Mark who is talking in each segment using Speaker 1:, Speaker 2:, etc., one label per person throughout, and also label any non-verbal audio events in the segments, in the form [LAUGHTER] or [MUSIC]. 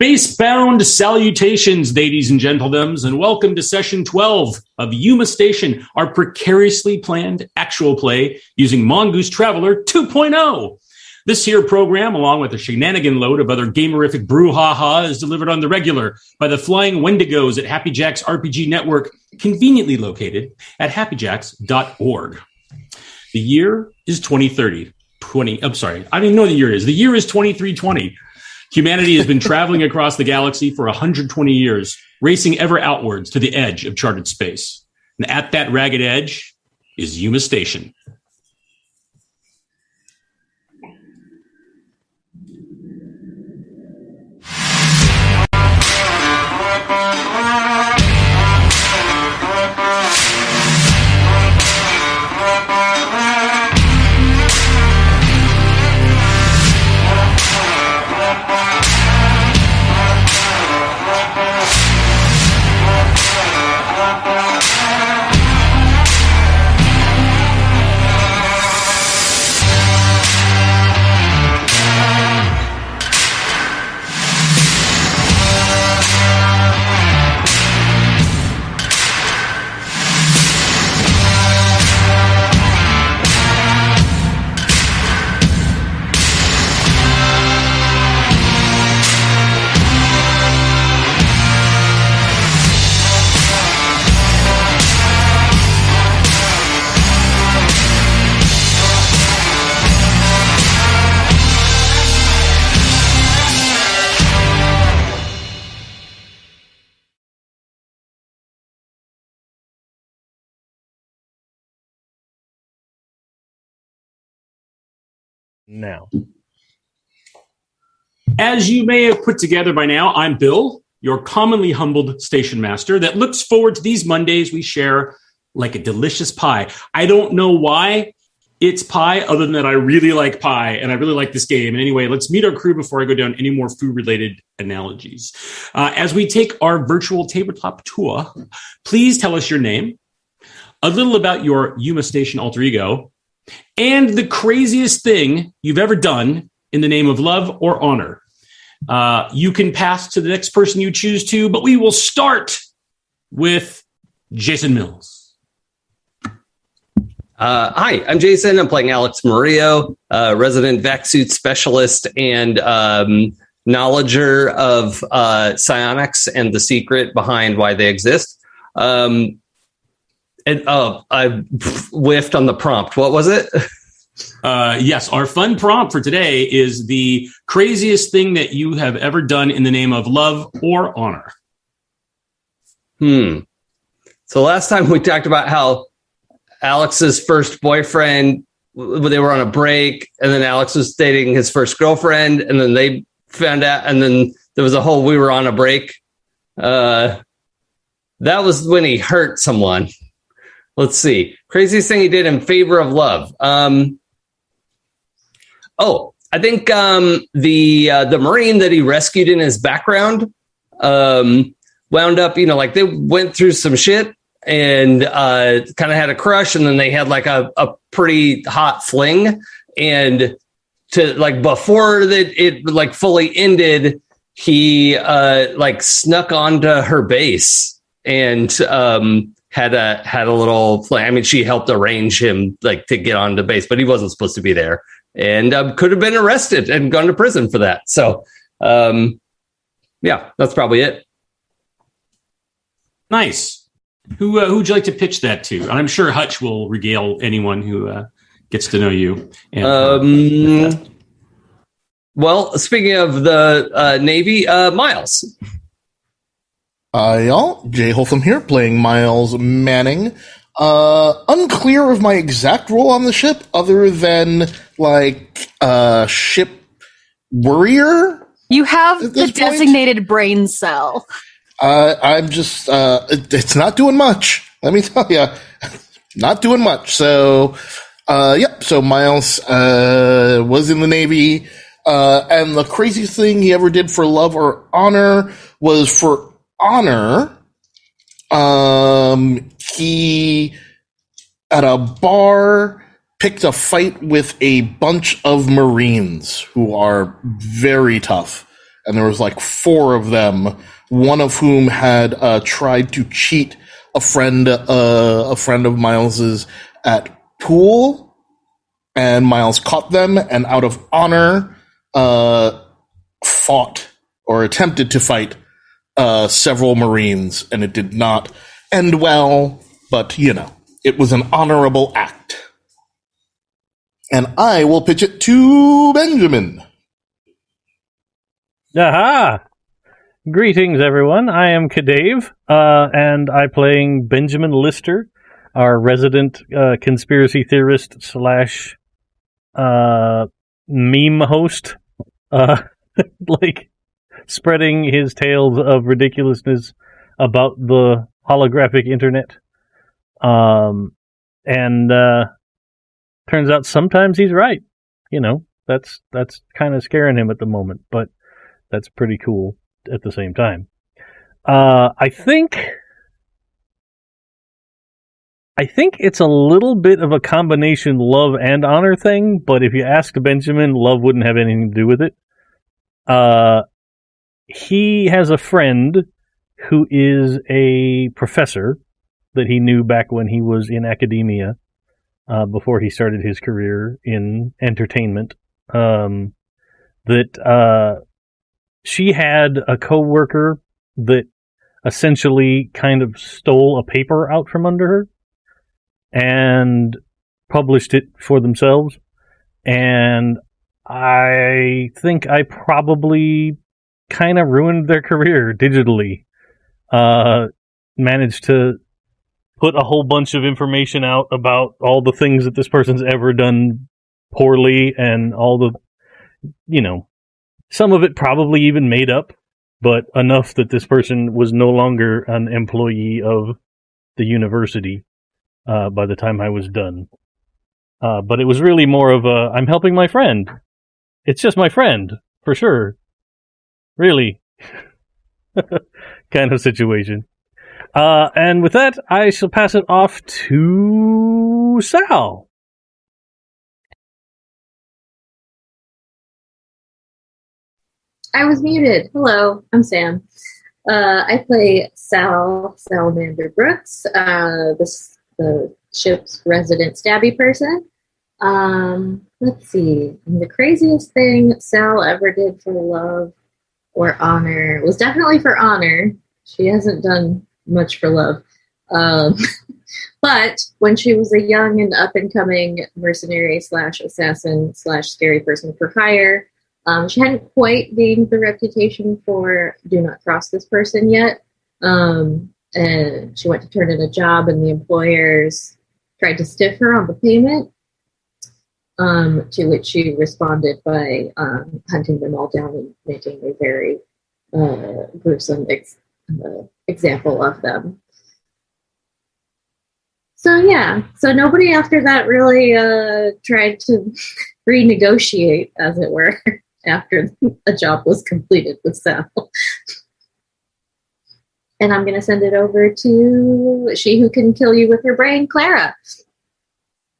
Speaker 1: Spacebound salutations, ladies and gentlemen, and welcome to session 12 of Yuma Station, our precariously planned actual play using Mongoose Traveller 2.0. This here program, along with a shenanigan load of other gamerific brouhaha, is delivered on the regular by the Flying Wendigos at Happy Jacks RPG Network, conveniently located at happyjacks.org. The year is 2030. 20, I'm sorry, I don't even know the year is. The year is 2320. Humanity has been traveling across the galaxy for 120 years, racing ever outwards to the edge of charted space. And at that ragged edge is Yuma Station.
Speaker 2: Now.
Speaker 1: As you may have put together by now, I'm Bill, your commonly humbled station master that looks forward to these Mondays we share like a delicious pie. I don't know why it's pie, other than that I really like pie and I really like this game. And anyway, let's meet our crew before I go down any more food related analogies. Uh, as we take our virtual tabletop tour, please tell us your name, a little about your Yuma Station alter ego, and the craziest thing you've ever done in the name of love or honor. Uh, you can pass to the next person you choose to, but we will start with Jason Mills.
Speaker 3: Uh, hi, I'm Jason. I'm playing Alex Murillo, uh, resident vac specialist and um, knowledger of uh, psionics and the secret behind why they exist. Um, and oh, I whiffed on the prompt. What was it? [LAUGHS]
Speaker 1: Uh, yes, our fun prompt for today is the craziest thing that you have ever done in the name of love or honor.
Speaker 3: Hmm. So last time we talked about how Alex's first boyfriend, they were on a break, and then Alex was dating his first girlfriend, and then they found out, and then there was a whole we were on a break. Uh, that was when he hurt someone. Let's see. Craziest thing he did in favor of love. Um, oh, I think um, the uh, the Marine that he rescued in his background um, wound up, you know, like they went through some shit and uh, kind of had a crush, and then they had like a, a pretty hot fling, and to like before that it like fully ended, he uh, like snuck onto her base and um, had a had a little play. I mean, she helped arrange him like to get onto base, but he wasn't supposed to be there, and um, could have been arrested and gone to prison for that. So, um, yeah, that's probably it.
Speaker 1: Nice. Who uh, who'd you like to pitch that to? And I'm sure Hutch will regale anyone who uh, gets to know you. And, uh,
Speaker 3: um, well, speaking of the uh, Navy, uh, Miles.
Speaker 2: Hi, y'all. Jay Holtham here, playing Miles Manning. Uh, unclear of my exact role on the ship, other than like uh, ship worrier.
Speaker 4: You have the point. designated brain cell.
Speaker 2: Uh, I'm just, uh, it, it's not doing much. Let me [LAUGHS] tell you, not doing much. So, uh, yep. So Miles, uh, was in the Navy. Uh, and the craziest thing he ever did for love or honor was for honor. Um, he, at a bar, picked a fight with a bunch of Marines who are very tough and there was like four of them. One of whom had uh, tried to cheat a friend, uh, a friend of Miles's at pool, and Miles caught them, and out of honor, uh, fought or attempted to fight uh, several Marines, and it did not end well. But you know, it was an honorable act. And I will pitch it to Benjamin.
Speaker 5: Aha! Greetings, everyone. I am Kadave, uh, and I'm playing Benjamin Lister, our resident uh, conspiracy theorist slash uh, meme host, uh, [LAUGHS] like spreading his tales of ridiculousness about the holographic internet. Um, and uh, turns out sometimes he's right. You know, that's that's kind of scaring him at the moment, but that's pretty cool at the same time. Uh, I think I think it's a little bit of a combination love and honor thing, but if you ask Benjamin, love wouldn't have anything to do with it. Uh, he has a friend who is a professor that he knew back when he was in academia, uh, before he started his career in entertainment. Um, that uh, she had a coworker that essentially kind of stole a paper out from under her and published it for themselves. And I think I probably kind of ruined their career digitally. Uh, managed to put a whole bunch of information out about all the things that this person's ever done poorly and all the, you know, some of it probably even made up, but enough that this person was no longer an employee of the university uh, by the time I was done. Uh, but it was really more of a I'm helping my friend. It's just my friend, for sure. Really. [LAUGHS] kind of situation. Uh, and with that, I shall pass it off to Sal.
Speaker 6: I was muted. Hello, I'm Sam. Uh, I play Sal Salamander Brooks, uh, this, the ship's resident stabby person. Um, let's see. The craziest thing Sal ever did for love or honor was definitely for honor. She hasn't done much for love. Um, [LAUGHS] but when she was a young and up and coming mercenary slash assassin slash scary person for hire, um, she hadn't quite gained the reputation for do not cross this person yet. Um, and she went to turn in a job, and the employers tried to stiff her on the payment. Um, to which she responded by um, hunting them all down and making a very uh, gruesome ex- uh, example of them. So yeah, so nobody after that really uh, tried to [LAUGHS] renegotiate, as it were, [LAUGHS] after a job was completed with Sal. and I'm going to send it over to she who can kill you with her brain, Clara.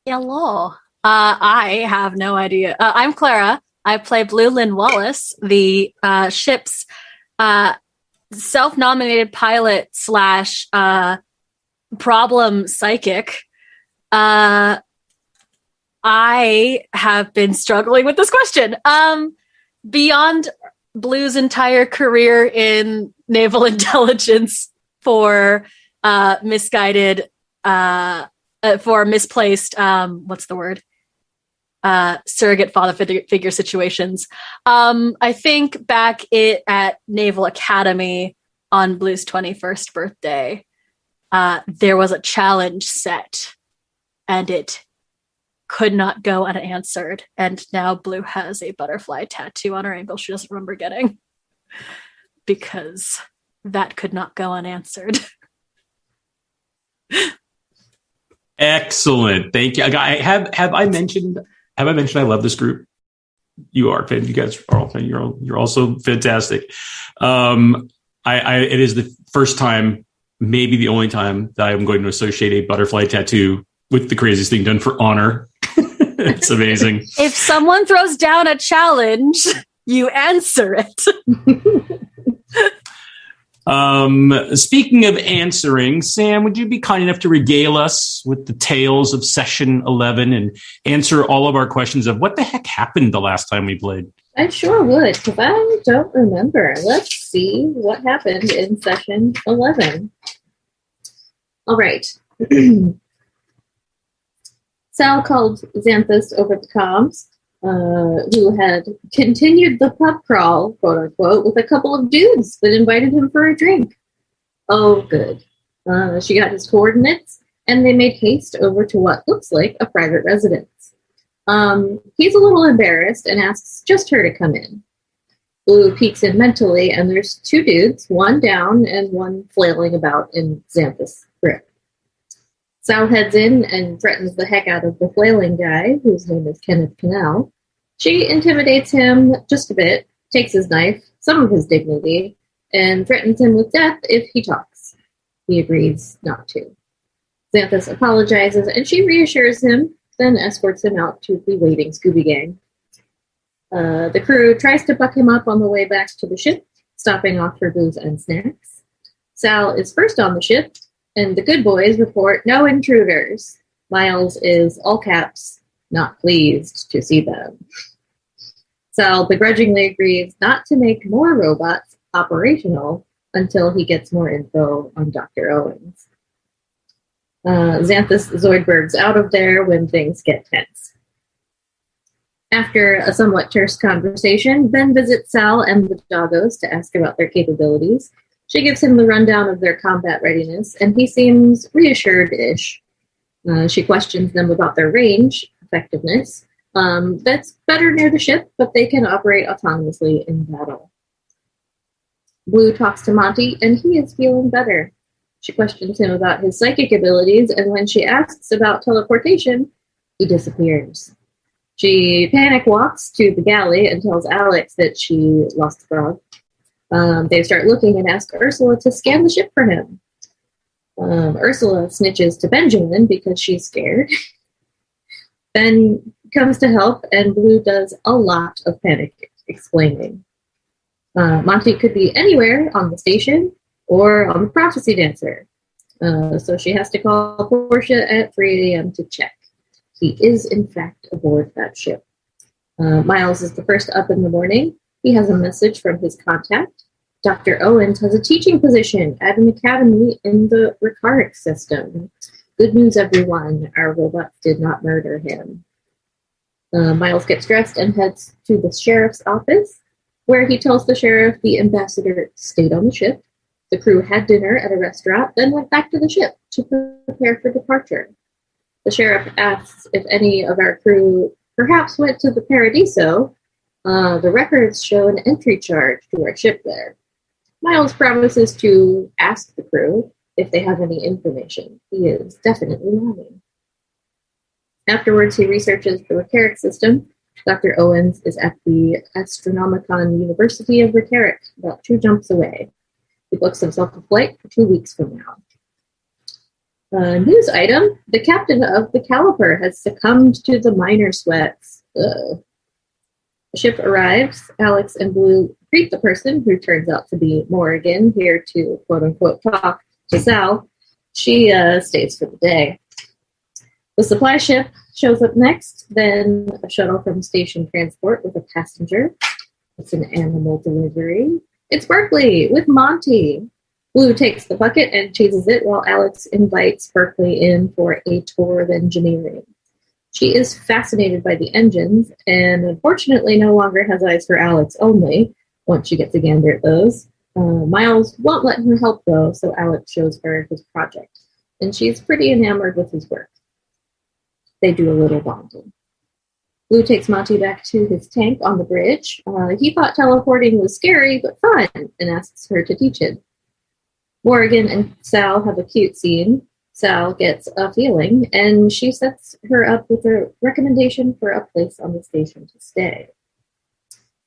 Speaker 4: Hello. Uh, I have no idea. Uh, I'm Clara. I play Blue Lynn Wallace, the uh, ship's uh, self-nominated pilot slash uh, problem psychic. Uh, I have been struggling with this question. Um, beyond Blue's entire career in naval [LAUGHS] intelligence for uh, misguided, uh, for misplaced, um, what's the word? uh, surrogate father figure situations. Um, I think back it at Naval Academy on Blue's 21st birthday, uh, there was a challenge set and it could not go unanswered. And now Blue has a butterfly tattoo on her ankle she doesn't remember getting because that could not go unanswered. [LAUGHS]
Speaker 1: Excellent. Thank you. I have have I mentioned have I mentioned I love this group? You are, fan. You guys are all, you're all, you're also fantastic. Um, I, I, it is the first time, maybe the only time that I'm going to associate a butterfly tattoo with the craziest thing done for honor. [LAUGHS] it's amazing.
Speaker 4: if someone throws down a challenge, You answer it. [LAUGHS]
Speaker 1: Um, speaking of answering, Sam, would you be kind enough to regale us with the tales of session 11 and answer all of our questions of what the heck happened the last time we played?
Speaker 6: I sure would, because I don't remember. Let's see what happened in session 11. All right. [CLEARS THROAT] Sal called Xanthus over the comms, uh, who had continued the pub crawl, quote unquote, with a couple of dudes that invited him for a drink. Oh, good. Uh, she got his coordinates, and they made haste over to what looks like a private residence. Um, he's a little embarrassed and asks just her to come in. Blue peeks in mentally, and there's two dudes, one down and one flailing about in Xanthus'. Sal heads in and threatens the heck out of the flailing guy, whose name is Kenneth Canal. She intimidates him just a bit, takes his knife, some of his dignity, and threatens him with death if he talks. He agrees not to. Xanthus apologizes, and she reassures him then escorts him out to the waiting Scooby Gang. Uh, the crew tries to buck him up on the way back to the ship, stopping off for booze and snacks. Sal is first on the ship, and the good boys report no intruders. Miles is all caps, not pleased to see them. Sal begrudgingly agrees not to make more robots operational until he gets more info on Dr. Owens. Uh, Xanthus Zoidberg's out of there when things get tense. After a somewhat terse conversation, Ben visits Sal and the doggos to ask about their capabilities. She gives him the rundown of their combat readiness, and he seems reassured ish. Uh, she questions them about their range, effectiveness. Um, that's better near the ship, but they can operate autonomously in battle. Blue talks to Monty, and he is feeling better. She questions him about his psychic abilities, and when she asks about teleportation, he disappears. She panic walks to the galley and tells Alex that she lost the frog. Um, they start looking and ask Ursula to scan the ship for him. Um, Ursula snitches to Benjamin because she's scared. [LAUGHS] ben comes to help, and Blue does a lot of panic explaining. Uh, Monty could be anywhere on the station, or on the prophecy dancer. Uh, so she has to call Portia at 3 a.m. to check. He is, in fact, aboard that ship. Uh, Miles is the first up in the morning. He has a message from his contact. Dr. Owens has a teaching position at an academy in the Ricaric system. Good news, everyone. Our robots did not murder him. Uh, Miles gets dressed and heads to the sheriff's office, where he tells the sheriff the ambassador stayed on the ship the crew had dinner at a restaurant, then went back to the ship to prepare for departure. The sheriff asks if any of our crew perhaps went to the Paradiso. Uh, the records show an entry charge to our ship there. Miles promises to ask the crew if they have any information. He is definitely lying. Afterwards, he researches the Ricaric system. Dr. Owens is at the Astronomicon University of Ricaric, about two jumps away. He books himself a flight for two weeks from now. News item The captain of the Caliper has succumbed to the minor sweats. Ugh. The ship arrives. Alex and Blue greet the person who turns out to be Morrigan, here to quote unquote talk to Sal. She uh, stays for the day. The supply ship shows up next, then a shuttle from station transport with a passenger. It's an animal delivery. It's Berkeley with Monty. Blue takes the bucket and chases it while Alex invites Berkeley in for a tour of engineering. She is fascinated by the engines and unfortunately no longer has eyes for Alex only once she gets a gander at those. Uh, Miles won't let her help though, so Alex shows her his project, and she's pretty enamored with his work. They do a little bonding. Blue takes Monty back to his tank on the bridge. Uh, he thought teleporting was scary but fun and asks her to teach him. Morgan and Sal have a cute scene. Sal gets a feeling and she sets her up with a recommendation for a place on the station to stay.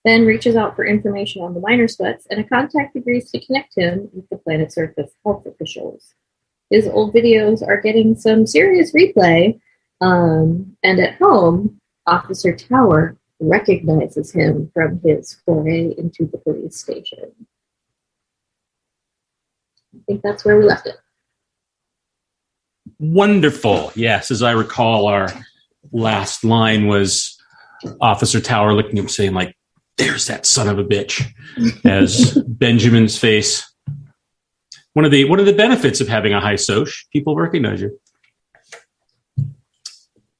Speaker 6: Ben reaches out for information on the minor sweats and a contact agrees to connect him with the planet's surface health officials. His old videos are getting some serious replay, um, and at home, Officer Tower recognizes him from his foray into the police station. I think that's where we left it.
Speaker 1: Wonderful. Yes, as I recall, our last line was Officer Tower looking at him saying, like, there's that son of a bitch as [LAUGHS] Benjamin's face. One of the one of the benefits of having a high soch, people recognize you.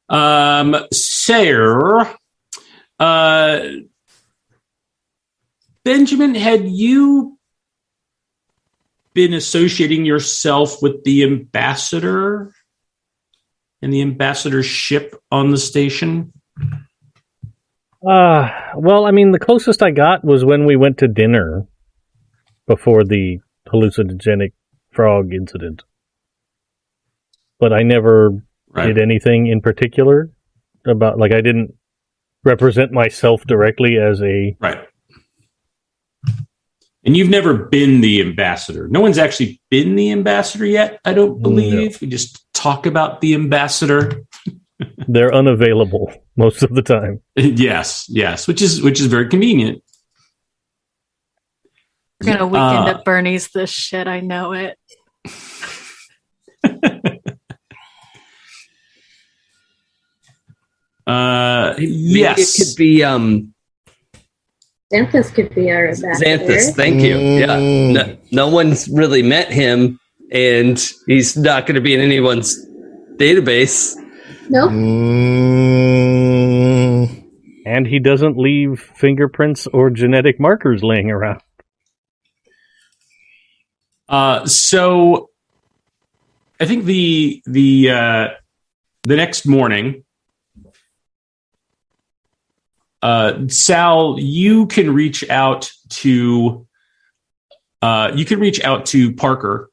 Speaker 1: Um, Sarah, uh, Benjamin, had you been associating yourself with the ambassador and the ambassador's ship on the station?
Speaker 5: Uh, well, I mean, the closest I got was when we went to dinner before the hallucinogenic frog incident. But I never
Speaker 1: Right.
Speaker 5: did anything in particular about, like, I didn't represent myself directly as a.
Speaker 1: Right. And you've never been the ambassador. No one's actually been the ambassador yet, I don't believe. We just talk about the ambassador. [LAUGHS]
Speaker 5: They're unavailable most of the time. [LAUGHS]
Speaker 1: yes, yes, which is which is very convenient.
Speaker 4: We're gonna weekend
Speaker 1: Uh,
Speaker 4: at Bernie's this shit. I know it. [LAUGHS]
Speaker 1: Uh
Speaker 3: Maybe
Speaker 1: yes.
Speaker 3: it could be um,
Speaker 6: Xanthus could be our ambassador.
Speaker 3: Xanthus. Thank you. Yeah,
Speaker 2: Mm.
Speaker 3: no, no one's really met him, and he's not going to be in anyone's database.
Speaker 6: Nope.
Speaker 2: Mm,
Speaker 5: And he doesn't leave fingerprints or genetic markers laying around.
Speaker 1: Uh, so I think the the uh, the next morning, uh, Sal, you can reach out to uh, you can reach out to Parker,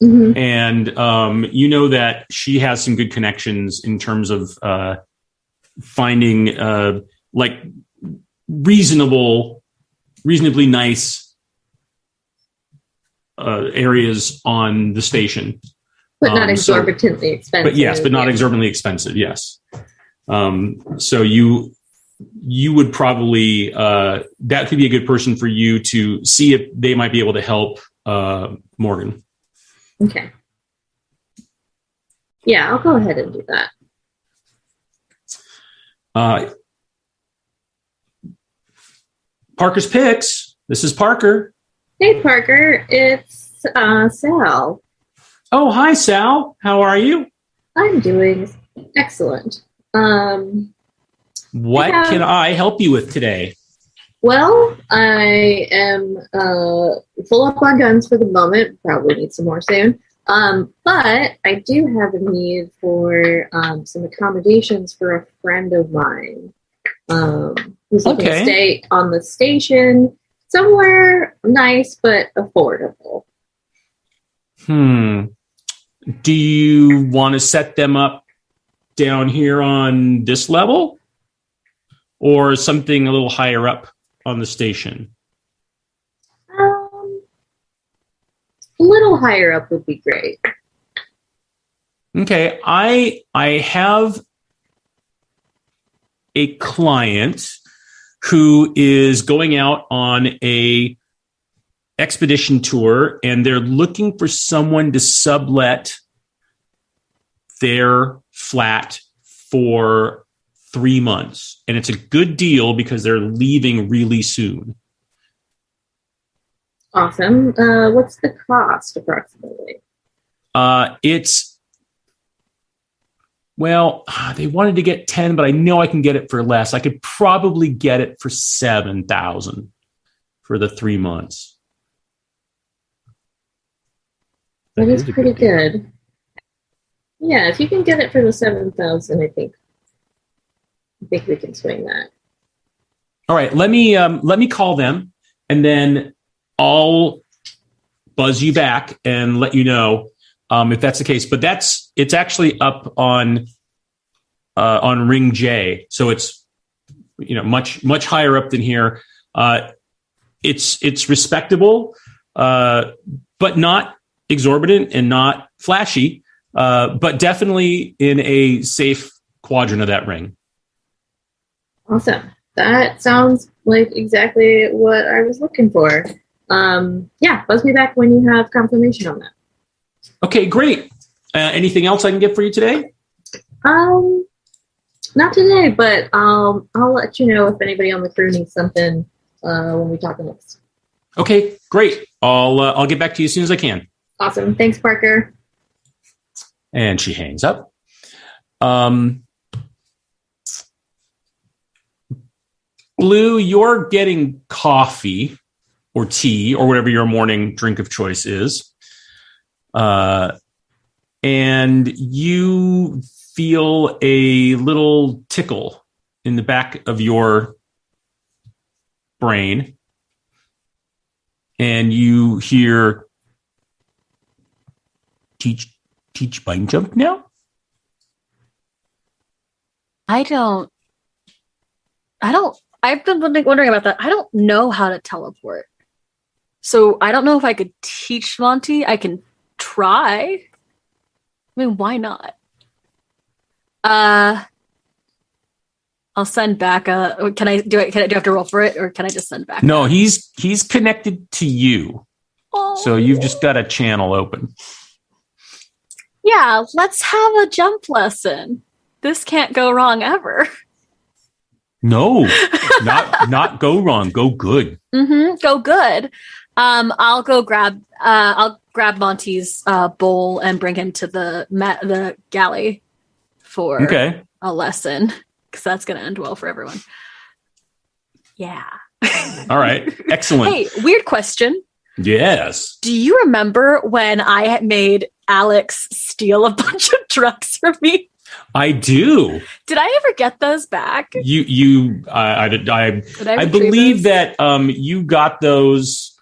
Speaker 6: hmm
Speaker 1: and um, you know that she has some good connections in terms of uh, finding uh, like reasonable, reasonably nice uh, areas on the station.
Speaker 6: But not
Speaker 1: Um, so-
Speaker 6: exorbitantly expensive.
Speaker 1: But yes, but not
Speaker 6: Yeah.
Speaker 1: exorbitantly expensive. Yes. Um, so you you would probably uh, that could be a good person for you to see if they might be able to help uh, Morgan.
Speaker 6: Okay. Yeah, I'll go ahead and do that.
Speaker 1: Uh, Parker's picks. This is Parker.
Speaker 6: Hey, Parker, it's uh, Sal.
Speaker 1: Oh, hi, Sal. How are you?
Speaker 6: I'm doing excellent. Um,
Speaker 1: What
Speaker 6: Yeah.
Speaker 1: can I help you with today?
Speaker 6: well, I am uh, full up on guns for the moment. Probably need some more soon. Um, but I do have a need for um, some accommodations for a friend of mine um, who's looking
Speaker 1: Okay.
Speaker 6: to stay on the station somewhere nice but affordable.
Speaker 1: Hmm. Do you want to set them up down here on this level or something a little higher up on the station?
Speaker 6: Um, a little higher up would be great.
Speaker 1: Okay, I I have a client who is going out on a expedition tour and they're looking for someone to sublet their flat for 3 months and it's a good deal because they're leaving really soon.
Speaker 6: Awesome. Uh, what's the cost approximately?
Speaker 1: Uh, it's well, [SIGHS] they wanted to get ten, but I know I can get it for less. I could probably get it for seven thousand for the three months.
Speaker 6: That is
Speaker 5: is
Speaker 6: pretty
Speaker 5: good
Speaker 6: good. Yeah, if you can get it for the seven thousand, I think I think we can swing that.
Speaker 1: All right, let me um, let me call them, and then I'll buzz you back and let you know um, if that's the case. But that's it's actually up on uh, on Ring J, so it's you know much much higher up than here. Uh, it's it's respectable, uh, but not exorbitant and not flashy, uh, but definitely in a safe quadrant of that ring.
Speaker 6: Awesome. That sounds like exactly what I was looking for. Um, yeah, buzz me back when you have confirmation on that.
Speaker 1: Okay, great. Uh, anything else I can get for you today?
Speaker 6: Um, not today, but um, I'll let you know if anybody on the crew needs something uh, when we talk next.
Speaker 1: Okay, great. I'll uh, I'll get back to you as soon as I can.
Speaker 6: Awesome. Thanks, Parker.
Speaker 1: And she hangs up. Um, Blue, you're getting coffee or tea or whatever your morning drink of choice is. Uh, and you feel a little tickle in the back of your brain. And you hear teach teach vine jump now?
Speaker 4: I don't. I don't. I've been wondering about that. I don't know how to teleport. So I don't know if I could teach Monty. I can try. I mean, why not? Uh I'll send back a can I do it can I do I have to roll for it or can I just send back?
Speaker 1: No, he's he's connected to you.
Speaker 4: Oh.
Speaker 1: So you've just got a channel open.
Speaker 4: Yeah, let's have a jump lesson. This can't go wrong ever. [LAUGHS]
Speaker 1: No, not not go wrong, go good.
Speaker 4: Mm-hmm. Go good. Um, I'll go grab. Uh, I'll grab Monty's uh, bowl and bring him to the ma- the galley for
Speaker 1: Okay.
Speaker 4: a lesson because that's going to end well for everyone. Yeah.
Speaker 1: All right. [LAUGHS] Excellent.
Speaker 4: Hey, weird question.
Speaker 1: Yes.
Speaker 4: Do you remember when I had made Alex steal a [LAUGHS] bunch of drugs from me?
Speaker 1: I do.
Speaker 4: Did I ever get those back?
Speaker 1: You you I I, I,
Speaker 4: I,
Speaker 1: I believe
Speaker 4: those?
Speaker 1: that um you got those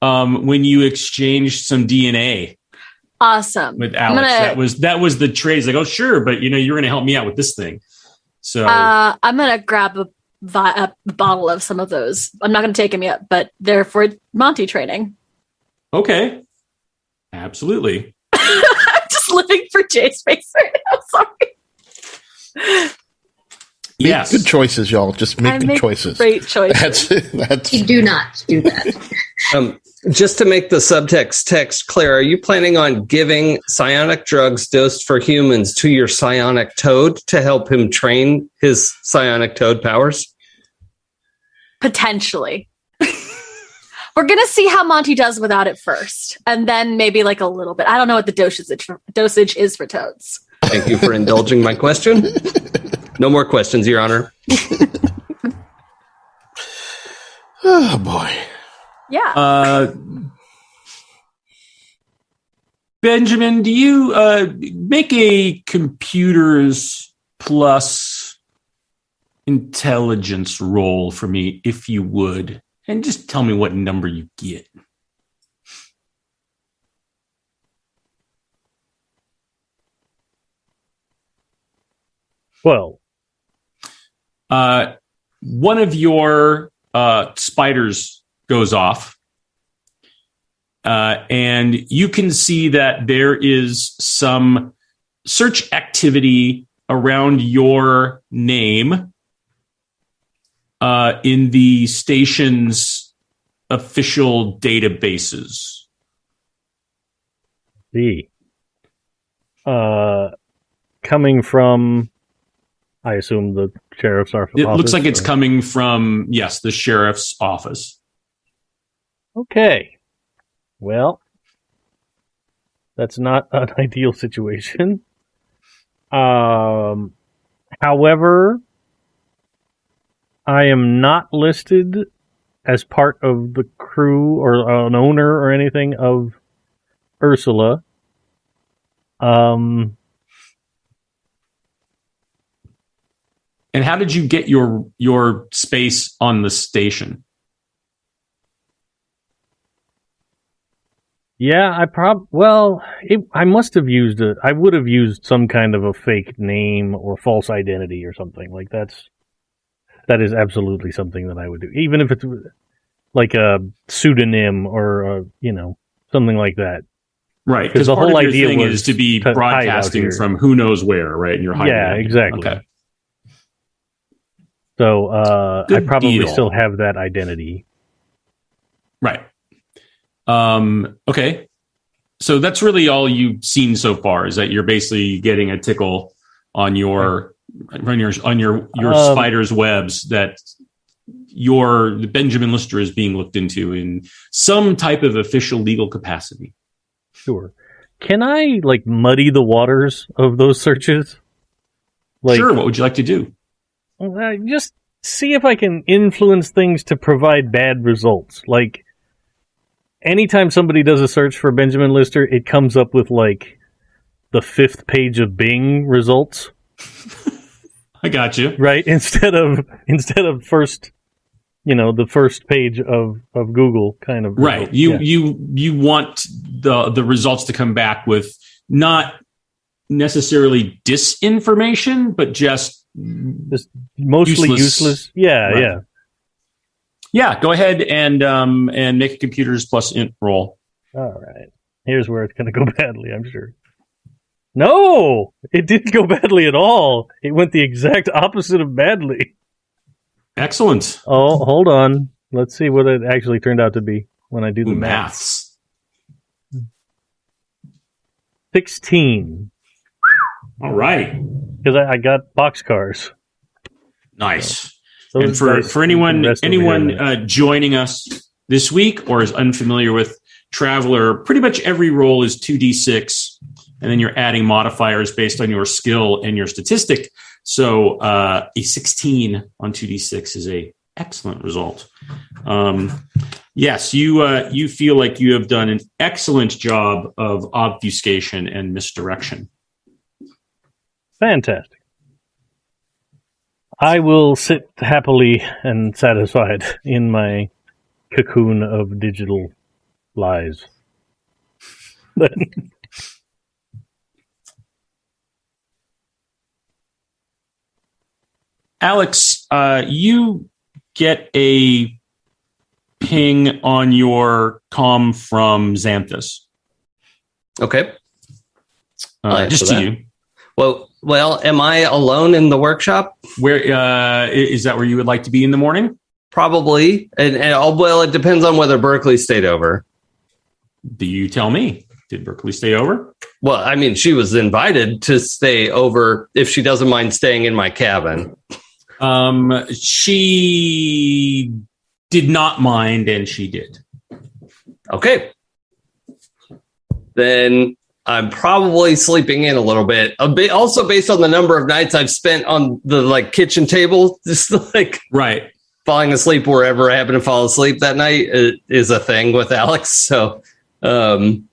Speaker 1: um when you exchanged some DNA
Speaker 4: awesome.
Speaker 1: with Alex.
Speaker 4: gonna-
Speaker 1: that was that was the trade. He's like, oh sure, but you know you're going to help me out with this thing. So
Speaker 4: Uh, I'm gonna grab a, a bottle of some of those. I'm not gonna take them yet, but they're for Monty training.
Speaker 1: okay, absolutely. [LAUGHS]
Speaker 4: I'm just living for Jay's face right now. Sorry.
Speaker 2: Make
Speaker 1: Yes.
Speaker 2: good choices, y'all. Just make
Speaker 4: I
Speaker 2: good
Speaker 4: make
Speaker 2: choices.
Speaker 4: Great [LAUGHS] choice.
Speaker 2: That's that's
Speaker 6: You do not do that. [LAUGHS]
Speaker 3: Um, just to make the subtext text clear, are you planning on giving psionic drugs dosed for humans to your psionic toad to help him train his psionic toad powers?
Speaker 4: Potentially. [LAUGHS] We're gonna see how Monty does without it first, and then maybe like a little bit. I don't know what the dosage dosage is for toads.
Speaker 3: Thank you for indulging my question. No more questions, Your Honor.
Speaker 2: oh boy.
Speaker 4: Yeah.
Speaker 1: Uh, Benjamin, do you uh, make a computers plus intelligence roll for me, if you would, and just tell me what number you get?
Speaker 5: Well,
Speaker 1: Uh, one of your uh, spiders goes off, uh, and you can see that there is some search activity around your name uh, in the station's official databases.
Speaker 5: the uh, coming from, I assume the sheriff's office.
Speaker 1: It looks like it's coming from yes, the sheriff's office.
Speaker 5: Okay. Well, that's not an [LAUGHS] ideal situation. Um, however, I am not listed as part of the crew or an owner or anything of Ursula. Um,
Speaker 1: And how did you get your your space on the station?
Speaker 5: Yeah, I prob well, it, I must have used a. I would have used some kind of a fake name or false identity or something like that's. That is absolutely something that I would do, even if it's like a pseudonym or a, you know something like that.
Speaker 1: Right, because
Speaker 5: the
Speaker 1: whole idea
Speaker 5: was
Speaker 1: is to be
Speaker 5: to hide out
Speaker 1: broadcasting from who knows where, right? And you're hiding.
Speaker 5: Yeah, exactly.
Speaker 1: Okay.
Speaker 5: So uh, I probably
Speaker 1: deal.
Speaker 5: still have that identity.
Speaker 1: Right. Um, okay. So that's really all you've seen so far is that you're basically getting a tickle on your on your on your your
Speaker 5: Um,
Speaker 1: spider's webs that your Benjamin Lister is being looked into in some type of official legal capacity.
Speaker 5: Sure. Can I like muddy the waters of those searches? Like,
Speaker 1: sure. What would you like to do?
Speaker 5: Uh, just see if I can influence things to provide bad results. Like, anytime somebody does a search for Benjamin Lister, it comes up with like the fifth page of Bing results, [LAUGHS]
Speaker 1: I got you.
Speaker 5: right? Instead of instead of first, you know, the first page of of Google kind of
Speaker 1: Right.
Speaker 5: results.
Speaker 1: You
Speaker 5: Yeah.
Speaker 1: you you want the the results to come back with not necessarily disinformation, but just
Speaker 5: mostly
Speaker 1: useless-
Speaker 5: useless. Yeah,
Speaker 1: Right.
Speaker 5: yeah.
Speaker 1: yeah. Go ahead and um and make a computers plus int roll.
Speaker 5: All right. Here's where it's going to go [LAUGHS] badly, I'm sure. No, it didn't go badly at all. It went the exact opposite of badly.
Speaker 1: Excellent.
Speaker 5: Oh, hold on. Let's see what it actually turned out to be when I do the
Speaker 1: Ooh,
Speaker 5: math.
Speaker 1: maths.
Speaker 5: 16.
Speaker 1: All right.
Speaker 5: Because I, I got boxcars.
Speaker 1: Nice.
Speaker 5: Those
Speaker 1: and for,
Speaker 5: dice
Speaker 1: for anyone anyone uh, joining us this week or is unfamiliar with Traveller, pretty much every roll is 2d6, and then you're adding modifiers based on your skill and your statistic. So uh, a 16 on 2d6 is a excellent result. Um, yes, you uh, you feel like you have done an excellent job of obfuscation and misdirection.
Speaker 5: Fantastic. I will sit happily and satisfied in my cocoon of digital lies. [LAUGHS]
Speaker 1: Alex, uh, you get a ping on your com from Xanthus,
Speaker 3: Okay.
Speaker 1: uh, just to
Speaker 3: that.
Speaker 1: you.
Speaker 3: Well, well, am I alone in the workshop?
Speaker 1: Where uh, is that? Where you would like to be in the morning?
Speaker 3: Probably. And, and oh, well, it depends on whether Berkeley stayed over.
Speaker 1: Do you tell me? Did Berkeley stay over?
Speaker 3: Well, I mean, she was invited to stay over if she doesn't mind staying in my cabin.
Speaker 1: Um, she did not mind, and she did.
Speaker 3: Okay. Then I'm probably sleeping in a little bit. A bit also based on the number of nights I've spent on the like kitchen table, [LAUGHS] just like
Speaker 1: Right.
Speaker 3: falling asleep wherever I happen to fall asleep that night uh, is a thing with [LAUGHS] Alex. So, um,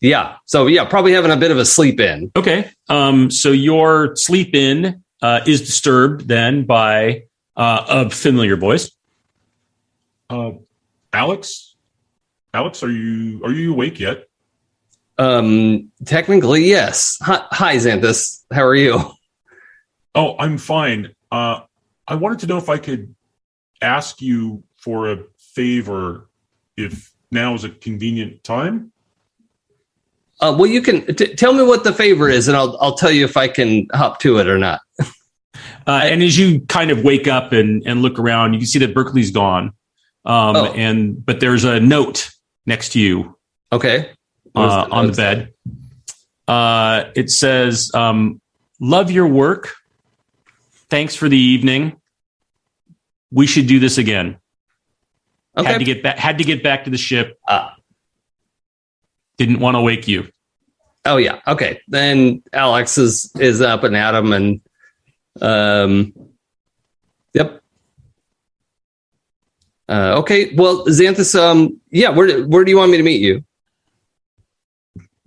Speaker 3: yeah. So yeah, probably having a bit of a sleep in.
Speaker 1: Okay. Um, so your sleep in uh, is disturbed then by uh, a familiar voice.
Speaker 7: Uh, Alex, Alex, are you are you awake yet?
Speaker 3: Um, technically, yes. Hi, hi Xanthus. How are you?
Speaker 7: Oh, I'm fine. Uh, I wanted to know if I could ask you for a favor, if now is a convenient time.
Speaker 3: Uh, well, you can t- tell me what the favor is, and I'll I'll tell you if I can hop to it or not. [LAUGHS]
Speaker 1: Uh, and as you kind of wake up and, and look around, you can see that Berkeley's gone. Um,
Speaker 3: Oh.
Speaker 1: and but there's a note next to you
Speaker 3: Okay.
Speaker 1: Uh, on the bed. Uh, it says, um, "Love your work. Thanks for the evening. We should do this again.
Speaker 3: Okay.
Speaker 1: Had to get back. Had to get back to the ship.
Speaker 3: Ah.
Speaker 1: Didn't want to wake you.
Speaker 3: Oh yeah. Okay. Then Alex is is up and at him, and um, yep. Uh, okay. Well, Xanthus. Um, yeah. Where where do you want me to meet you?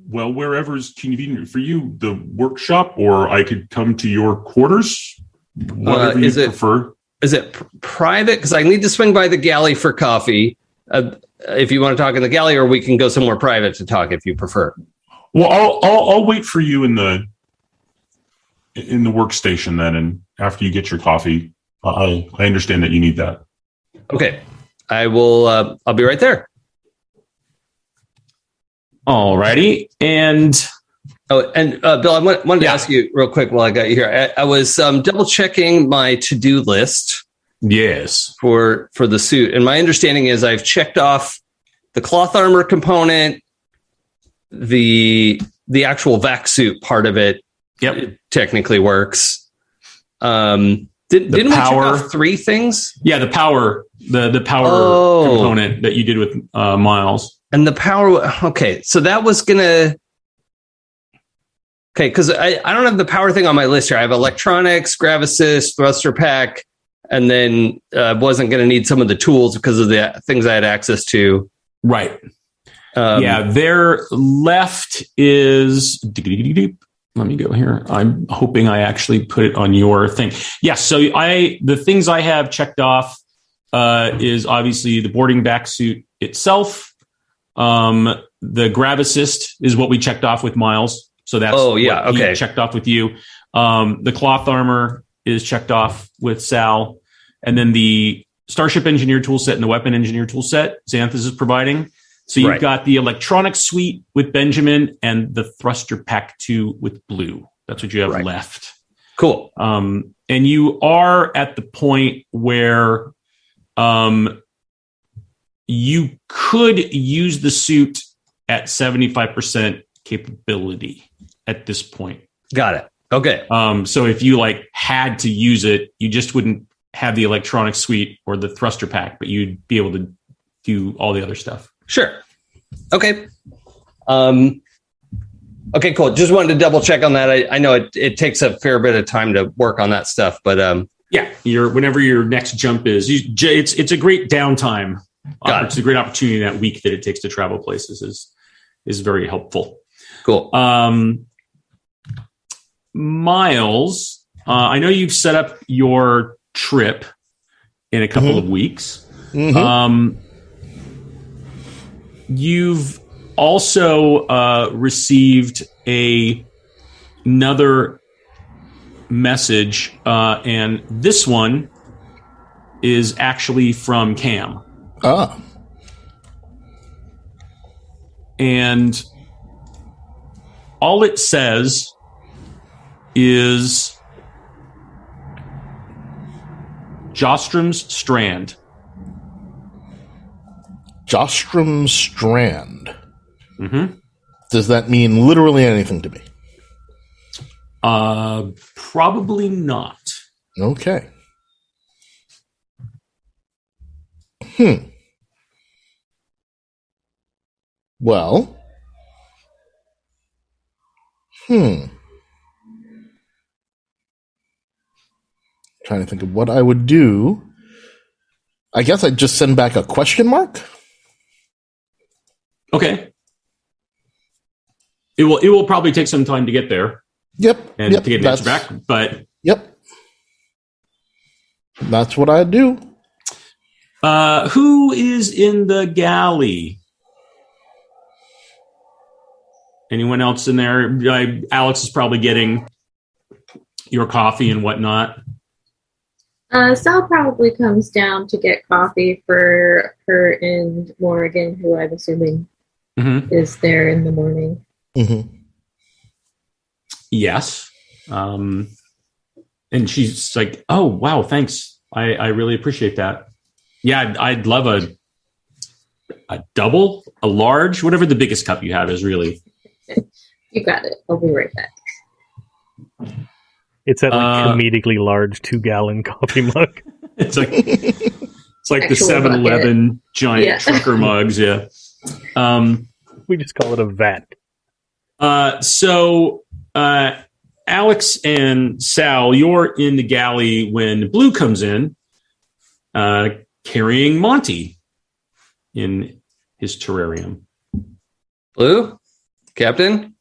Speaker 7: Well, wherever's convenient for you, the workshop, or I could come to your quarters. Whatever you
Speaker 3: is it-
Speaker 7: prefer.
Speaker 3: Is it pr- private? Because I need to swing by the galley for coffee. Uh, if you want to talk in the galley, or we can go somewhere private to talk if you prefer.
Speaker 7: Well, I'll, I'll I'll wait for you in the in the workstation then, and after you get your coffee, I I understand that you need that.
Speaker 3: Okay. I will. Uh, I'll be right there.
Speaker 1: Alrighty. And
Speaker 3: Oh, and uh, Bill, I wa- wanted
Speaker 1: Yeah.
Speaker 3: to ask you real quick while I got you here. I, I was um, double checking my to do list
Speaker 1: Yes.
Speaker 3: for for the suit, and my understanding is I've checked off the cloth armor component, the the actual vac suit part of it
Speaker 1: Yep.
Speaker 3: technically works. Um, did,
Speaker 1: The
Speaker 3: didn't
Speaker 1: power-
Speaker 3: we check off three things?
Speaker 1: Yeah, the power, the the power
Speaker 3: Oh.
Speaker 1: component that you did with uh, Miles.
Speaker 3: And the power. Okay, so that was gonna. Okay, because I, I don't have the power thing on my list here. I have electronics, grav assist, thruster pack, and then uh, wasn't going to need some of the tools because of the things I had access to.
Speaker 1: Right.
Speaker 3: Um,
Speaker 1: yeah, their left is. Let me go here. I'm hoping I actually put it on your thing. Yes. so I the things I have checked off uh, is obviously the boarding vacc suit itself. Um, the grav assist is what we checked off with Miles. So that's
Speaker 3: Oh, yeah, okay.
Speaker 1: checked off with you. Um, the cloth armor is checked off with Sal, and then the Starship Engineer toolset and the Weapon Engineer toolset Xanthus is providing. So you've
Speaker 3: Right.
Speaker 1: got the electronic suite with Benjamin and the thruster pack two with Blue. That's what you have
Speaker 3: Right.
Speaker 1: left.
Speaker 3: Cool.
Speaker 1: Um, and you are at the point where um, you could use the suit at 75% capability at this point.
Speaker 3: Got it. Okay.
Speaker 1: Um, so if you like had to use it, you just wouldn't have the electronic suite or the thruster pack, but you'd be able to do all the other stuff.
Speaker 3: Sure. Okay. Um, okay, cool. Just wanted to double check on that. I, I know it, it takes a fair bit of time to work on that stuff, but um,
Speaker 1: Yeah, your whenever your next jump is, you, it's it's a great downtime.
Speaker 3: Got it.
Speaker 1: It's a great opportunity that week that it takes to travel places is is very helpful.
Speaker 3: cool.
Speaker 1: Um, Miles, uh, I know you've set up your trip in a couple
Speaker 2: Mhm.
Speaker 1: of weeks.
Speaker 2: Mhm.
Speaker 1: Um, you've also uh, received a another message, uh, and this one is actually from Cam,
Speaker 2: ah,
Speaker 1: and all it says is Jostrom's Strand.
Speaker 2: Jostrom Strand.
Speaker 1: Mm-hmm.
Speaker 2: Does that mean literally anything to me?
Speaker 1: Uh, probably not.
Speaker 2: Okay. Hmm. Well. Hmm. Trying to think of what I would do. I guess I'd just send back a question mark.
Speaker 1: Okay. It will. It will probably take some time to get there
Speaker 2: Yep.
Speaker 1: and
Speaker 2: yep,
Speaker 1: to get an answer back. But
Speaker 2: Yep. That's what I'd do.
Speaker 1: uh, who is in the galley? Anyone else in there? I, Alex is probably getting your coffee and whatnot.
Speaker 6: Uh, Sal probably comes down to get coffee for her and Morgan, who I'm assuming
Speaker 1: Mm-hmm.
Speaker 6: is there in the morning.
Speaker 2: hmm
Speaker 1: Yes. Um, and she's like, "Oh, wow, thanks. I, I really appreciate that. Yeah, I'd, I'd love a a double, a large, whatever the biggest cup you have is. Really,
Speaker 6: You got it. I'll be right back.
Speaker 5: It's that like
Speaker 1: Uh,
Speaker 5: comedically large two gallon coffee [LAUGHS] mug.
Speaker 1: it's like it's like the
Speaker 6: Actual
Speaker 1: Seven Eleven giant
Speaker 6: Yeah.
Speaker 1: trucker mugs. Yeah. Um.
Speaker 5: We just call it a vat.
Speaker 1: Uh. So, uh, Alex and Sal, you're in the galley when Blue comes in, uh, carrying Monty in his terrarium.
Speaker 3: Blue, Captain.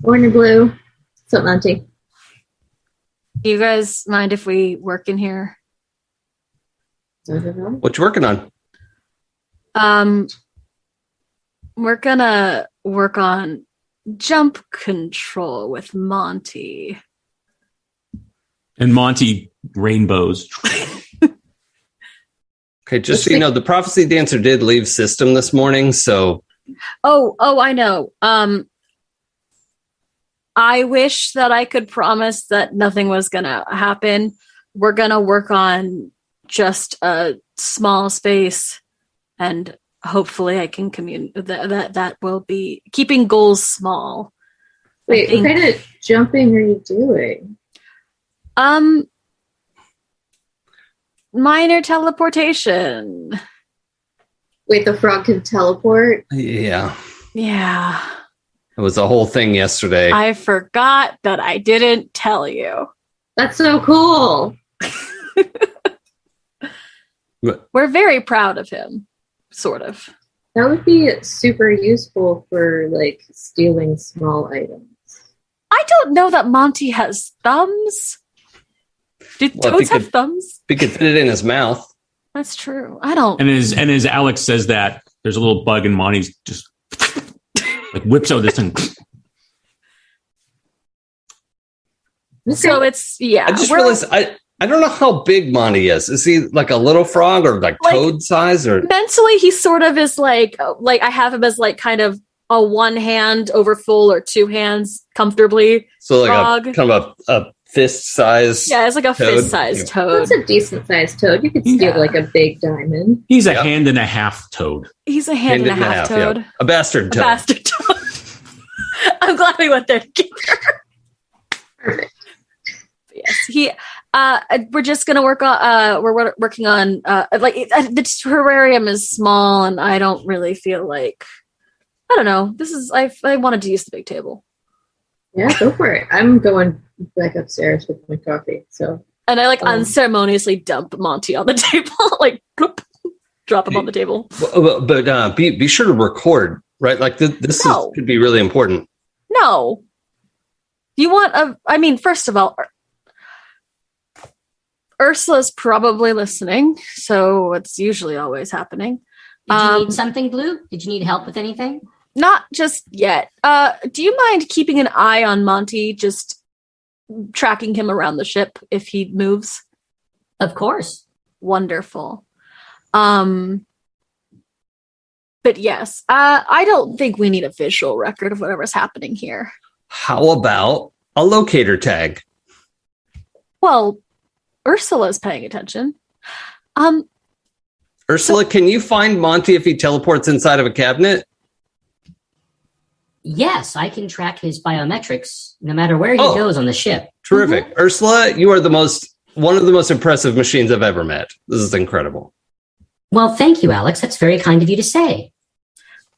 Speaker 6: Warner Blue. What's up, Monty?
Speaker 4: Do you guys mind if we work in here?
Speaker 6: I don't know.
Speaker 3: What you working on?
Speaker 4: Um, we're gonna work on jump control with Monty.
Speaker 1: And Monty rainbows. [LAUGHS]
Speaker 3: Okay, just so you know, the prophecy dancer did leave system this morning, so
Speaker 4: Oh, oh, I know. Um, I wish that I could promise that nothing was gonna happen. We're gonna work on just a small space, and hopefully, I can commune that that that will be keeping goals small.
Speaker 6: Wait, what kind of jumping are you doing?
Speaker 4: Um, minor teleportation.
Speaker 6: Wait, the frog can teleport?
Speaker 3: Yeah.
Speaker 4: Yeah,
Speaker 3: It was a whole thing yesterday.
Speaker 4: I forgot that I didn't tell you.
Speaker 6: That's so cool.
Speaker 4: We're very proud of him, sort of.
Speaker 6: That would be super useful for like stealing small items.
Speaker 4: I don't know that Monty has thumbs. Did
Speaker 3: Well,
Speaker 4: toads have
Speaker 3: could-
Speaker 4: thumbs?
Speaker 3: he could fit it in his mouth.
Speaker 4: That's true. I don't.
Speaker 1: And as and as Alex says that, there's a little bug in Monty's just like whips out this thing.
Speaker 4: So it's yeah.
Speaker 3: I just
Speaker 4: we're-
Speaker 3: realized I I don't know how big Monty is. Is he like a little frog or like,
Speaker 4: Like-
Speaker 3: toad size or
Speaker 4: mentally he sort of is like like I have him as like kind of a one hand over full or two hands comfortably.
Speaker 3: so like
Speaker 4: frog?
Speaker 3: a kind of a, a fist size?
Speaker 4: Yeah, it's like a fist sized
Speaker 3: Yeah.
Speaker 4: toad.
Speaker 6: That's a decent sized toad. You could steal
Speaker 4: Yeah.
Speaker 6: like a big diamond.
Speaker 1: He's a
Speaker 3: Yep.
Speaker 1: hand and a half toad.
Speaker 4: He's a hand, and a half,
Speaker 3: yeah.
Speaker 4: toad.
Speaker 3: A bastard
Speaker 4: A
Speaker 3: toad.
Speaker 4: bastard toad. [LAUGHS] I'm glad we went there together.
Speaker 6: Perfect.
Speaker 4: yes he uh we're just gonna work on uh we're working on uh like uh, the terrarium is small and i don't really feel like i don't know this is i i wanted to use the big table
Speaker 6: Yeah, go for it. I'm going back upstairs with my coffee. So
Speaker 4: and i like
Speaker 6: Um.
Speaker 4: unceremoniously dump monty on the [LAUGHS] table like bloop, drop him on the table
Speaker 3: But, but- but, uh, be be sure to record, right? Like th- this
Speaker 4: No.
Speaker 3: is, could be really important.
Speaker 4: no you want a i mean first of all Ur- ursula's probably listening so it's usually always happening
Speaker 8: Did you
Speaker 4: Um,
Speaker 8: need something, Blue? Did you need help with anything?
Speaker 4: Not just yet. Uh, do you mind keeping an eye on Monty, just tracking him around the ship if he moves?
Speaker 8: Of course.
Speaker 4: Wonderful. Um, but yes, uh, I don't think we need a visual record of whatever's happening here.
Speaker 3: How about a locator tag?
Speaker 4: Well, Ursula's paying attention. Um,
Speaker 3: Ursula, can you find Monty if he teleports inside of a cabinet?
Speaker 8: Yes, I can track his biometrics no matter where he
Speaker 3: Oh.
Speaker 8: goes on the ship.
Speaker 3: Terrific. Ursula, you are the most one of the most impressive machines I've ever met. This is incredible.
Speaker 8: Well, thank you, Alex. That's very kind of you to say.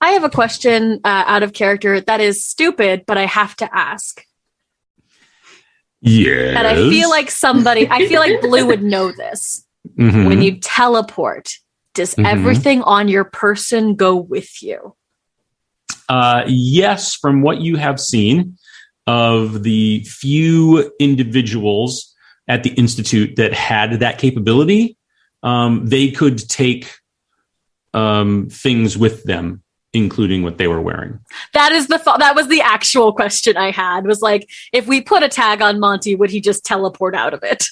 Speaker 4: I have a question uh, out of character that is stupid, but I have to ask.
Speaker 1: Yes.
Speaker 4: And I feel like somebody, I feel like Blue would know this.
Speaker 1: Mhm.
Speaker 4: when you teleport, does
Speaker 1: Mhm.
Speaker 4: everything on your person go with you?
Speaker 1: Uh, yes, from what you have seen of the few individuals at the institute that had that capability, um, they could take um, things with them, including what they were wearing.
Speaker 4: That is the th- that was the actual question I had. Was like, if we put a tag on Monty, would he just teleport out of it?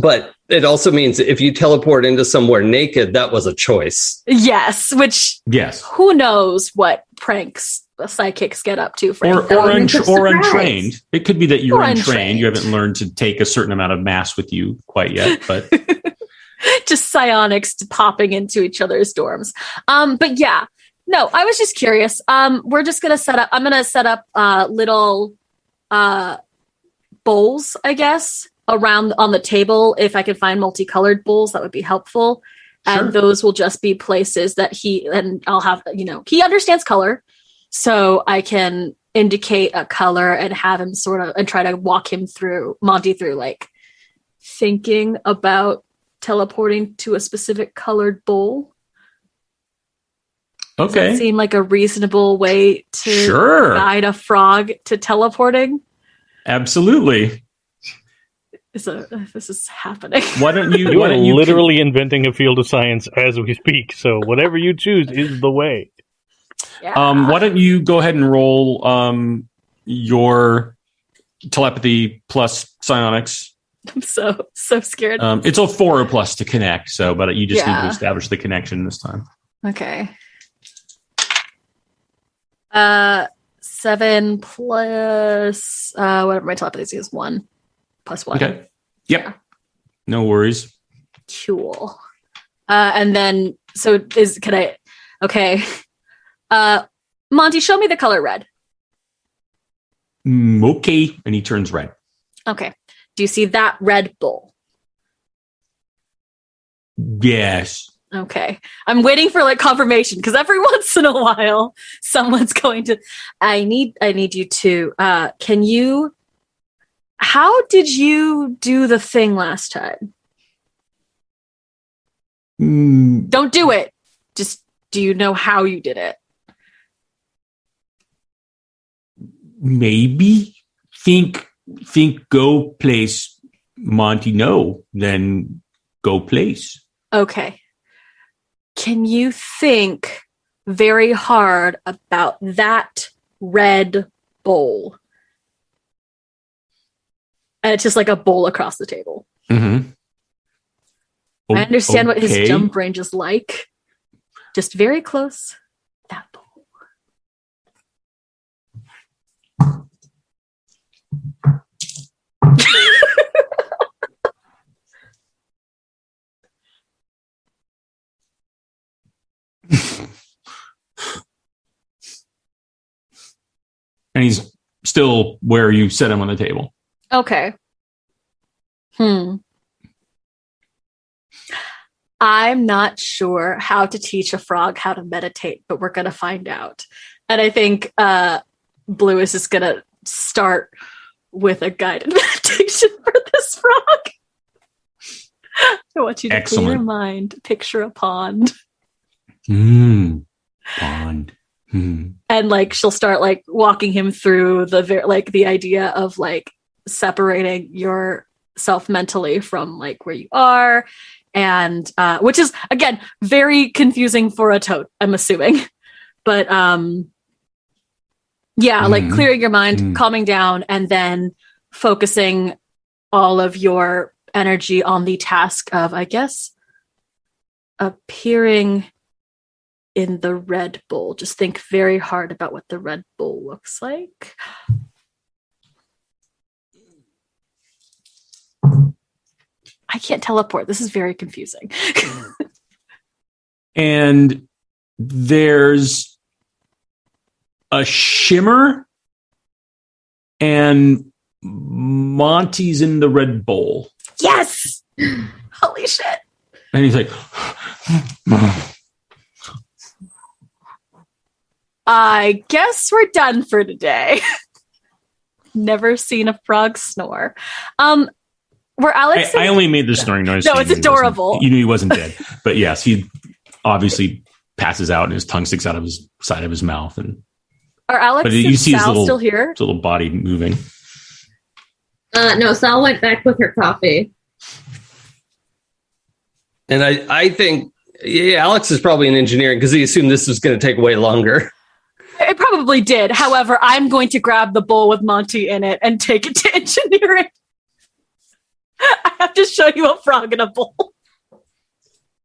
Speaker 3: But it also means if you teleport into somewhere naked, that was a choice.
Speaker 4: Yes, which
Speaker 1: Yes.
Speaker 4: who knows what pranks psychics get up to?
Speaker 1: Or,
Speaker 4: Frankly.
Speaker 1: or,
Speaker 6: Element
Speaker 1: or untrained. It could be that you're
Speaker 4: Or
Speaker 1: untrained. You haven't learned to take a certain amount of mass with you quite yet, [LAUGHS] but
Speaker 4: just psionics popping into each other's dorms. Um, but yeah, no, I was just curious. Um, we're just gonna set up. I'm gonna set up uh, little uh, bowls, I guess, around on the table. If I can find multicolored bowls, that would be helpful. And those will just be places that he and I'll have. You know, he understands color, so I can indicate a color and have him sort of and try to walk him through Monty through like thinking about teleporting to a specific colored bowl. Does that
Speaker 1: okay.
Speaker 4: seem like a reasonable way to
Speaker 1: Sure.
Speaker 4: guide a frog to teleporting?
Speaker 1: Absolutely.
Speaker 4: Is a, this is happening? [LAUGHS]
Speaker 1: Why don't you?
Speaker 5: You
Speaker 1: why
Speaker 5: are
Speaker 1: don't you
Speaker 5: literally inventing a field of science as we speak. So whatever you choose is the way.
Speaker 4: Yeah.
Speaker 1: Um, why don't you go ahead and roll um, your telepathy plus psionics? [LAUGHS]
Speaker 4: I'm so so scared.
Speaker 1: Um, it's a four or plus to connect, so but you just need to establish the connection this time.
Speaker 4: okay. Uh, seven plus uh whatever my telepathy is one plus one.
Speaker 1: Okay. Yep. No worries.
Speaker 4: Cool. Uh and then so is can I okay. [LAUGHS] Uh Monty, show me the color red.
Speaker 1: Mm, okay. And he turns red.
Speaker 4: Okay. Do you see that red bull?
Speaker 1: Yes.
Speaker 4: Okay. I'm waiting for like confirmation because every [LAUGHS] once in a while someone's going to I need I need you to uh can you how did you do the thing last time?
Speaker 1: Mm,
Speaker 4: Don't do it. Just do you know how you did it?
Speaker 1: maybe think think go place Monty no, then go place.
Speaker 4: Okay. Can you think very hard about that red bowl? And it's just like a bowl across the table.
Speaker 1: Mm-hmm.
Speaker 4: I understand what his jump range is like. Just very close. That bowl.
Speaker 1: And he's still where you set him on the table.
Speaker 4: Okay. Hmm. I'm not sure how to teach a frog how to meditate, but we're going to find out. And I think uh, Blue is just going to start with a guided [LAUGHS] meditation for this frog. I want you to clear your mind, picture a pond,
Speaker 1: Mm. Bond. Hmm.
Speaker 4: and like she'll start like walking him through the ver- like the idea of like separating yourself mentally from like where you are and uh which is again very confusing for a toad i'm assuming [LAUGHS] but um yeah like
Speaker 1: Mhm.
Speaker 4: clearing your mind
Speaker 1: Mm.
Speaker 4: calming down and then focusing all of your energy on the task of i guess appearing in the red bowl just think very hard about what the red bowl looks like. I can't teleport. This is very confusing. [LAUGHS]
Speaker 1: And there's a shimmer, and Monty's in the red bowl.
Speaker 4: yes! [GASPS] Holy shit.
Speaker 1: And he's like, [GASPS]
Speaker 4: I guess we're done for today. [LAUGHS] Never seen a frog snore. Um, were Alex?
Speaker 1: I, I only made the snoring noise.
Speaker 4: No, it's
Speaker 1: knew he wasn't-
Speaker 4: adorable.
Speaker 1: You knew he wasn't dead, but yes, he obviously passes out and his tongue sticks out of his side of his mouth and
Speaker 4: are Alex
Speaker 1: but
Speaker 4: and
Speaker 1: you see his
Speaker 4: Sal
Speaker 1: little-
Speaker 4: still here?
Speaker 1: his little body moving.
Speaker 6: Uh, no, Sal went back with her coffee.
Speaker 3: And I, I think yeah, Alex is probably in engineering because he assumed this was going to take way longer. [LAUGHS]
Speaker 4: It probably did. However, I'm going to grab the bowl with Monty in it and take it to [LAUGHS] engineering. I have to show you a frog in a bowl.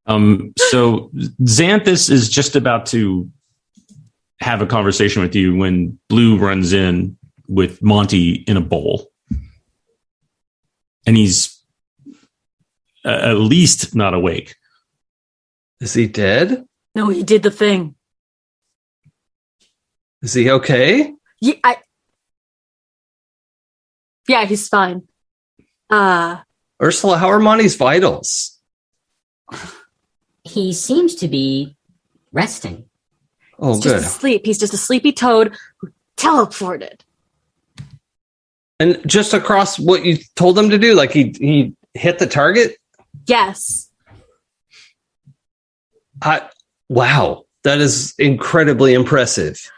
Speaker 1: Um, so Xanthus is just about to have a conversation with you when Blue runs in with Monty in a bowl. And he's uh, at least not awake.
Speaker 3: Is he dead?
Speaker 4: No, he did the thing.
Speaker 3: Is he okay?
Speaker 4: Yeah, I, yeah he's fine. Uh,
Speaker 3: Ursula, how are Monty's vitals?
Speaker 8: He seems to be resting.
Speaker 3: Oh,
Speaker 4: he's
Speaker 3: good.
Speaker 4: just asleep. He's just a sleepy toad who teleported.
Speaker 3: And just across what you told him to do, like he he hit the target.
Speaker 4: Yes.
Speaker 3: I, wow, that is incredibly impressive.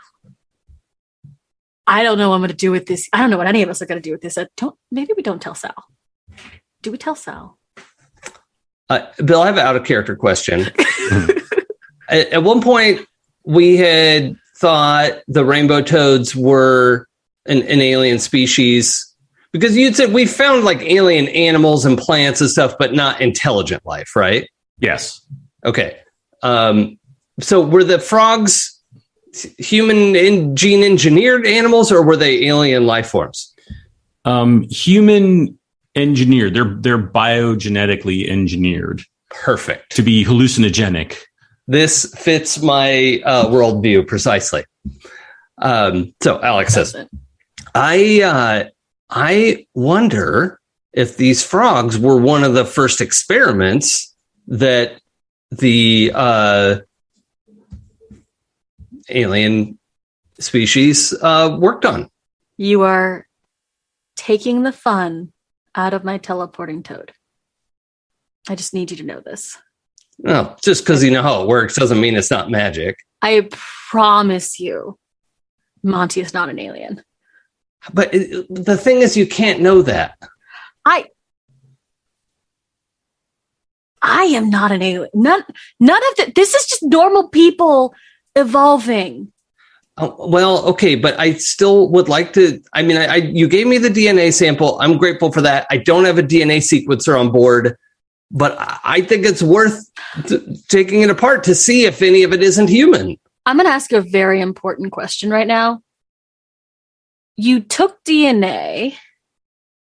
Speaker 4: I don't know what I'm going to do with this. I don't know what any of us are going to do with this. I don't. Maybe we don't tell Sal. Do we tell Sal?
Speaker 3: Uh, Bill, I have an out of character question. [LAUGHS] at, at one point, we had thought the rainbow toads were an, an alien species because you'd said we found like alien animals and plants and stuff, but not intelligent life, right?
Speaker 1: Yes.
Speaker 3: Okay. Um, so were the frogs human in, gene engineered animals, or were they alien life forms?
Speaker 1: Um, human engineered. They're they're biogenetically engineered
Speaker 3: Perfect.
Speaker 1: to be hallucinogenic.
Speaker 3: This fits my uh, worldview precisely. Um, so Alex says, I uh, I wonder if these frogs were one of the first experiments that the uh, alien species uh, worked on.
Speaker 4: You are taking the fun out of my teleporting toad. I just need you to know this.
Speaker 3: No, just because you know how it works doesn't mean it's not magic.
Speaker 4: I promise you, Monty is not an alien.
Speaker 3: But it, the thing is, you can't know that.
Speaker 4: I I am not an alien. None none of that. This is just normal people evolving.
Speaker 3: Oh, well, okay, but I still would like to. I mean, I, I you gave me the DNA sample. I'm grateful for that. I don't have a DNA sequencer on board, but I- think it's worth t- taking it apart to see if any of it isn't human.
Speaker 4: I'm going to ask a very important question right now. You took DNA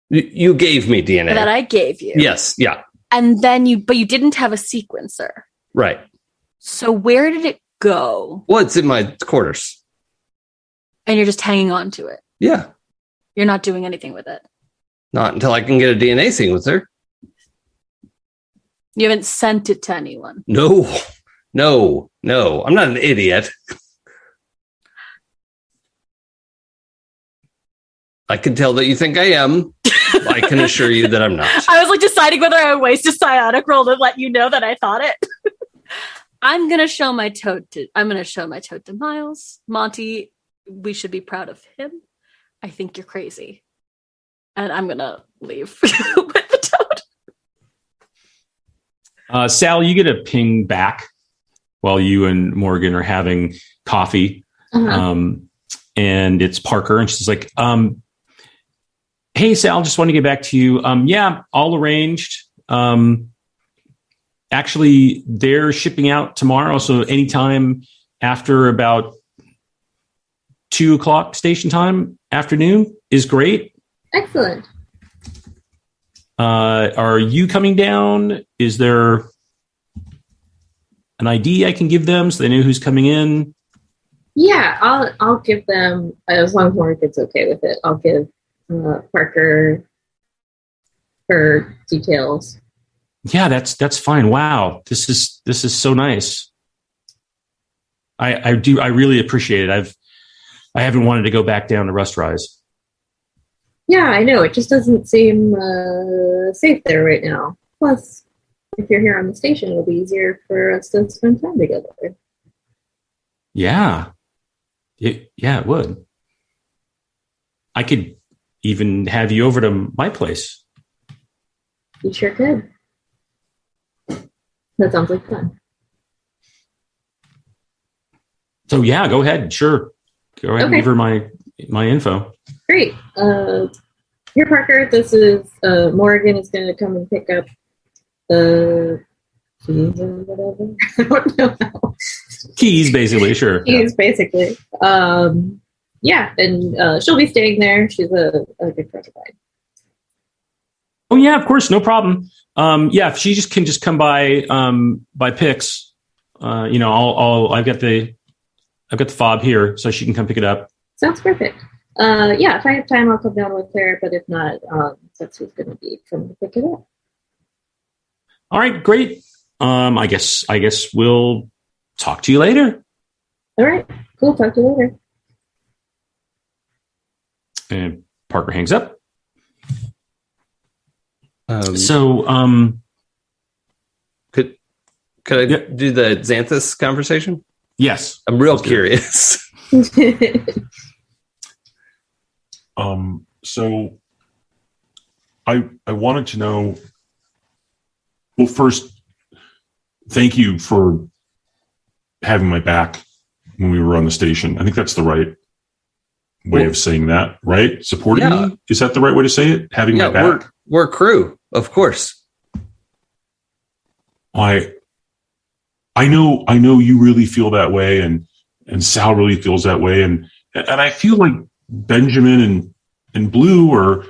Speaker 3: You, you gave me DNA.
Speaker 4: that I gave you.
Speaker 3: yes, yeah,
Speaker 4: And then you but you didn't have a sequencer.
Speaker 3: right.
Speaker 4: So where did it go?
Speaker 3: Well, it's in my quarters.
Speaker 4: And you're just hanging on to it.
Speaker 3: Yeah,
Speaker 4: You're not doing anything with it.
Speaker 3: not until I can get a DNA sequencer.
Speaker 4: You haven't sent it to anyone.
Speaker 3: No, no, no. I'm not an idiot. I can tell that you think I am. I can assure you that I'm not. [LAUGHS]
Speaker 4: I was like deciding whether I would waste a psionic roll to let you know that I thought it. [LAUGHS] I'm gonna show my toad to I'm gonna show my toad to Miles. Monty, we should be proud of him. I think you're crazy. And I'm gonna leave [LAUGHS] with the toad.
Speaker 1: Uh, Sal, you get a ping back while you and Morgan are having coffee.
Speaker 6: Uh-huh.
Speaker 1: Um, and it's Parker, and she's like, um, "Hey, Sal, just want to get back to you. Um, yeah, all arranged. Um, actually, they're shipping out tomorrow, so anytime after about two o'clock station time afternoon is great.
Speaker 6: Excellent.
Speaker 1: Uh, are you coming down? Is there an ID I can give them so they know who's coming in?
Speaker 6: Yeah, I'll I'll give them as long as Morgan's okay with it. I'll give uh, Parker her details.
Speaker 1: Yeah, that's that's fine. Wow, this is this is so nice. I I do I really appreciate it. I've I haven't wanted to go back down to Rust Rise.
Speaker 6: Yeah, I know. It just doesn't seem uh, safe there right now. Plus, if you're here on the station, it'll be easier for us to spend time together.
Speaker 1: Yeah, it, yeah, it would. I could even have you over to my place.
Speaker 6: You sure could. That sounds like fun.
Speaker 1: So yeah, go ahead. Sure, go ahead and
Speaker 6: Okay.
Speaker 1: give her my my info.
Speaker 6: Great. Uh, here, Parker. This is uh, Morgan is going to come and pick up the keys or whatever. [LAUGHS] I don't know how.
Speaker 1: Keys, basically. Sure. [LAUGHS]
Speaker 6: Keys, basically. Um, yeah, and uh, she'll be staying there. She's a, a good friend of mine.
Speaker 1: Oh yeah, of course, no problem. Um, yeah, if she just can just come by um, by picks, uh, you know, I'll, I'll I've got the I've got the fob here, so she can come pick it up.
Speaker 6: Sounds perfect. Uh, yeah, if I have time, I'll come down with Claire. But if not, um, that's who's going to be coming to pick it up.
Speaker 1: All right, great. Um, I guess I guess we'll talk to you later.
Speaker 6: All right, cool. Talk to you later.
Speaker 1: And Parker hangs up.
Speaker 3: Um,
Speaker 1: So, um,
Speaker 3: could could I
Speaker 1: Yeah.
Speaker 3: do the Xanthus conversation?
Speaker 1: yes,
Speaker 3: I'm real
Speaker 1: Let's
Speaker 3: curious. [LAUGHS]
Speaker 7: Um, so I I wanted to know. Well, first, thank you for having my back when we were on the station. I think that's the right way
Speaker 3: Well-
Speaker 7: of saying that, right? Supporting
Speaker 3: Yeah.
Speaker 7: me is that the right way to say it? Having
Speaker 3: yeah,
Speaker 7: my
Speaker 3: we're
Speaker 7: back.
Speaker 3: We're crew, of course.
Speaker 7: I I know I know you really feel that way, and and Sal really feels that way, and and I feel like Benjamin and and Blue are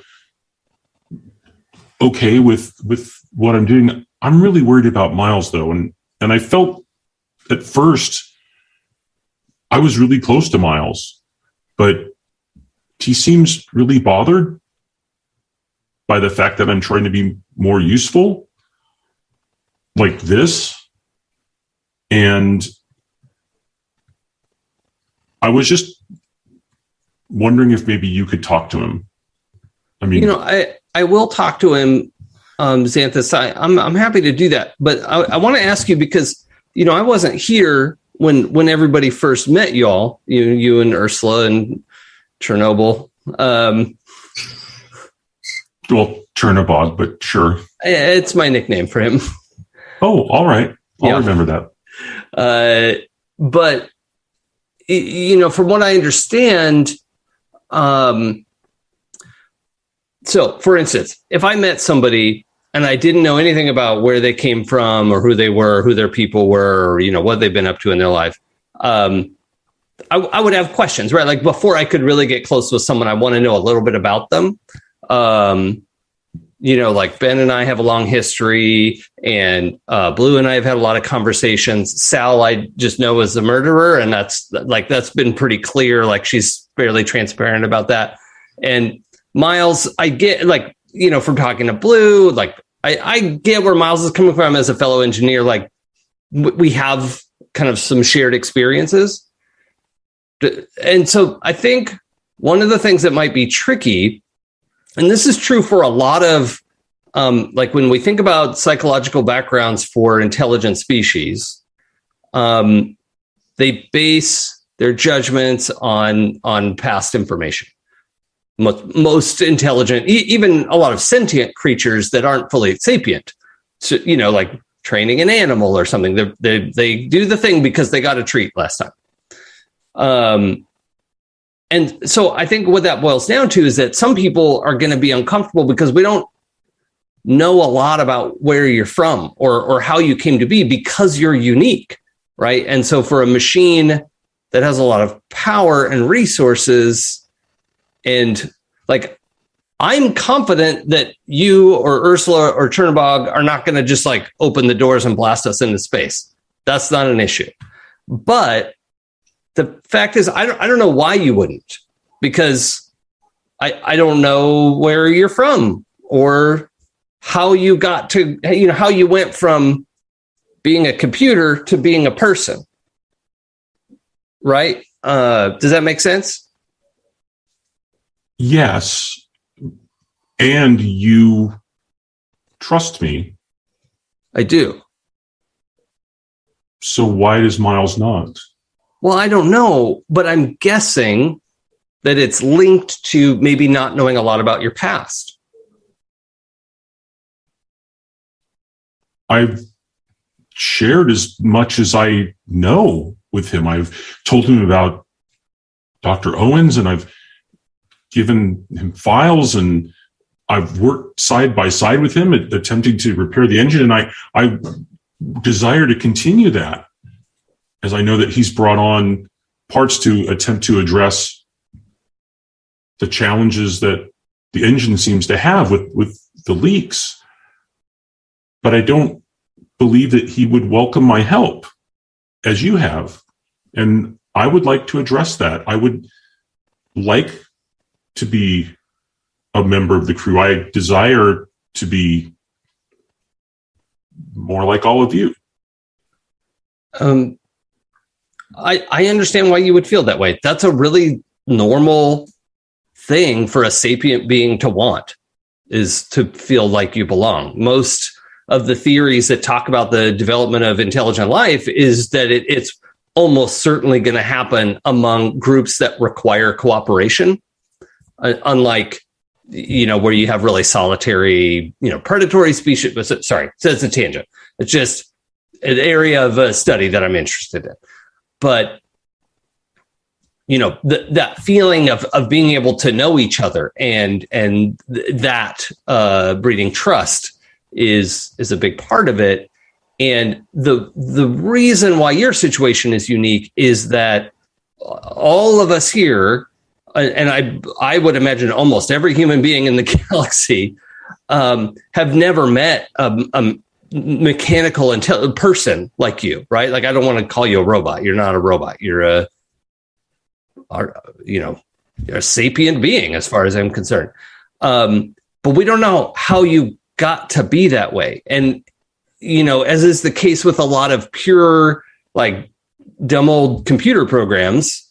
Speaker 7: okay with with what I'm doing. I'm really worried about Miles though, and and I felt at first I was really close to Miles, but he seems really bothered by the fact that I'm trying to be more useful like this. And I was just wondering if maybe you could talk to him. I mean,
Speaker 3: you know, I I will talk to him, um, Xanthus. I, I'm I'm happy to do that, but I, I want to ask you because you know I wasn't here when when everybody first met y'all, you you and Ursula and Chernobyl. Um,
Speaker 7: well, Chernobog, but sure,
Speaker 3: it's my nickname for him. [LAUGHS]
Speaker 7: Oh, all right, I'll yeah. remember that.
Speaker 3: Uh, but you know, from what I understand, um, so for instance, if I met somebody and I didn't know anything about where they came from or who they were, who their people were, or you know what they've been up to in their life, um, I, I, would have questions, right? Like before I could really get close with someone, I want to know a little bit about them. Um, you know, like Ben and I have a long history, and uh, Blue and I have had a lot of conversations. Sal, I just know is a murderer, and that's like that's been pretty clear. Like she's fairly transparent about that. And Miles, I get like you know from talking to Blue, like I, I get where Miles is coming from as a fellow engineer. Like w- we have kind of some shared experiences, and so I think one of the things that might be tricky and this is true for a lot of um, like when we think about psychological backgrounds for intelligent species um, they base their judgments on on past information. Most, most intelligent e- even a lot of sentient creatures that aren't fully sapient. So you know like training an animal or something they they, do the thing because they got a treat last time. Um, and so I think what that boils down to is that some people are going to be uncomfortable because we don't know a lot about where you're from or or how you came to be because you're unique, right? And so for a machine that has a lot of power and resources and like I'm confident that you or Ursula or Chernobog are not going to just like open the doors and blast us into space. That's not an issue. But the fact is, I don't, I don't know why you wouldn't, because I, I don't know where you're from or how you got to, you know, how you went from being a computer to being a person. Right? Uh, does that make sense?
Speaker 7: Yes. And you trust me.
Speaker 3: I do.
Speaker 7: So why does Miles not?
Speaker 3: Well, I don't know, but I'm guessing that it's linked to maybe not knowing a lot about your past.
Speaker 7: I've shared as much as I know with him. I've told him about Dr. Owens and I've given him files and I've worked side by side with him attempting to repair the engine and I I desire to continue that as I know that he's brought on parts to attempt to address the challenges that the engine seems to have with, with the leaks. But I don't believe that he would welcome my help as you have. And I would like to address that. I would like to be a member of the crew. I desire to be more like all of you.
Speaker 3: Um, I, I understand why you would feel that way. That's a really normal thing for a sapient being to want is to feel like you belong. Most of the theories that talk about the development of intelligent life is that it, it's almost certainly going to happen among groups that require cooperation, uh, unlike you know where you have really solitary you know predatory species. Sorry, so it's a tangent. It's just an area of a study that I'm interested in but you know th- that feeling of of being able to know each other and and th- that uh, breeding trust is is a big part of it. And the the reason why your situation is unique is that all of us here, and I I would imagine almost every human being in the [LAUGHS] galaxy um, have never met a, a mechanical intel- person like you, right? Like I don't want to call you a robot. You're not a robot. You're a, are, you know, you're a sapient being as far as I'm concerned. Um, but we don't know how you got to be that way. And you know, as is the case with a lot of pure like dumb old computer programs,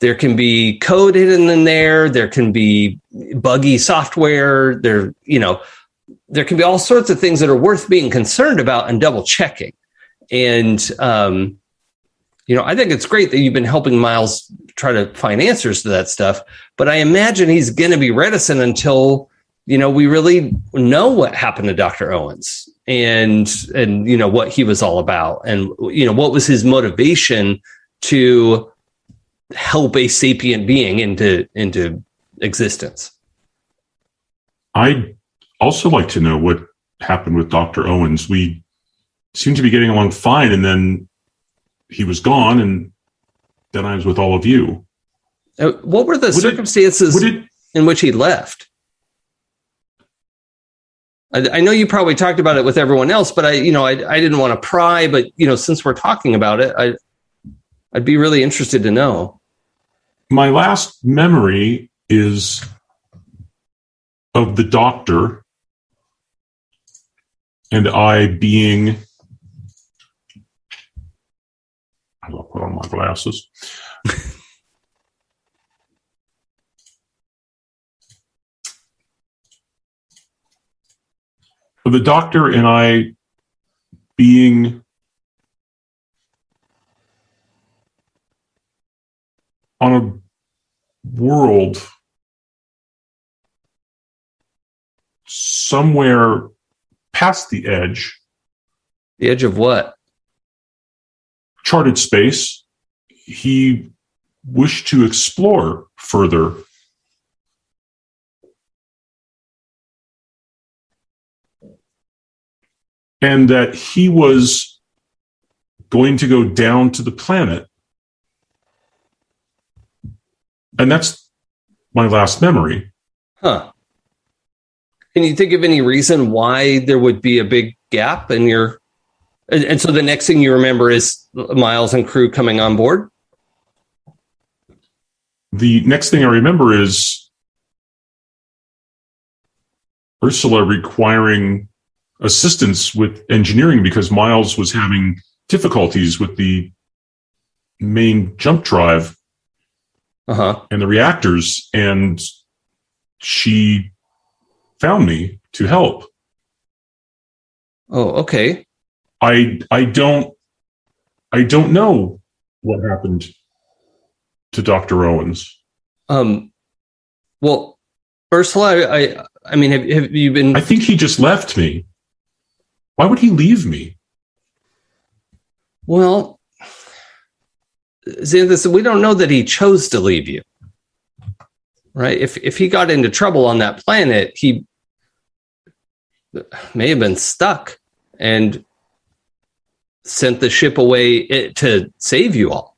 Speaker 3: there can be code hidden in there. There can be buggy software. There, you know, there can be all sorts of things that are worth being concerned about and double checking. And, um, you know, I think it's great that you've been helping Miles try to find answers to that stuff, but I imagine he's going to be reticent until, you know, we really know what happened to Dr. Owens and, and, you know, what he was all about and, you know, what was his motivation to help a sapient being into, into existence.
Speaker 7: I'd also like to know what happened with Dr. Owens. We seemed to be getting along fine, and then he was gone, and then I was with all of you.
Speaker 3: Uh, what were the
Speaker 7: Would
Speaker 3: circumstances
Speaker 7: Would it
Speaker 3: in which he left? I, I know you probably talked about it with everyone else, but I, you know, I, I didn't want to pry. But you know, since we're talking about it, I, I'd be really interested to know.
Speaker 7: my last memory is of the doctor and I being. I'll put on my glasses. [LAUGHS] The doctor and I being on a world somewhere past the edge,
Speaker 3: The edge of what?
Speaker 7: charted space, he wished to explore further. And that he was going to go down to the planet. And that's my last memory.
Speaker 3: Huh. Can you think of any reason why there would be a big gap in your? And, and so the next thing you remember is Miles and crew coming on board.
Speaker 7: the next thing I remember is Ursula requiring assistance with engineering because Miles was having difficulties with the main jump drive
Speaker 3: Uh huh.
Speaker 7: and the reactors, and she found me to help.
Speaker 3: Oh, okay.
Speaker 7: I I don't I don't know what happened to Dr. Owens.
Speaker 3: Um. Well, Ursula, I, I, I mean, have, have you been?
Speaker 7: I think he just left me. Why would he leave me?
Speaker 3: Well, Xanthus, we don't know that he chose to leave you. Right? If if he got into trouble on that planet, he may have been stuck and sent the ship away eh, to save you all.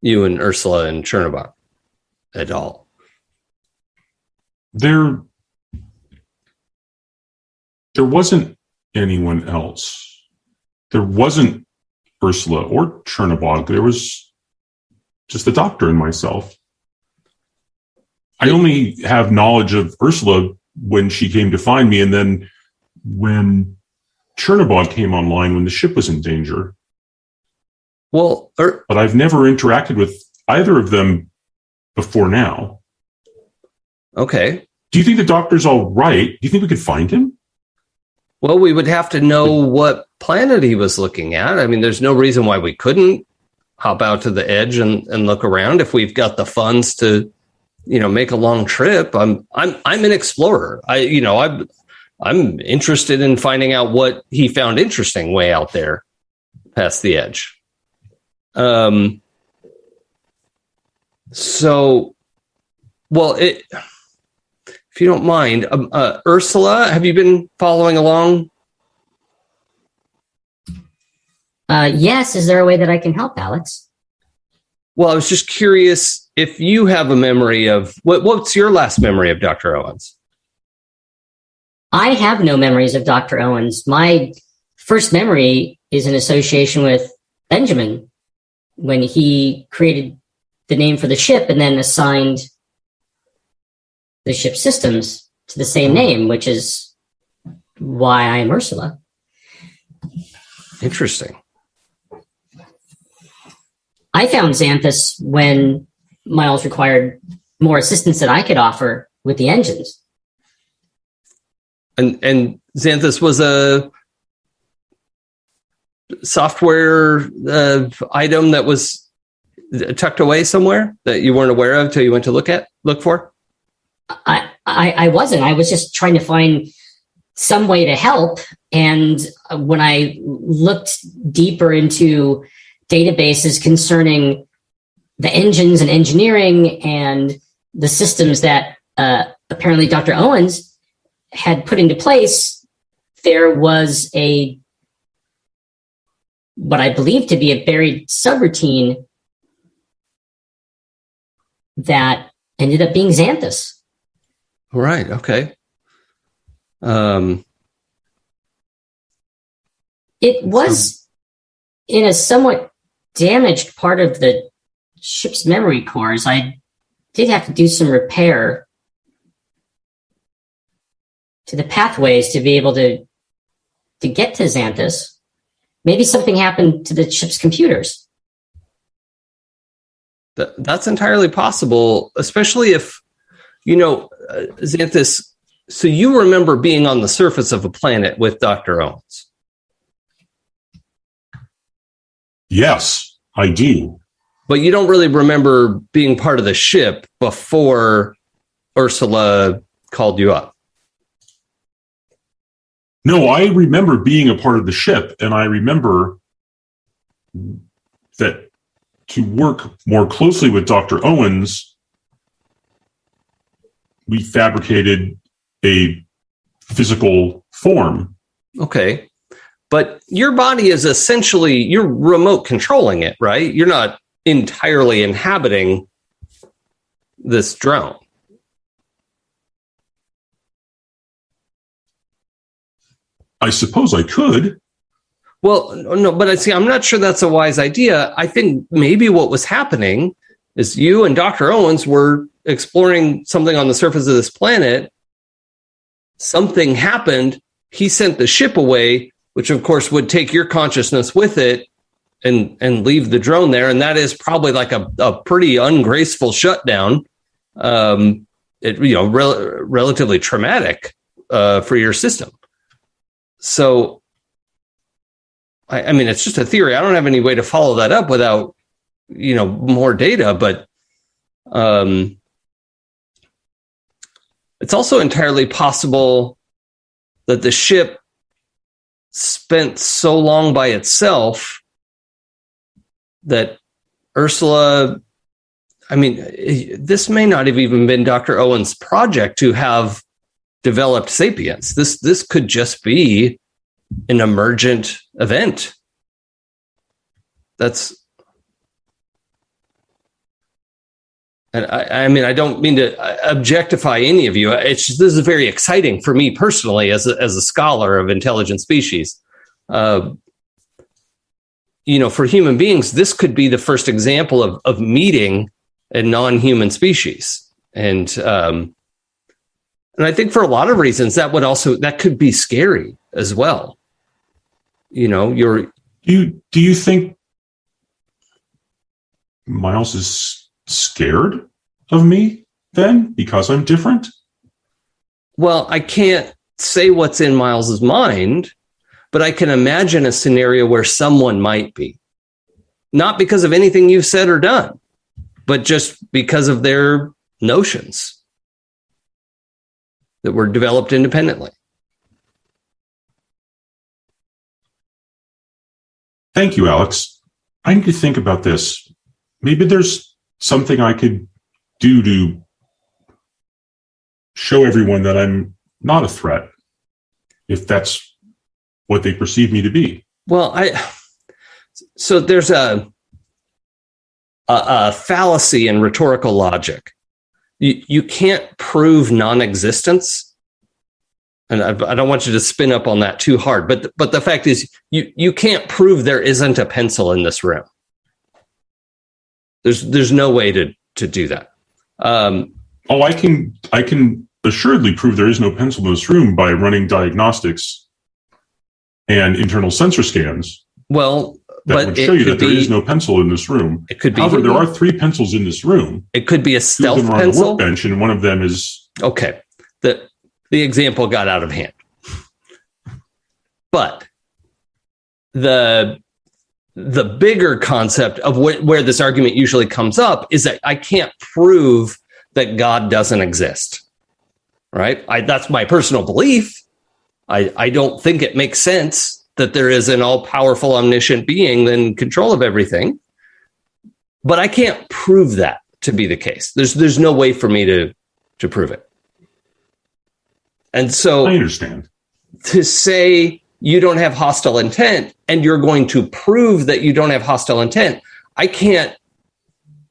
Speaker 3: You and Ursula and Chernobog at all.
Speaker 7: there there wasn't anyone else there wasn't ursula or chernobog there was just the doctor and myself i only have knowledge of ursula when she came to find me and then when chernobog came online when the ship was in danger.
Speaker 3: Well, Ur-
Speaker 7: but i've never interacted with either of them before now.
Speaker 3: Okay.
Speaker 7: do you think the doctor's all right? Do you think we could find him?
Speaker 3: Well, we would have to know what planet he was looking at. I mean, there's no reason why we couldn't hop out to the edge and, and look around. If we've got the funds to, you know, make a long trip. I'm I'm I'm an explorer. I you know, I'm I'm interested in finding out what he found interesting way out there past the edge. Um so well it if you don't mind, um, uh, Ursula, have you been following along?
Speaker 8: Uh, yes, is there a way that I can help, Alex?
Speaker 3: Well, I was just curious if you have a memory of what, what's your last memory of Dr. Owens?
Speaker 8: I have no memories of Dr. Owens. My first memory is an association with Benjamin when he created the name for the ship and then assigned the ship systems to the same hmm. name, which is why I am Ursula.
Speaker 3: Interesting.
Speaker 8: I found Xanthus when Miles required more assistance than I could offer with the engines.
Speaker 3: And and Xanthus was a software uh, item that was tucked away somewhere that you weren't aware of till you went to look at look for.
Speaker 8: I, I, I wasn't. I was just trying to find some way to help. And when I looked deeper into databases concerning the engines and engineering and the systems that uh, apparently Dr. Owens had put into place, there was a what I believe to be a buried subroutine that ended up being Xanthus.
Speaker 3: Right. Okay. Um,
Speaker 8: it was in a somewhat damaged part of the ship's memory cores. I did have to do some repair to the pathways to be able to to get to Xanthus. Maybe something happened to the ship's computers.
Speaker 3: That, that's entirely possible, especially if you know uh, Xanthus. So you remember being on the surface of a planet with Doctor Owens?
Speaker 7: Yes, I do.
Speaker 3: But you don't really remember being part of the ship before Ursula called you up.
Speaker 7: No, I remember being a part of the ship, and I remember that to work more closely with Dr. Owens, we fabricated a physical form.
Speaker 3: Okay. But your body is essentially, you're remote controlling it, right? You're not entirely inhabiting this drone.
Speaker 7: I suppose I could.
Speaker 3: Well, no, but I see, I'm not sure that's a wise idea. I think maybe what was happening is you and Dr. Owens were exploring something on the surface of this planet. Something happened. He sent the ship away, which of course would take your consciousness with it and and leave the drone there. And that is probably like a, a pretty ungraceful shutdown. Um, it, you know, rel- relatively traumatic uh, for your system. So I, I mean, it's just a theory. I don't have any way to follow that up without, you know, more data. But um, it's also entirely possible that the ship spent so long by itself that Ursula, I mean, this may not have even been Dr. Owen's project to have developed sapience. This this could just be an emergent event. That's and I, I, mean, I don't mean to objectify any of you. It's just, this is very exciting for me personally as a, as a scholar of intelligent species. Uh, you know, for human beings, this could be the first example of of meeting a non-human species, and um, and I think for a lot of reasons that would also that could be scary as well. You know, you're
Speaker 7: do you do you think Miles is scared of me then because I'm different?
Speaker 3: Well, I can't say what's in Miles's mind, but I can imagine a scenario where someone might be. Not because of anything you've said or done, but just because of their notions that were developed independently.
Speaker 7: Thank you, Alex. I need to think about this. Maybe there's something I could do to show everyone that I'm not a threat, if that's what they perceive me to be.
Speaker 3: Well, I so there's a a, a fallacy in rhetorical logic. You, you can't prove non-existence and I, I, don't want you to spin up on that too hard. But but the fact is, you you can't prove there isn't a pencil in this room. There's there's no way to to do that. Um,
Speaker 7: oh, I can I can assuredly prove there is no pencil in this room by running diagnostics and internal sensor scans.
Speaker 3: Well,
Speaker 7: that
Speaker 3: but
Speaker 7: would show you that there is no pencil in this room.
Speaker 3: It could be.
Speaker 7: However, there are three pencils in this room.
Speaker 3: It could be a stealth
Speaker 7: Two of them are
Speaker 3: pencil.
Speaker 7: on the workbench, and one of them is
Speaker 3: okay. The the example got out of hand, but the the bigger concept of wh- where this argument usually comes up is that I can't prove that God doesn't exist. Right? I, that's my personal belief. I, I don't think it makes sense that there is an all powerful, omniscient being in control of everything. But I can't prove that to be the case. There's there's no way for me to to prove it. And so
Speaker 7: I understand.
Speaker 3: To say you don't have hostile intent and you're going to prove that you don't have hostile intent, I can't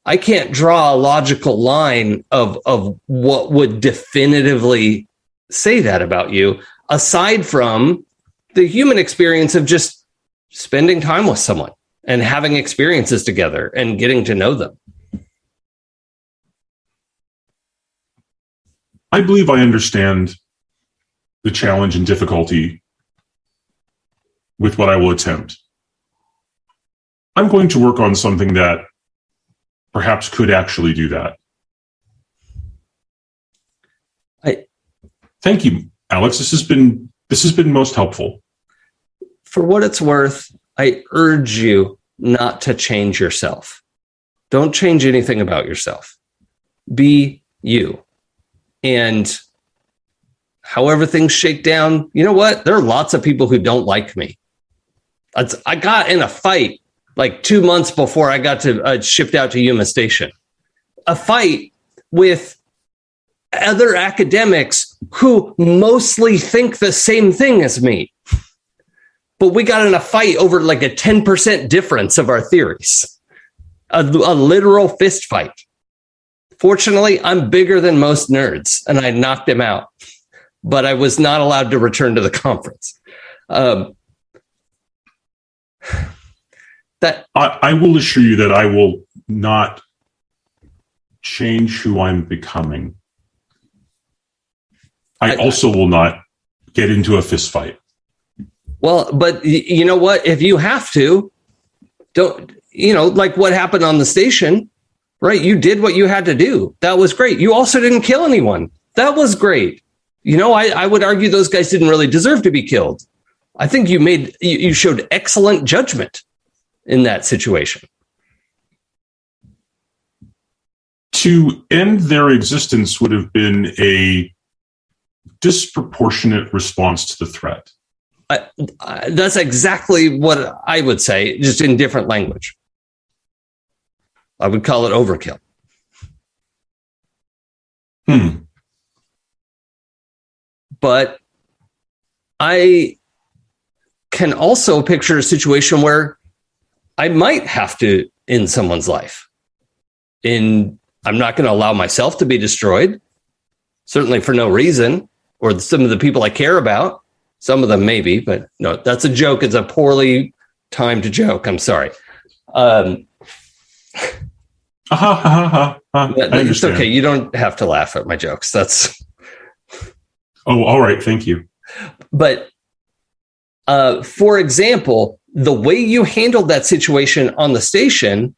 Speaker 3: I can't draw a logical line of of what would definitively say that about you aside from the human experience of just spending time with someone and having experiences together and getting to know them.
Speaker 7: I believe I understand the challenge and difficulty with what I will attempt. I'm going to work on something that perhaps could actually do that.
Speaker 3: I
Speaker 7: thank you, Alex. This has been this has been most helpful.
Speaker 3: For what it's worth, I urge you not to change yourself. Don't change anything about yourself. Be you. And however things shake down, you know what? There are lots of people who don't like me. I got in a fight like two months before I got to uh, shipped out to Yuma Station. A fight with other academics who mostly think the same thing as me. But we got in a fight over like a 10% difference of our theories, a, a literal fist fight. Fortunately, I'm bigger than most nerds and I knocked him out, but I was not allowed to return to the conference. Um, that
Speaker 7: I, I will assure you that I will not change who I'm becoming. I, I also will not get into a fist fight.
Speaker 3: Well, but you know what? If you have to, don't, you know, like what happened on the station, right? You did what you had to do. That was great. You also didn't kill anyone. That was great. You know, I, I would argue those guys didn't really deserve to be killed. I think you made, you, you showed excellent judgment in that situation.
Speaker 7: To end their existence would have been a disproportionate response to the threat.
Speaker 3: I, I, that's exactly what I would say, just in different language. I would call it overkill.
Speaker 7: Hmm.
Speaker 3: But I can also picture a situation where I might have to end someone's life. In I'm not going to allow myself to be destroyed, certainly for no reason, or some of the people I care about. Some of them maybe, but no, that's a joke. It's a poorly timed joke. I'm sorry. Um, it's okay. You don't have to laugh at my jokes. That's.
Speaker 7: Oh, all right. Thank you.
Speaker 3: But, uh, for example, the way you handled that situation on the station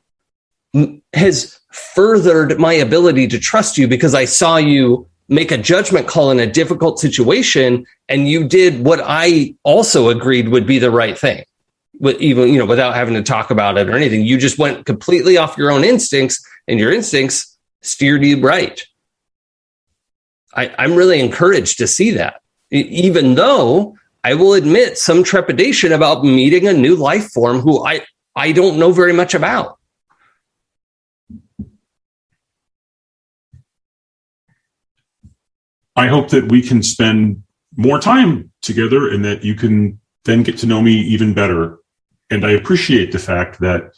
Speaker 3: has furthered my ability to trust you because I saw you make a judgment call in a difficult situation and you did what I also agreed would be the right thing. But even, you know, without having to talk about it or anything, you just went completely off your own instincts and your instincts steered you right. I, I'm really encouraged to see that, even though I will admit some trepidation about meeting a new life form who I, I don't know very much about.
Speaker 7: I hope that we can spend more time together and that you can then get to know me even better. And I appreciate the fact that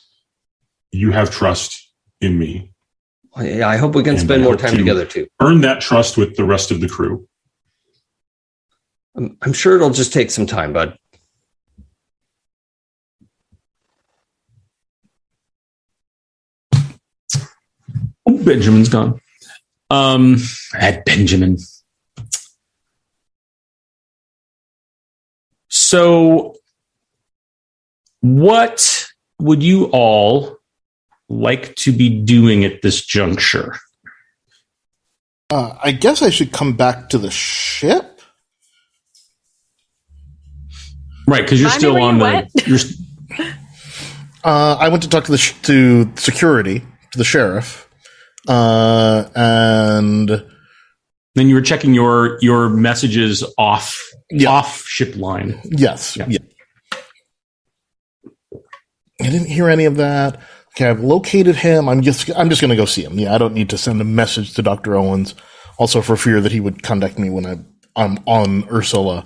Speaker 7: you have trust in me.
Speaker 3: Yeah, I hope we can
Speaker 7: And
Speaker 3: spend more time
Speaker 7: to-
Speaker 3: together too.
Speaker 7: Earn that trust with the rest of the crew.
Speaker 3: I'm, I'm sure it'll just take some time, bud.
Speaker 1: Oh, Benjamin's gone. Um, at Benjamin. So, what would you all like to be doing at this juncture?
Speaker 2: Uh, I guess I should come back to the ship.
Speaker 1: Right, because you're
Speaker 4: Remind
Speaker 1: still on the.
Speaker 4: went. [LAUGHS]
Speaker 1: You're, s-
Speaker 2: Uh, I went to talk to the sh- to security to the sheriff, uh, and
Speaker 1: then you were checking your your messages off
Speaker 2: Yeah.
Speaker 1: off ship line.
Speaker 2: yes,
Speaker 1: Yeah.
Speaker 2: yeah. I didn't hear any of that. Okay, I've located him. I'm just I'm just going to go see him. Yeah, I don't need to send a message to Doctor Owens. Also, for fear that he would contact me when I, I'm on Ursula,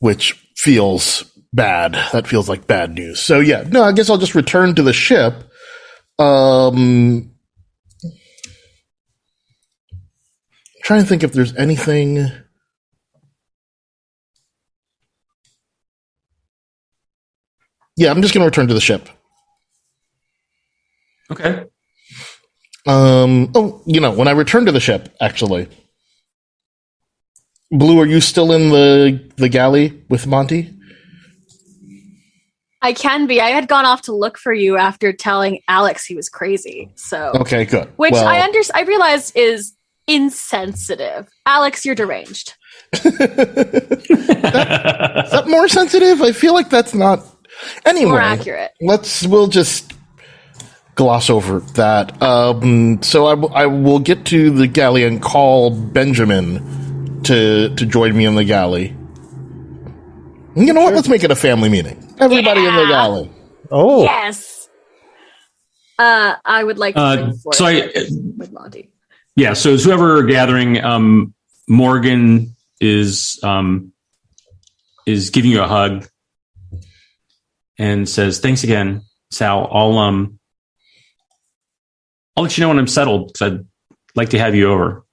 Speaker 2: which feels bad. That feels like bad news. So yeah, no, I guess I'll just return to the ship. Um, trying to think if there's anything. Yeah, I'm just going to return to the ship.
Speaker 1: Okay.
Speaker 2: Um. Oh, you know, when I return to the ship, actually, Blue, are you still in the the galley with Monty?
Speaker 4: I can be. I had gone off to look for you after telling Alex he was crazy. So,
Speaker 2: Okay, good.
Speaker 4: which
Speaker 2: Well,
Speaker 4: I under I realized is insensitive. Alex, you're deranged. [LAUGHS]
Speaker 2: is that more sensitive? I feel like that's not. Anyway,
Speaker 4: More accurate.
Speaker 2: let's we'll just gloss over that. Um, so I, w- I will get to the galley and call Benjamin to to join me in the galley. You know what? Let's make it a family meeting. Everybody in the galley.
Speaker 5: Oh,
Speaker 4: Yes. Uh, I would like to
Speaker 1: Uh, so I-
Speaker 4: with Monty.
Speaker 1: Yeah, so as whoever gathering, um, Morgan is um, is giving you a hug and says, "Thanks again, Sal. I'll um, I'll let you know when I'm settled because I'd like to have you over."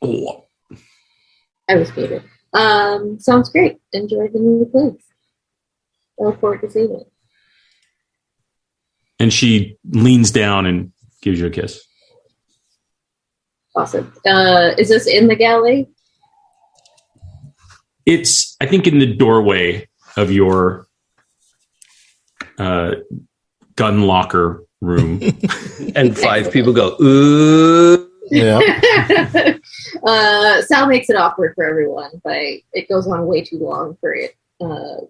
Speaker 1: Oh,
Speaker 6: I was muted. Um, sounds great. Enjoy the new place. I look forward to seeing it.
Speaker 1: and she leans down and gives you a kiss.
Speaker 6: Awesome. Uh, is this in the galley?
Speaker 1: It's, I think, in the doorway of your uh, gun locker room. [LAUGHS]
Speaker 3: And five people go, ooh.
Speaker 2: Yeah. [LAUGHS]
Speaker 6: uh, Sal makes it awkward for everyone, but it goes on way too long for it. Uh,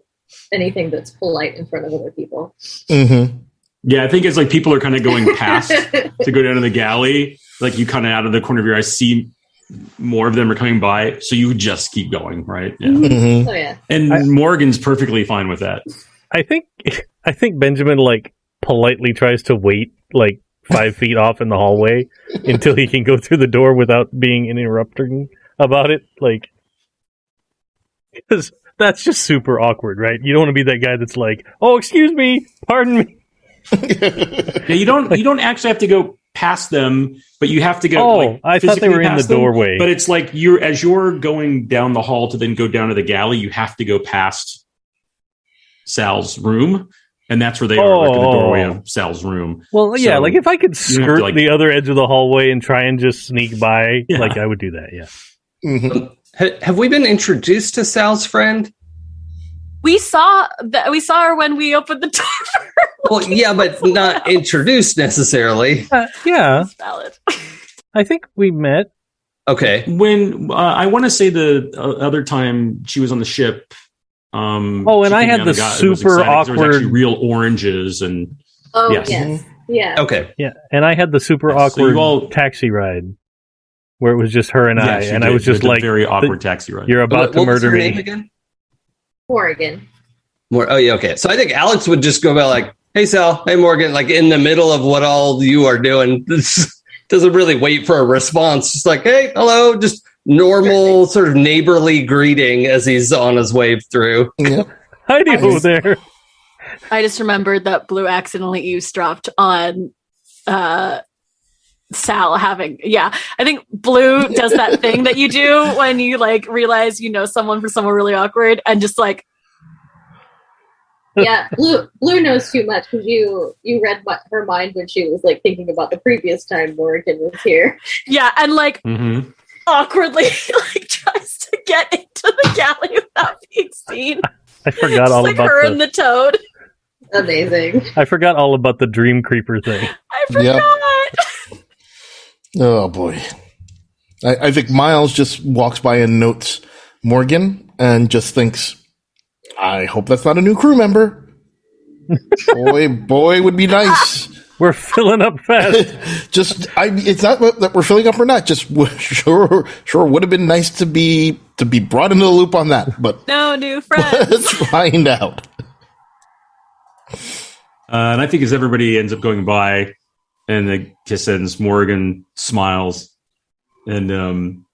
Speaker 6: anything that's polite in front of other people.
Speaker 2: mm-hmm.
Speaker 1: Yeah, I think it's like people are kind of going past [LAUGHS] to go down to the galley. Like you kind of out of the corner of your eye see more of them are coming by, so you just keep going, right? Yeah.
Speaker 2: Mm-hmm.
Speaker 6: Oh yeah.
Speaker 1: And
Speaker 5: I-
Speaker 1: Morgan's perfectly fine with that.
Speaker 5: I think I think Benjamin like politely tries to wait like five feet off in the hallway [LAUGHS] until he can go through the door without being interrupting about it. Like, because that's just super awkward, right? You don't want to be that guy that's like, "Oh, excuse me, pardon me." [LAUGHS]
Speaker 1: Yeah, you don't you don't actually have to go past them, but you have to go.
Speaker 5: Oh,
Speaker 1: like,
Speaker 5: I thought they
Speaker 1: physically
Speaker 5: were in the
Speaker 1: past them.
Speaker 5: doorway.
Speaker 1: But it's like you're as you're going down the hall to then go down to the galley, you have to go past Sal's room, and that's where they are, like in the
Speaker 5: Oh.
Speaker 1: doorway of Sal's room.
Speaker 5: Well, yeah,
Speaker 1: So,
Speaker 5: like if I could
Speaker 1: you to,
Speaker 5: skirt
Speaker 1: like-
Speaker 5: the other edge of the hallway and try and just sneak by,
Speaker 1: Yeah.
Speaker 5: like I would do that. Yeah.
Speaker 2: Mm-hmm.
Speaker 3: Have we been introduced to Sal's friend?
Speaker 4: We saw that we saw her when we opened the door. [LAUGHS]
Speaker 3: Well, yeah, but not introduced necessarily.
Speaker 5: Uh, yeah,
Speaker 4: That's valid.
Speaker 5: I think we met.
Speaker 3: Okay.
Speaker 1: When uh, I want to say the uh, other time she was on the ship. Um,
Speaker 5: Oh, and I had
Speaker 1: down
Speaker 5: the
Speaker 1: and got- it was
Speaker 5: super
Speaker 1: There was
Speaker 5: awkward-
Speaker 1: actually real oranges and
Speaker 6: Oh
Speaker 1: Yes.
Speaker 6: yes. Yeah.
Speaker 3: Okay.
Speaker 5: Yeah, and I had the super
Speaker 1: Yeah, so
Speaker 5: awkward
Speaker 1: all-
Speaker 5: taxi ride where it was just her and I,
Speaker 1: Yes, you
Speaker 5: and I was just like,
Speaker 1: very awkward taxi ride.
Speaker 5: "You're about
Speaker 3: What-
Speaker 5: to
Speaker 3: what was
Speaker 5: murder me."
Speaker 3: name again?
Speaker 6: Morgan.
Speaker 3: More. Oh yeah. Okay. So I think Alex would just go about like, "Hey Sal, hey Morgan," like in the middle of what all you are doing. This [LAUGHS] doesn't really wait for a response. Just like, "Hey, hello," just normal sort of neighborly greeting as he's on his way through.
Speaker 2: Yep. [LAUGHS]
Speaker 5: Heidi
Speaker 6: I just-
Speaker 5: there.
Speaker 4: I just remembered that Blue accidentally eavesdropped on uh Sal having yeah. I think Blue [LAUGHS] does that thing that you do when you like realize you know someone for someone really awkward and just like
Speaker 6: yeah, Blue Blue knows too much because you you read what her mind when she was like thinking about the previous time Morgan was here.
Speaker 4: yeah, and like
Speaker 1: Mm-hmm.
Speaker 4: awkwardly [LAUGHS] like tries to get into the galley without being seen.
Speaker 5: I forgot
Speaker 4: Just
Speaker 5: all
Speaker 4: like
Speaker 5: about
Speaker 4: her
Speaker 5: the,
Speaker 4: and the toad.
Speaker 6: Amazing.
Speaker 5: I forgot all about the Dream Creeper thing.
Speaker 4: I forgot.
Speaker 2: Oh boy. I, I think Miles just walks by and notes Morgan and just thinks, I hope that's not a new crew member. boy, boy would be nice. [LAUGHS]
Speaker 5: We're filling up fast. [LAUGHS]
Speaker 2: just, I, it's not that we're filling up or not. Just [LAUGHS] sure, sure would have been nice to be to be brought into the loop on that. But
Speaker 4: No new friends.
Speaker 2: let's find out.
Speaker 1: Uh, and I think as everybody ends up going by, and the kiss ends, Morgan smiles and um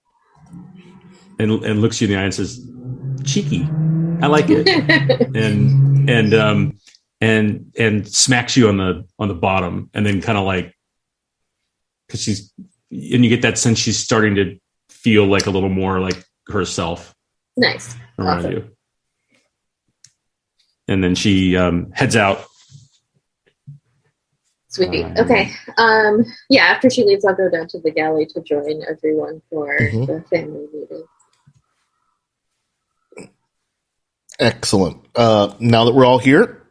Speaker 1: and and looks you in the eye and says, "Cheeky, I like it," [LAUGHS] and and um and and smacks you on the on the bottom, and then kind of like because she's and you get that sense she's starting to feel like a little more like herself
Speaker 6: Nice.
Speaker 1: around
Speaker 6: Awesome.
Speaker 1: you. And then she um, heads out
Speaker 6: Sweet.
Speaker 1: Um,
Speaker 6: Okay. Um yeah, after she leaves I'll go down to the galley to join everyone for
Speaker 2: Mhm.
Speaker 6: the family meeting.
Speaker 2: Excellent. Uh, now that we're all here,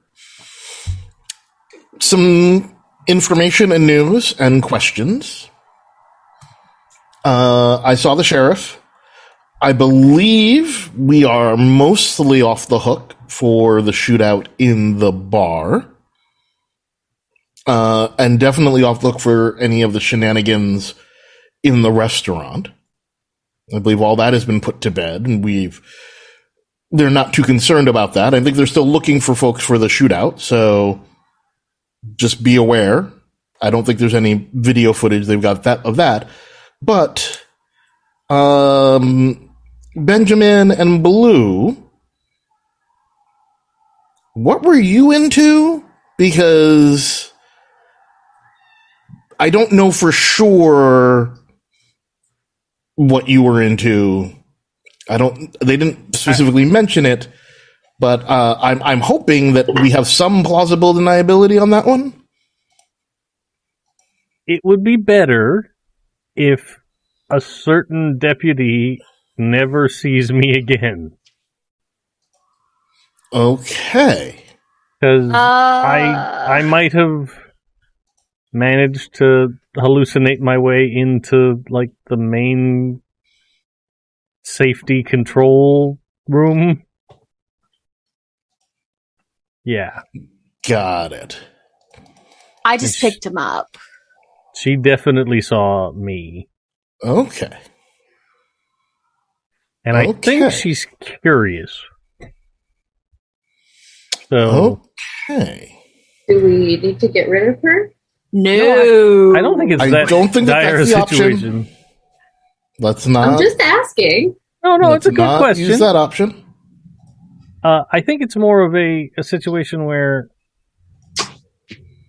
Speaker 2: some information and news and questions. Uh, I saw the sheriff. I believe we are mostly off the hook for the shootout in the bar. Uh, and definitely off the hook for any of the shenanigans in the restaurant. I believe all that has been put to bed, and we've they're not too concerned about that. I think they're still looking for folks for the shootout, so just be aware. I don't think there's any video footage they've got that of that, but um, Benjamin and Blue, what were you into? Because I don't know for sure what you were into. I don't. They didn't specifically mention it, but uh, I'm I'm hoping that we have some plausible deniability on that one.
Speaker 5: It would be better if a certain deputy never sees me again.
Speaker 2: Okay.
Speaker 5: Because
Speaker 4: Uh,
Speaker 5: I I might have managed to hallucinate my way into like the main safety control room. Yeah,
Speaker 2: Got it.
Speaker 4: I just picked him up.
Speaker 5: she definitely saw me,
Speaker 2: Okay.
Speaker 5: and I think she's curious. So
Speaker 2: Okay.
Speaker 6: Do we need to get rid of her?
Speaker 4: No,
Speaker 5: I don't think it's
Speaker 2: I
Speaker 5: that
Speaker 2: don't think that
Speaker 5: dire
Speaker 2: that's
Speaker 5: a
Speaker 2: the option.
Speaker 5: Situation.
Speaker 2: Let's not.
Speaker 6: I'm just asking.
Speaker 5: No, no,
Speaker 2: let's
Speaker 5: it's a good
Speaker 2: not
Speaker 5: question.
Speaker 2: Use that option.
Speaker 5: Uh, I think it's more of a, a situation where,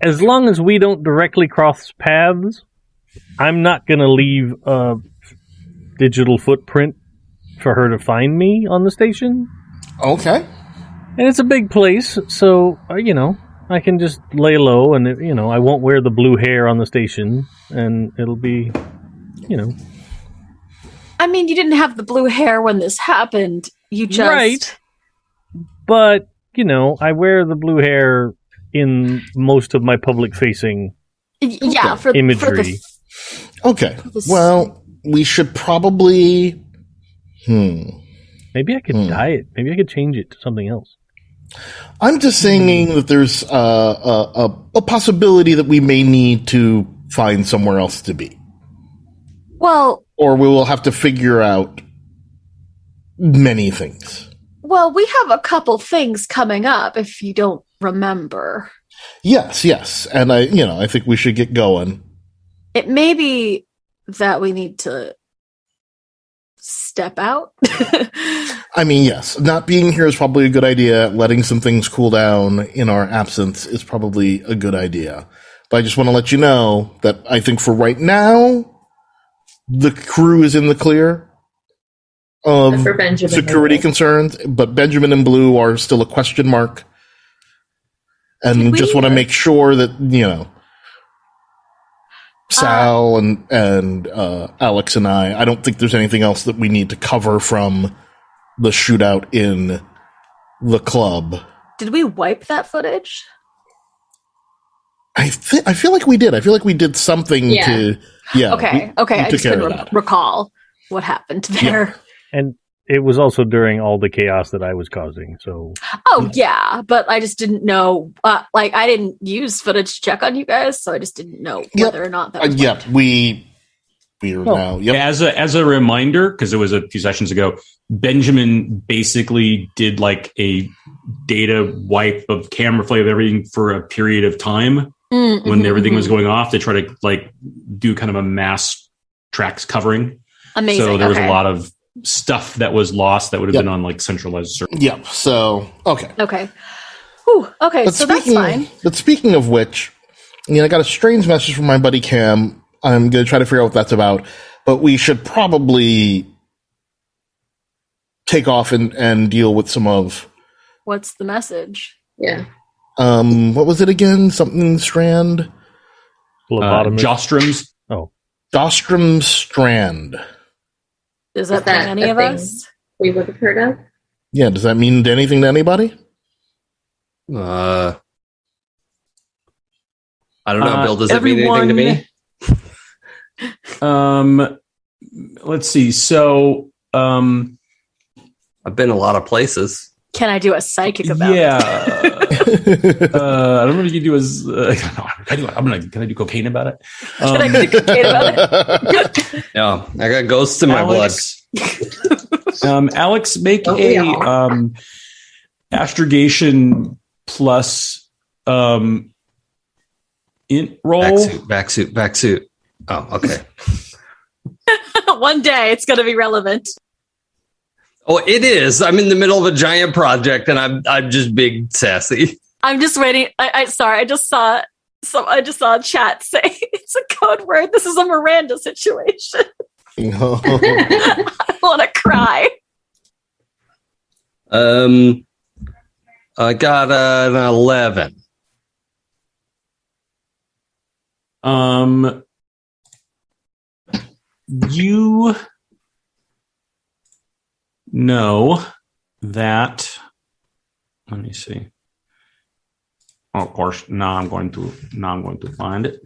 Speaker 5: as long as we don't directly cross paths, I'm not going to leave a digital footprint for her to find me on the station.
Speaker 2: Okay.
Speaker 5: And it's a big place, so, uh, you know, I can just lay low and, you know, I won't wear the blue hair on the station, and it'll be, you know.
Speaker 4: I mean, you didn't have the blue hair when this happened. You just
Speaker 5: Right. But, you know, I wear the blue hair in most of my public facing
Speaker 4: yeah, for, for
Speaker 5: Imagery.
Speaker 4: the
Speaker 2: Okay.
Speaker 4: This-
Speaker 2: Well, we should probably. Hmm.
Speaker 5: Maybe I could
Speaker 2: Hmm.
Speaker 5: dye it. Maybe I could change it to something else.
Speaker 2: I'm just saying that there's uh, a, a, a possibility that we may need to find somewhere else to be.
Speaker 4: well,
Speaker 2: Or we will have to figure out many things.
Speaker 4: well, we have a couple things coming up. If you don't remember,
Speaker 2: Yes, yes. And I, you know, I think we should get going.
Speaker 4: it may be that we need to step out? [LAUGHS]
Speaker 2: I mean, yes, not being here is probably a good idea. Letting some things cool down in our absence is probably a good idea. But I just want to let you know that I think for right now, the crew is in the clear of security concerns, but Benjamin and Blue are still a question mark. And
Speaker 4: we-
Speaker 2: just want to make sure that, you know, Sal and, and, uh, Alex and I, I don't think there's anything else that we need to cover from the shootout in the club.
Speaker 4: Did we wipe that footage?
Speaker 2: I thi- I feel like we did. I feel like we did something
Speaker 6: Yeah.
Speaker 2: to, yeah.
Speaker 4: okay,
Speaker 2: we-
Speaker 4: okay.
Speaker 2: we
Speaker 4: I just
Speaker 2: care
Speaker 4: couldn't re- recall what happened there.
Speaker 5: And it was also during all the chaos that I was causing. So
Speaker 4: Oh yeah, but I just didn't know. Uh, like I didn't use footage to check on you guys, so I just didn't know
Speaker 2: Yep.
Speaker 4: whether or not that.
Speaker 2: Uh,
Speaker 4: Was
Speaker 2: yeah,
Speaker 4: wiped.
Speaker 2: we, we are
Speaker 1: Oh,
Speaker 2: now, yep.
Speaker 1: As a as a reminder, because it was a few sessions ago, Benjamin basically did like a data wipe of camera play of everything for a period of time
Speaker 4: Mm,
Speaker 1: when
Speaker 4: mhm,
Speaker 1: everything was
Speaker 4: mhm.
Speaker 1: going off to try to like do kind of a mass tracks covering.
Speaker 4: amazing.
Speaker 1: So there was
Speaker 4: okay.
Speaker 1: a lot of stuff that was lost that would have
Speaker 2: Yep.
Speaker 1: been on like centralized servers.
Speaker 2: Yep. So, okay.
Speaker 4: Okay. Whew, okay,
Speaker 2: But
Speaker 4: so that's
Speaker 2: speaking,
Speaker 4: fine.
Speaker 2: but speaking of which, you know, I got a strange message from my buddy Cam. I'm going to try to figure out what that's about, but we should probably take off and, and deal with some of,
Speaker 4: What's the message?
Speaker 6: Yeah.
Speaker 2: Um, what was it again? Something strand?
Speaker 1: Uh,
Speaker 5: lobotomist.
Speaker 1: Jostrums.
Speaker 2: Dostrom strand.
Speaker 4: Does that
Speaker 6: Is that
Speaker 4: bring any of us?
Speaker 6: We would have heard of.
Speaker 2: Yeah. Does that mean anything to anybody?
Speaker 3: Uh, I don't know,
Speaker 1: Uh,
Speaker 3: Bill. Does that mean anything to me?
Speaker 1: Um, let's see. So, um,
Speaker 3: I've been a lot of places.
Speaker 4: Can I do a psychic about it?
Speaker 1: yeah. [LAUGHS] [LAUGHS] uh, I don't know if you can do as. Uh, [LAUGHS] I do, I'm gonna. Can I do cocaine about it? [LAUGHS]
Speaker 4: Can I
Speaker 1: Um,
Speaker 4: do cocaine about it?
Speaker 3: Yeah, I got ghosts in my
Speaker 1: blood. um, Alex, make
Speaker 6: Oh,
Speaker 1: a
Speaker 6: yeah.
Speaker 1: um, astrogation plus um, int roll.
Speaker 3: blood. Vacc suit, vacc suit, vacc suit. Oh, okay.
Speaker 4: One day it's going to be relevant.
Speaker 3: Oh, it is. I'm in the middle of a giant project, and I'm I'm just big sassy.
Speaker 4: I'm just waiting. I, I sorry, I just saw some. I just saw a chat [LAUGHS] say it's a code word. This is a Miranda situation. [LAUGHS] No. I want to cry.
Speaker 3: Um, I got uh, an eleven.
Speaker 1: Um, you know that. Let me see. Oh, of course, now I'm going to now I'm going to find it.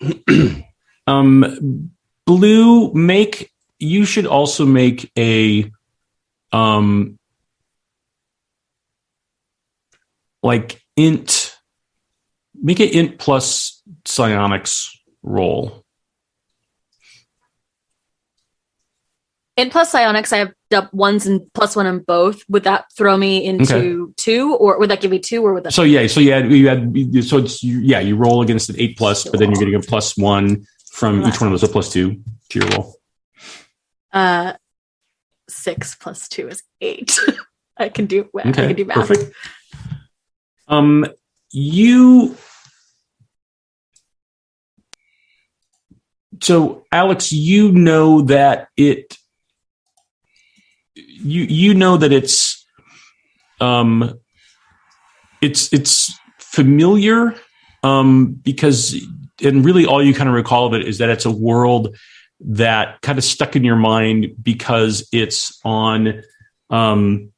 Speaker 1: [CLEARS THROAT] um, blue, make you should also make a um like int make it int plus psionics roll
Speaker 4: In plus psionics, I have ones and plus one in both. Would that throw me into two, or would that give me two, or would that?
Speaker 1: so yeah so you had you had so it's you, yeah you roll against an eight plus but then you're getting a plus one from each one of those a plus two to your roll
Speaker 4: Uh, six plus two is eight. [LAUGHS] I can do. I
Speaker 1: okay
Speaker 4: can do math.
Speaker 1: perfect um you so alex you know that it you you know that it's um it's it's familiar um because and really all you kind of recall of it is that it's a world that kind of stuck in your mind because it's on um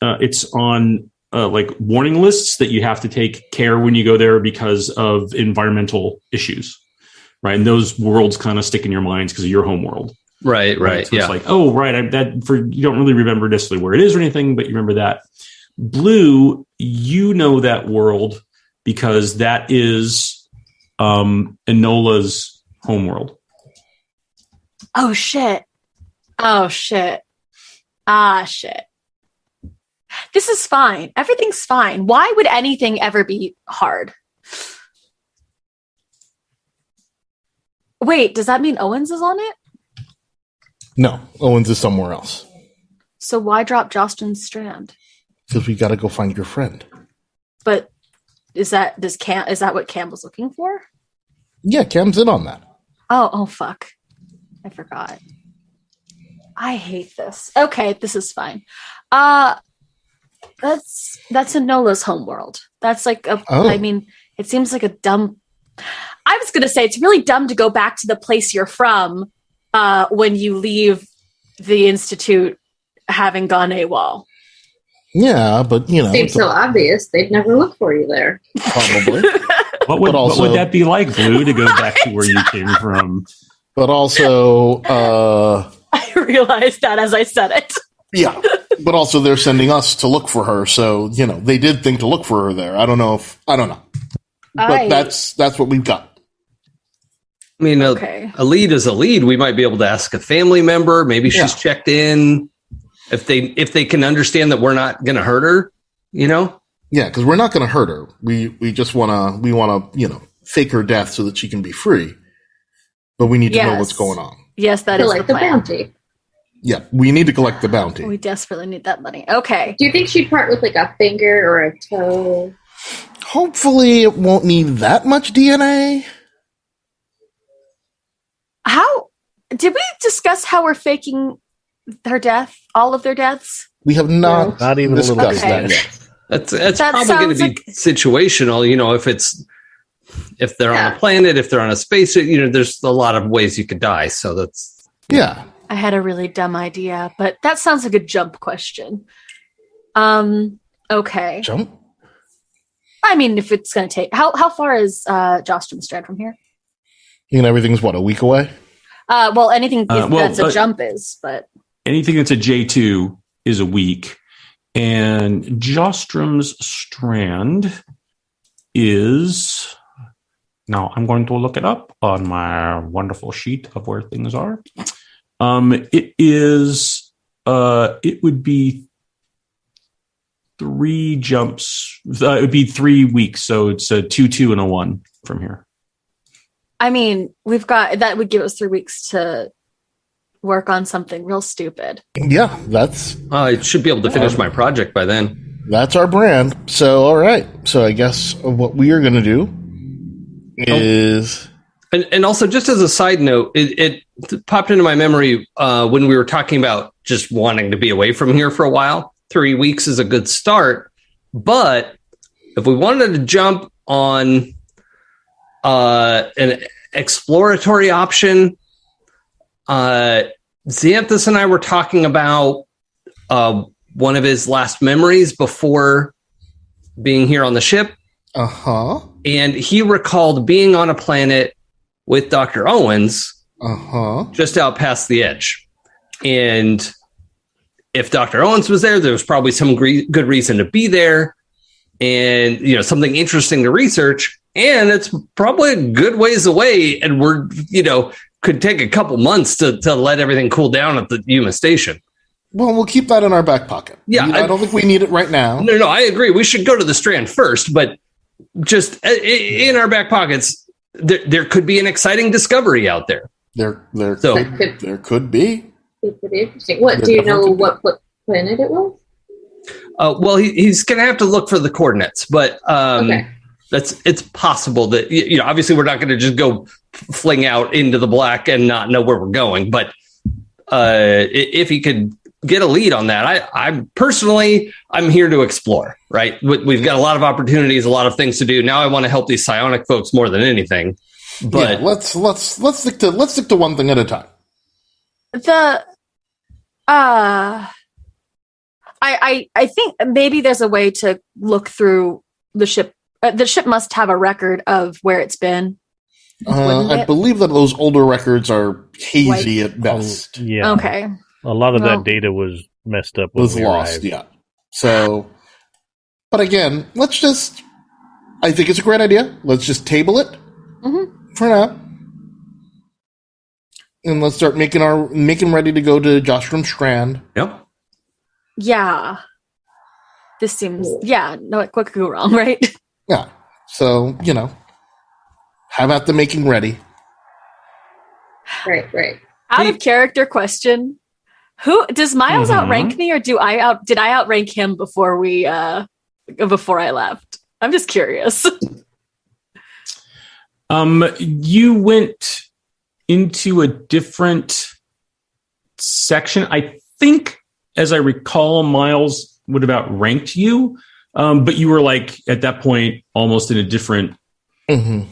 Speaker 1: uh, it's on uh, like warning lists that you have to take care when you go there because of environmental issues right? And those worlds kind of stick in your minds because of your home world
Speaker 3: Right, right,
Speaker 1: so
Speaker 3: yeah.
Speaker 1: it's like, oh, right. I, that for you don't really remember necessarily where it is or anything, but you remember that. Blue, you know that world because that is um, Enola's homeworld.
Speaker 4: Oh shit. Oh shit. Ah shit. This is fine. Everything's fine. Why would anything ever be hard? Wait, does that mean Owens is on it?
Speaker 2: No, Owens is somewhere else
Speaker 4: So why drop Jostrin's strand?
Speaker 2: because we got to go find your friend.
Speaker 4: But is that does Cam is that what Cam was looking for?
Speaker 2: Yeah, Cam's in on that.
Speaker 4: Oh, oh fuck. I forgot. I hate this. Okay, this is fine. Uh that's that's Enola's homeworld. That's like a
Speaker 2: Oh.
Speaker 4: I mean, it seems like a dumb I was gonna say it's really dumb to go back to the place you're from uh when you leave the institute having gone AWOL.
Speaker 2: Yeah, but you know,
Speaker 6: Seems
Speaker 2: it's a-
Speaker 6: so obvious. They'd never look for you there.
Speaker 2: probably. [LAUGHS]
Speaker 1: What would,
Speaker 2: also-
Speaker 1: what would that be like, Blue, to go back to where you came from?
Speaker 2: but also, uh, [LAUGHS]
Speaker 4: I realized that as I said it.
Speaker 2: yeah, but also they're sending us to look for her. So you know, they did think to look for her there. I don't know if I don't know, but
Speaker 4: I-
Speaker 2: that's that's what we've got.
Speaker 3: I mean, a,
Speaker 4: okay.
Speaker 3: a lead is a lead. We might be able to ask a family member. Maybe she's
Speaker 2: Yeah.
Speaker 3: checked in. If they if they can understand that we're not going to hurt her, you know.
Speaker 2: Yeah, because we're not going to hurt her. We we just want to we want to you know fake her death so that she can be free. But we need to know what's going on.
Speaker 4: Yes, that is
Speaker 6: Collect
Speaker 4: the
Speaker 6: the
Speaker 4: plan.
Speaker 6: bounty.
Speaker 2: Yeah, we need to collect the bounty.
Speaker 4: We desperately need that money. Okay.
Speaker 6: Do you think she'd part with like a finger or a toe?
Speaker 2: Hopefully, it won't need that much DNA.
Speaker 4: How did we discuss how we're faking her death? All of their deaths?
Speaker 2: We have not
Speaker 5: Not even
Speaker 2: discussed
Speaker 4: bit.
Speaker 2: that yet. [LAUGHS]
Speaker 3: That's that's
Speaker 4: That
Speaker 3: probably going to
Speaker 4: sounds
Speaker 3: be situational. You know, if it's if they're on a planet, if they're on a space, you know, there's a lot of ways you could die. So that's
Speaker 2: Yeah,
Speaker 4: I had a really dumb idea, but that sounds like a jump question. Um. Okay.
Speaker 2: jump.
Speaker 4: I mean, if it's going to take how how far is uh Jostrom Strand from here?
Speaker 2: You know, everything's what a week away.
Speaker 4: Uh, well, anything
Speaker 1: Uh, well,
Speaker 4: that's a
Speaker 1: uh,
Speaker 4: jump is, but
Speaker 1: Anything that's a J2 is a week. And Jostrom's strand is. Now I'm going to look it up on my wonderful sheet of where things are. Um, it is. Uh, it would be three jumps. Uh, it would be three weeks, so it's a two, two, and a one from here.
Speaker 4: I mean, we've got that would give us three weeks to work on something real stupid.
Speaker 2: Yeah, that's
Speaker 3: I should be able to finish my project by then.
Speaker 2: that's our brand. So, all right. So, I guess what we are going to do is
Speaker 3: And, and also, just as a side note, it, it popped into my memory uh, when we were talking about just wanting to be away from here for a while. Three weeks is a good start, but if we wanted to jump on uh, an exploratory option, uh, Xanthus and I were talking about uh, one of his last memories before being here on the ship
Speaker 2: uh huh,
Speaker 3: and he recalled being on a planet with Dr. Owens
Speaker 2: uh huh.
Speaker 3: just out past the edge. And if Dr. Owens was there, there was probably some gre- good reason to be there and, you know, something interesting to research. And it's probably a good ways away. And we're, you know, could take a couple months to, to let everything cool down at the Yuma station.
Speaker 2: Well, we'll keep that in our back pocket.
Speaker 3: Yeah,
Speaker 2: I,
Speaker 3: I-
Speaker 2: don't think we need it right now.
Speaker 3: No, no, I agree. We should go to the Strand first, but just i- i- in our back pockets, there, there could be an exciting discovery out there.
Speaker 2: There, there,
Speaker 3: So-
Speaker 2: could, there could be.
Speaker 6: It could Be interesting. What do you know? What, what planet it was?
Speaker 3: Uh, well, he, he's going to have to look for the coordinates, but um,
Speaker 6: Okay.
Speaker 3: That's it's possible that you know. Obviously, we're not going to just go fling out into the black and not know where we're going. But uh, if he could get a lead on that, I, I'm personally I'm here to explore. Right, We- we've got a lot of opportunities, a lot of things to do. Now, I want to help these psionic folks more than anything. But
Speaker 2: yeah, let's let's let's stick to let's stick to one thing at a time.
Speaker 4: The uh I I I think maybe there's a way to look through the ship. Uh, the ship must have a record of where it's been.
Speaker 2: Uh, I
Speaker 4: it?
Speaker 2: believe that those older records are hazy at
Speaker 5: Oh,
Speaker 2: best.
Speaker 5: yeah.
Speaker 4: Okay.
Speaker 5: A lot of
Speaker 4: Well-
Speaker 5: that data was messed up. When
Speaker 2: was
Speaker 5: we
Speaker 2: lost.
Speaker 5: arrived.
Speaker 2: Yeah. So, but again, let's just. I think it's a great idea. Let's just table it
Speaker 4: Mhm.
Speaker 2: for now, and let's start making our making ready to go to Jostrom Strand.
Speaker 3: yep.
Speaker 4: Yeah. This seems yeah, no what could go wrong, [LAUGHS] right?
Speaker 2: Yeah. So you know, how about the making ready.
Speaker 6: Right, right.
Speaker 4: Out
Speaker 3: He-
Speaker 4: of character question. Who does Miles
Speaker 1: Mhm.
Speaker 4: outrank me or do I out did I outrank him before we uh before I left? I'm just curious. [LAUGHS]
Speaker 1: Um, you went into a different section. I think, as I recall, Miles would have outranked you, um, but you were like at that point almost in a different
Speaker 2: hmm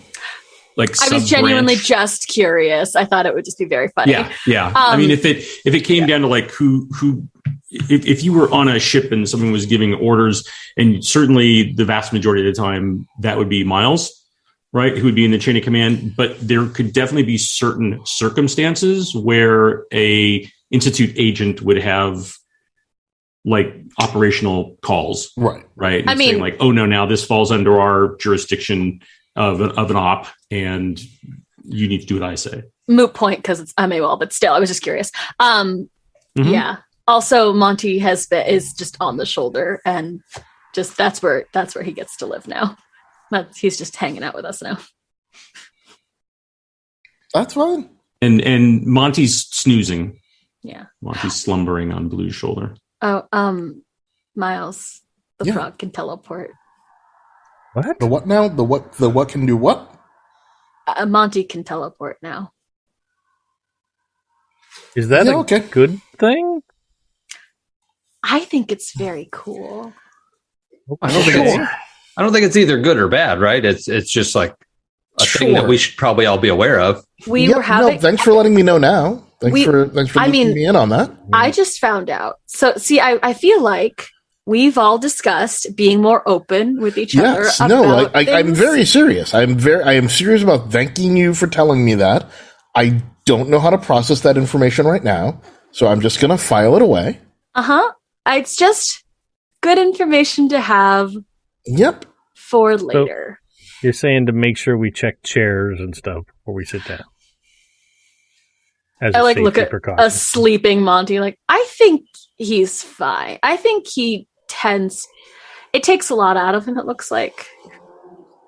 Speaker 1: like.
Speaker 4: I was
Speaker 1: sub-branch.
Speaker 4: genuinely just curious. I thought it would just be very funny.
Speaker 1: Yeah, yeah. I
Speaker 4: Um,
Speaker 1: mean, if it if it came down to like who who, if, if you were on a ship and someone was giving orders, and certainly the vast majority of the time that would be Miles, right? Who would be in the chain of command. But there could definitely be certain circumstances where a institute agent would have like operational calls,
Speaker 2: Right.
Speaker 1: right? And
Speaker 4: I mean-
Speaker 1: like, oh no, now this falls under our jurisdiction of an, of an op, and you need to do what I say.
Speaker 4: Moot point because it's I'm AWOL, but still, I was just curious. Um
Speaker 1: Mhm.
Speaker 4: yeah. Also Monty has been is just on the shoulder and just that's where that's where he gets to live now. But he's just hanging out with us now.
Speaker 2: That's fine.
Speaker 1: and and Monty's snoozing.
Speaker 4: Yeah.
Speaker 1: Monty's slumbering on Blue's shoulder.
Speaker 4: Oh, um Miles, the
Speaker 2: Yeah.
Speaker 4: frog can teleport.
Speaker 5: What?
Speaker 2: The what now? The what? The what can do what?
Speaker 4: Uh, Monty can teleport now.
Speaker 5: Is that
Speaker 2: Yeah,
Speaker 5: a
Speaker 2: okay.
Speaker 5: good thing?
Speaker 4: I think it's very cool.
Speaker 3: I don't think it's, I don't think it's either good or bad, right? It's it's just like a thing that we should probably all be aware of.
Speaker 4: We
Speaker 2: Yep,
Speaker 4: were having
Speaker 2: no, thanks for letting me know now. Thanks
Speaker 4: We-
Speaker 2: for thanks for
Speaker 4: I mean,
Speaker 2: me in on that.
Speaker 4: I just found out. So see, I, I feel like we've all discussed being more open with each
Speaker 2: Yes,
Speaker 4: other.
Speaker 2: no,
Speaker 4: about
Speaker 2: like I, I'm very serious. I'm very, I am serious about thanking you for telling me that. I don't know how to process that information right now, so I'm just gonna file it away.
Speaker 4: Uh-huh. It's just good information to have
Speaker 2: Yep.
Speaker 4: for later.
Speaker 5: You're saying to make sure we check chairs and stuff before we sit down. As
Speaker 4: I
Speaker 5: a
Speaker 4: like look at
Speaker 5: precaution.
Speaker 4: a sleeping Monty. Like I think he's fine. I think he tends. It takes a lot out of him. It looks like.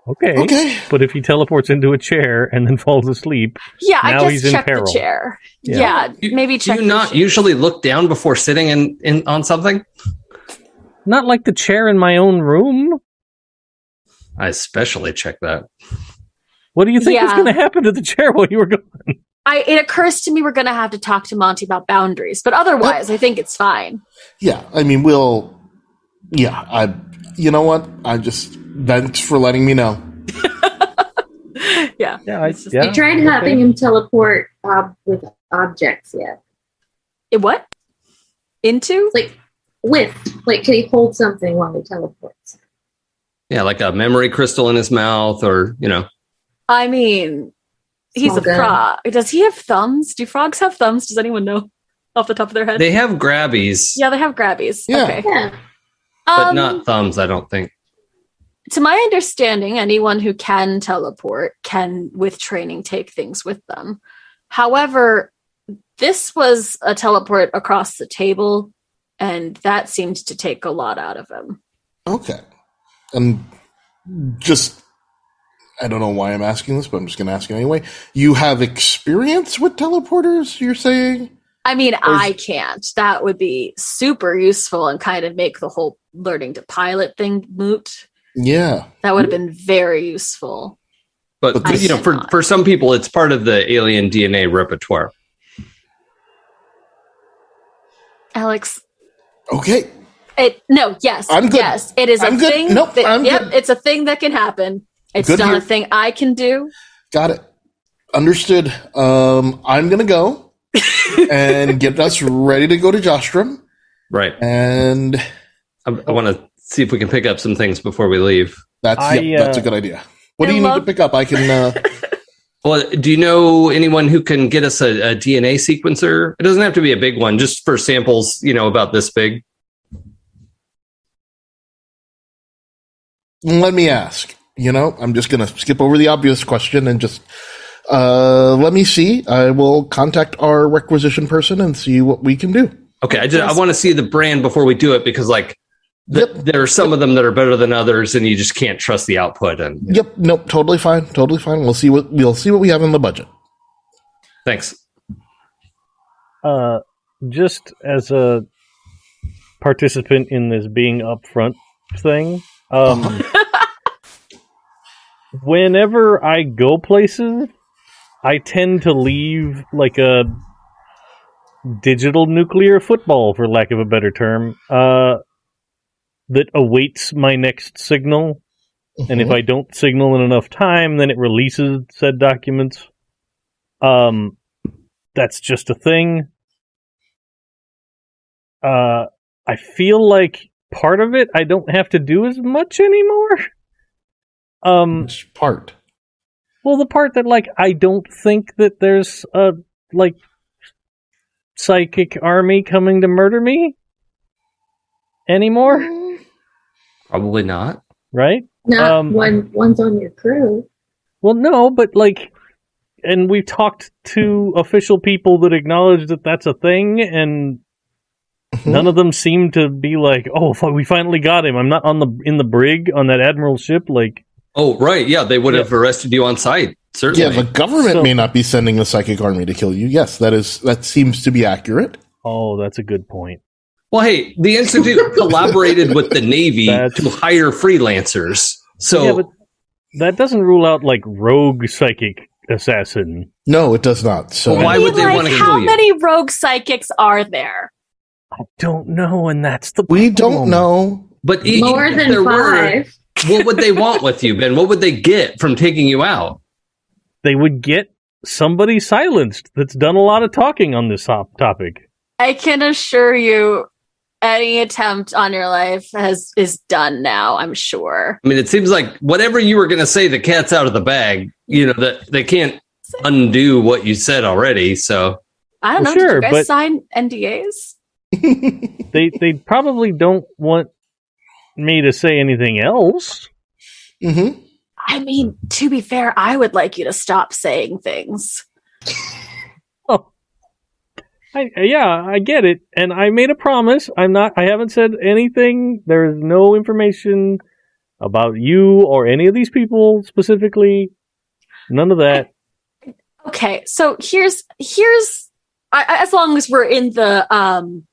Speaker 5: okay.
Speaker 2: Okay.
Speaker 5: But if he teleports into a chair and then [LAUGHS] falls asleep,
Speaker 4: Yeah, I
Speaker 5: Now
Speaker 4: guess
Speaker 5: he's in
Speaker 4: check the chair.
Speaker 5: Yeah.
Speaker 4: Yeah,
Speaker 3: You-
Speaker 4: maybe
Speaker 3: Do
Speaker 4: check.
Speaker 3: you not
Speaker 4: chair.
Speaker 3: usually look down before sitting in, in on something?
Speaker 5: not like the chair in my own room.
Speaker 3: I especially check that.
Speaker 5: What do you think was
Speaker 4: Yeah.
Speaker 5: going to happen to the chair while you were gone?
Speaker 4: I, it occurs to me we're going to have to talk to Monty about boundaries, but otherwise, I think it's fine.
Speaker 2: Yeah, I mean, we'll. Yeah, I. You know what? I just thanks for letting me know. [LAUGHS]
Speaker 4: Yeah,
Speaker 5: Yeah, I,
Speaker 4: just-
Speaker 5: yeah.
Speaker 6: I tried having him teleport ob- with objects yet.
Speaker 4: It- what into?
Speaker 6: Like with, like, can he hold something while he teleports?
Speaker 3: Yeah, like a memory crystal in his mouth, or you know,
Speaker 4: I mean, he's
Speaker 6: Small
Speaker 4: a
Speaker 6: gun.
Speaker 4: frog. Does he have thumbs? Do frogs have thumbs? Does anyone know off the top of their head?
Speaker 3: they have grabbies,
Speaker 4: yeah, they have grabbies.
Speaker 2: Yeah.
Speaker 4: Okay.
Speaker 6: Yeah.
Speaker 3: But
Speaker 4: Um,
Speaker 3: not thumbs. I don't think.
Speaker 4: to my understanding, anyone who can teleport can, with training, take things with them. However, this was a teleport across the table, and that seemed to take a lot out of him.
Speaker 2: Okay. And just, I don't know why I'm asking this, but I'm just going to ask it anyway. You have experience with teleporters, you're saying?
Speaker 4: I mean,
Speaker 2: Or
Speaker 4: I can't. That would be super useful and kind of make the whole learning to pilot thing moot.
Speaker 2: Yeah.
Speaker 4: That would have been very useful.
Speaker 3: But
Speaker 2: I
Speaker 3: you know, for
Speaker 4: cannot.
Speaker 3: for some people, it's part of the alien DNA repertoire.
Speaker 4: Alex,
Speaker 2: Okay.
Speaker 4: it no, yes,
Speaker 2: I'm good.
Speaker 4: yes, it is a
Speaker 2: I'm good.
Speaker 4: thing.
Speaker 2: Nope,
Speaker 4: that,
Speaker 2: I'm
Speaker 4: yep,
Speaker 2: good.
Speaker 4: it's a thing that can happen. It's
Speaker 2: Good
Speaker 4: not
Speaker 2: here.
Speaker 4: a thing I can do.
Speaker 2: Got it. Understood. Um, I'm going to go and get us ready to go to Jostrom.
Speaker 3: Right.
Speaker 2: And
Speaker 3: I, I want to see if we can pick up some things before we leave.
Speaker 2: that's,
Speaker 5: I,
Speaker 2: yep, that's a
Speaker 5: uh,
Speaker 2: good idea. What
Speaker 4: I
Speaker 2: do you
Speaker 4: love-
Speaker 2: need to pick up? I can, uh, [LAUGHS]
Speaker 3: Well, do you know anyone who can get us a, a DNA sequencer? It doesn't have to be a big one, just for samples, you know, about this big.
Speaker 2: let me ask. You know, I'm just going to skip over the obvious question and just uh, let me see. I will contact our requisition person and see what we can do.
Speaker 3: Okay, I just I want to see the brand before we do it because, like, the,
Speaker 2: Yep.
Speaker 3: there are some of them that are better than others, and you just can't trust the output. And
Speaker 2: Yep. Nope. Totally fine. Totally fine. We'll see what we'll see what we have in the budget.
Speaker 3: thanks.
Speaker 5: uh, just as a participant in this being upfront thing, um, [LAUGHS] whenever I go places, I tend to leave like a digital nuclear football, for lack of a better term, uh, that awaits my next signal. And if I don't signal in enough time, then it releases said documents. Um, that's just a thing. Uh, I feel like part of it I don't have to do as much anymore. Um,
Speaker 2: Which part?
Speaker 5: Well, the part that like I don't think that there's a like psychic army coming to murder me anymore,
Speaker 3: Probably not.
Speaker 5: right?
Speaker 6: Not
Speaker 5: Um,
Speaker 6: when one's on your crew.
Speaker 5: Well, no, but like, and we've talked to official people that acknowledge that that's a thing, and none of them seem to be like, "Oh, we finally got him." I'm not on the in the brig on that admiral ship. Like,
Speaker 3: Oh, right. Yeah, they would have arrested you on sight. Certainly.
Speaker 2: Yeah, the government
Speaker 5: So-
Speaker 2: may not be sending a psychic army to kill you. Yes, that is that seems to be accurate.
Speaker 5: oh, that's a good point.
Speaker 3: well, hey, the institute [LAUGHS] collaborated with the Navy
Speaker 5: That's-
Speaker 3: to hire freelancers. So
Speaker 5: yeah, but that doesn't rule out like rogue psychic assassin.
Speaker 2: No, it does not. So
Speaker 3: Well, why
Speaker 4: I mean,
Speaker 3: would they
Speaker 4: like,
Speaker 3: wanna
Speaker 4: How
Speaker 3: kill you?
Speaker 4: How many rogue psychics are there?
Speaker 5: I don't know, and that's the
Speaker 2: we don't know.
Speaker 3: but
Speaker 6: More
Speaker 3: even
Speaker 6: than
Speaker 3: there were,
Speaker 6: five.
Speaker 3: What would they want with you, Ben? What would they get from taking you out?
Speaker 5: They would get somebody silenced that's done a lot of talking on this top- topic.
Speaker 4: I can assure you, any attempt on your life has is done now. I'm sure.
Speaker 3: I mean, it seems like whatever you were going to say, the cat's out of the bag. You know that they can't undo what you said already. So
Speaker 4: I don't
Speaker 5: Well,
Speaker 4: know.
Speaker 5: sure,
Speaker 4: did you guys
Speaker 5: but-
Speaker 4: sign NDAs? [LAUGHS]
Speaker 5: They they probably don't want me to say anything else.
Speaker 2: hmm
Speaker 4: I mean, to be fair, I would like you to stop saying things. [LAUGHS]
Speaker 5: Oh, I, yeah, I get it, and I made a promise. I'm not. I haven't said anything. There is no information about you or any of these people specifically. None of that.
Speaker 4: Okay, so here's here's I, I- as long as we're in the um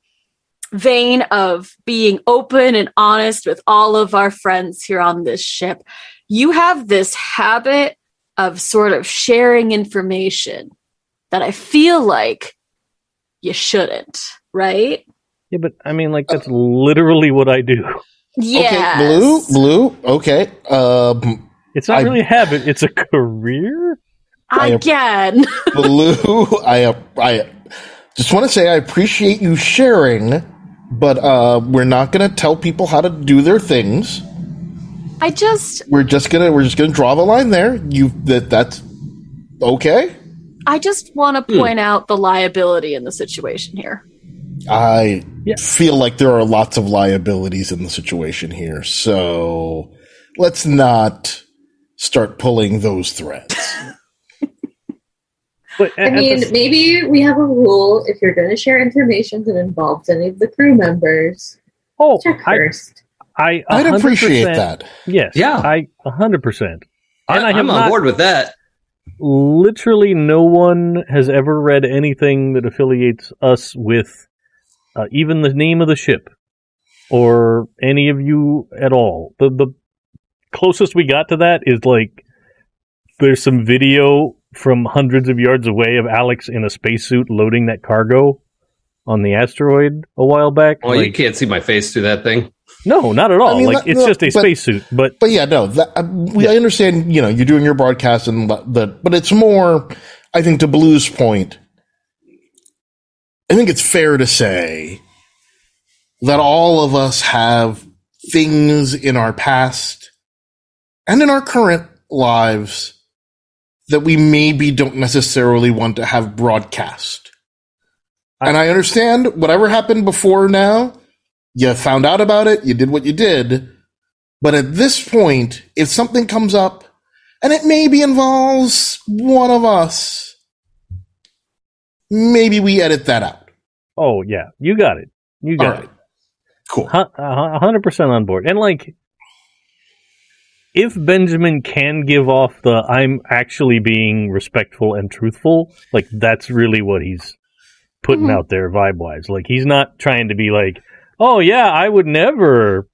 Speaker 4: vein of being open and honest with all of our friends here on this ship, you have this habit of sort of sharing information that I feel like you shouldn't, right?
Speaker 5: Yeah, but I mean, like that's literally what I do.
Speaker 4: Yeah.
Speaker 2: Okay, blue, blue. Okay. Um,
Speaker 5: It's not
Speaker 2: I-
Speaker 5: really a habit. It's a career.
Speaker 2: I-
Speaker 4: Again. [LAUGHS]
Speaker 2: blue. I I just want to say I appreciate you sharing, but uh, we're not going to tell people how to do their things.
Speaker 4: I just
Speaker 2: We're just gonna we're just gonna draw the line there. You that that's okay.
Speaker 4: I just want to point out the liability in the situation here.
Speaker 2: I
Speaker 5: Yeah.
Speaker 2: feel like there are lots of liabilities in the situation here, so let's not start pulling those threads.
Speaker 5: But
Speaker 6: I
Speaker 5: at- at
Speaker 6: mean,
Speaker 5: the-
Speaker 6: maybe we have a rule if you're going to share information that involves any of the crew members,
Speaker 5: oh,
Speaker 6: check
Speaker 5: I,
Speaker 6: first.
Speaker 5: I,
Speaker 2: I'd appreciate that.
Speaker 5: Yes,
Speaker 3: Yeah.
Speaker 5: I hundred percent.
Speaker 3: I,
Speaker 5: And I have
Speaker 3: I'm on
Speaker 5: not-
Speaker 3: board with that.
Speaker 5: literally no one has ever read anything that affiliates us with uh, even the name of the ship or any of you at all. The the closest we got to that is like there's some video from hundreds of yards away of Alex in a spacesuit loading that cargo on the asteroid a while back.
Speaker 3: Well, you can't see my face through that thing.
Speaker 5: no, not at all.
Speaker 2: I mean,
Speaker 5: like
Speaker 2: that-
Speaker 5: it's
Speaker 2: no,
Speaker 5: just a spacesuit, but
Speaker 2: But yeah, no, that, uh, we, I understand. You know, you're doing your broadcast and that, but it's more. I think to Blue's point, I think it's fair to say that all of us have things in our past and in our current lives that we maybe don't necessarily want to have broadcast. And I understand whatever happened before now, you found out about it, you did what you did. But at this point, if something comes up and it maybe involves one of us, maybe we edit that out.
Speaker 5: oh yeah, you got it. You got
Speaker 2: right.
Speaker 5: it.
Speaker 2: Cool.
Speaker 5: Uh, a hundred percent on board. And like, if Benjamin can give off the "I'm actually being respectful and truthful," like that's really what he's putting
Speaker 6: Mhm.
Speaker 5: out there vibe wise. Like he's not trying to be like, oh yeah, I would never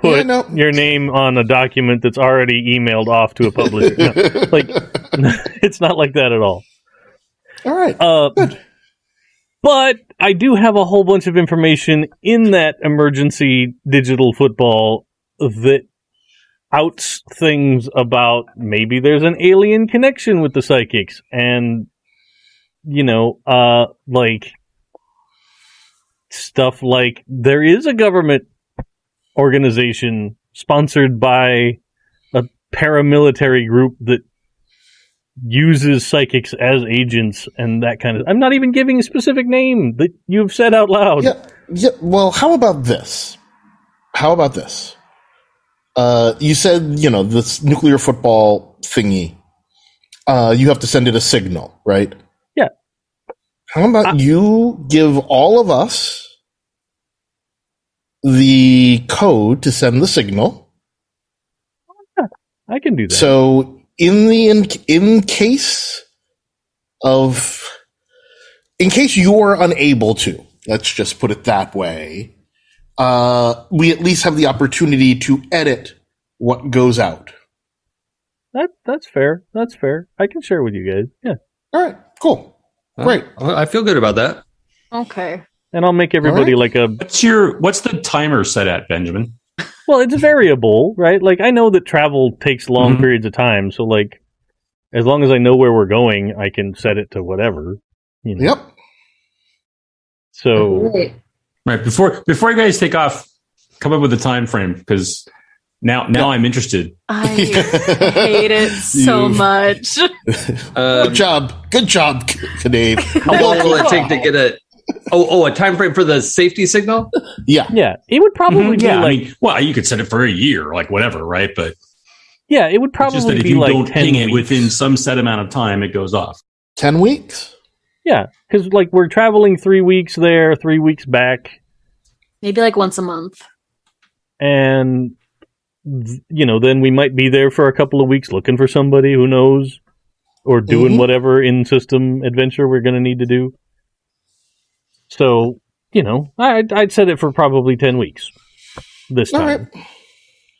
Speaker 5: put
Speaker 2: Yeah, no.
Speaker 5: your name on a document that's already emailed off to a publisher. No, [LAUGHS] like [LAUGHS] it's not like that at all.
Speaker 2: All right.
Speaker 5: Uh, but I do have a whole bunch of information in that emergency digital football that outs things about maybe there's an alien connection with the psychics and you know uh like stuff like there is a government organization sponsored by a paramilitary group that uses psychics as agents and that kind of I'm not even giving a specific name that you've said out loud.
Speaker 2: Yeah, yeah. Well, how about this? How about this? Uh, you said you know this nuclear football thingy. Uh, you have to send it a signal, right?
Speaker 5: Yeah.
Speaker 2: How about
Speaker 5: I-
Speaker 2: you give all of us the code to send the signal?
Speaker 5: I can do that.
Speaker 2: So in the in, in case of in case you're unable to, let's just put it that way, uh, we at least have the opportunity to edit what goes out.
Speaker 5: that that's fair. That's fair. I can share with you guys. Yeah.
Speaker 2: All right, cool, great.
Speaker 3: I feel good about that.
Speaker 4: Okay.
Speaker 5: And I'll make everybody
Speaker 2: Alright.
Speaker 5: like a
Speaker 1: What's your what's the timer set at, Benjamin?
Speaker 5: well, it's variable, right? Like I know that travel takes long
Speaker 1: Mhm.
Speaker 5: periods of time, so like as long as I know where we're going, I can set it to whatever. You know.
Speaker 2: Yep.
Speaker 5: So
Speaker 6: Right.
Speaker 1: Right before before you guys take off, come up with a time frame because now now I'm interested.
Speaker 4: I [LAUGHS] hate it so
Speaker 2: You've-
Speaker 4: much.
Speaker 3: Um, [LAUGHS]
Speaker 2: Good job, good job, Dave.
Speaker 3: how long will it take to get a? Oh, oh, a time frame for the safety signal.
Speaker 2: Yeah,
Speaker 5: yeah, it would probably
Speaker 1: Mhm,
Speaker 5: be
Speaker 1: yeah,
Speaker 5: like
Speaker 1: I mean, well, you could set it for a year, like whatever, right? But
Speaker 5: yeah, it would
Speaker 1: it's just that
Speaker 5: probably
Speaker 1: if
Speaker 5: be
Speaker 1: you
Speaker 5: like
Speaker 1: don't
Speaker 5: 10
Speaker 1: ping it
Speaker 5: weeks.
Speaker 1: within some set amount of time, it goes off.
Speaker 2: ten weeks.
Speaker 5: Yeah, because like we're traveling three weeks there, three weeks back,
Speaker 4: Maybe like once a month.
Speaker 5: and you know, then we might be there for a couple of weeks looking for somebody who knows, or doing
Speaker 2: Mhm.
Speaker 5: whatever in system adventure we're going to need to do. So you know, I'd, I'd set it for probably ten weeks this
Speaker 2: All
Speaker 5: time,
Speaker 2: right,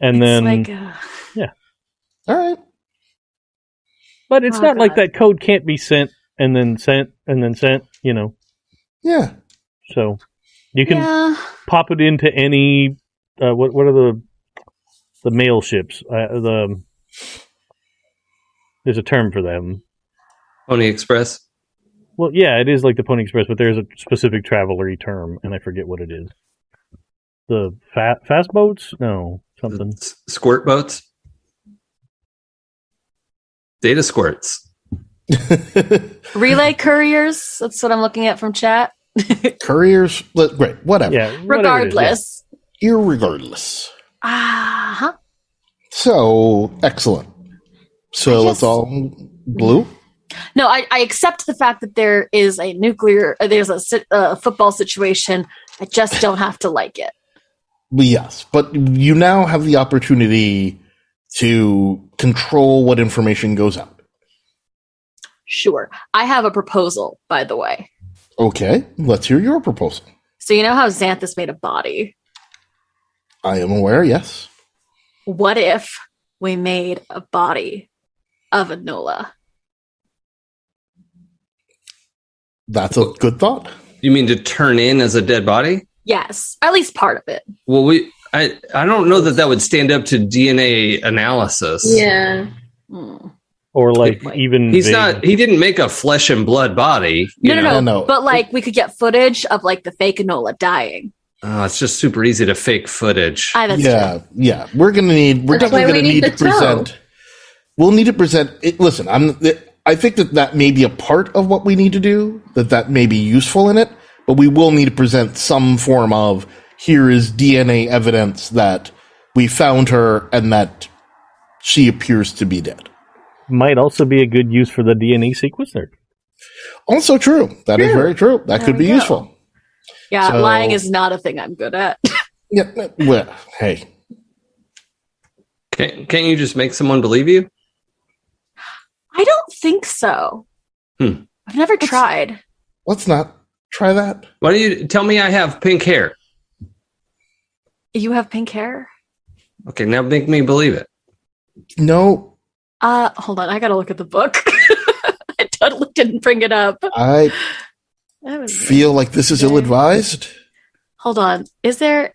Speaker 5: and
Speaker 4: It's
Speaker 5: then,
Speaker 4: like, uh,
Speaker 2: all right.
Speaker 5: but it's
Speaker 4: Oh,
Speaker 5: not like that code can't be sent and then sent and then sent. You know,
Speaker 2: Yeah,
Speaker 5: so you can
Speaker 4: yeah.
Speaker 5: pop it into any uh, what what are the the mail ships uh, the there's a term for them
Speaker 3: Pony Express.
Speaker 5: well yeah it is like the pony express but there's a specific travelery term and i forget what it is the fa- fast boats no something
Speaker 3: S- Squirt boats. Data squirts. [LAUGHS]
Speaker 4: Relay couriers. That's what I'm looking at from chat. [LAUGHS]
Speaker 2: Couriers, great, whatever.
Speaker 5: yeah whatever it is,
Speaker 4: Regardless.
Speaker 2: Irregardless.
Speaker 4: Ah, huh.
Speaker 2: So excellent. So
Speaker 4: I
Speaker 2: let's all blue.
Speaker 4: No, I, I accept the fact that there is a nuclear, uh, there's a si- uh, football situation. I just [LAUGHS] don't have to like it.
Speaker 2: Yes, but you now have the opportunity to control what information goes out.
Speaker 4: Sure. I have a proposal, by the way.
Speaker 2: Okay, let's hear your proposal.
Speaker 4: So you know how Xanthus made a body?
Speaker 2: I am aware. Yes.
Speaker 4: What if we made a body of Enola?
Speaker 2: That's a good thought.
Speaker 3: You mean to turn in as a dead body?
Speaker 4: Yes, at least part of it.
Speaker 3: Well, we. I, I don't know that that would stand up to DNA analysis.
Speaker 6: Yeah.
Speaker 4: Hmm.
Speaker 5: Or like even
Speaker 3: He's
Speaker 5: vague-
Speaker 3: not. He didn't make a flesh and blood body. you
Speaker 4: No, no,
Speaker 3: know?
Speaker 4: no,
Speaker 2: No, no.
Speaker 4: But like, we could get footage of like the fake Enola dying.
Speaker 3: Oh, it's just super easy to fake footage.
Speaker 4: I, that's
Speaker 2: yeah,
Speaker 4: true.
Speaker 2: yeah. We're gonna need. We're
Speaker 6: That's
Speaker 2: definitely gonna
Speaker 6: need
Speaker 2: need to
Speaker 6: the toe.
Speaker 2: present. We'll need to present. It, listen, I'm. I think that that may be a part of what we need to do. That that may be useful in it, but we will need to present some form of here is DNA evidence that we found her and that she appears to be dead.
Speaker 5: Might also be a good use for the dna sequencer
Speaker 2: Also true. That is
Speaker 6: Yeah.
Speaker 2: very true. That
Speaker 4: There
Speaker 2: could be
Speaker 4: go.
Speaker 2: useful.
Speaker 4: Yeah,
Speaker 2: So-
Speaker 4: lying is not a thing I'm good at. [LAUGHS]
Speaker 2: Yeah. Well, hey,
Speaker 3: Can't, can't you just make someone believe you?
Speaker 4: I don't think so.
Speaker 3: Hmm.
Speaker 4: I've never tried.
Speaker 2: let's not. Try that.
Speaker 3: Why don't you tell me I have pink hair?
Speaker 4: You have pink hair?
Speaker 3: Okay, now make me believe it.
Speaker 2: No,
Speaker 4: Uh, hold on. I gotta look at the book. [LAUGHS] I totally didn't bring it up.
Speaker 2: I feel like this is ill advised.
Speaker 4: Hold on. Is there?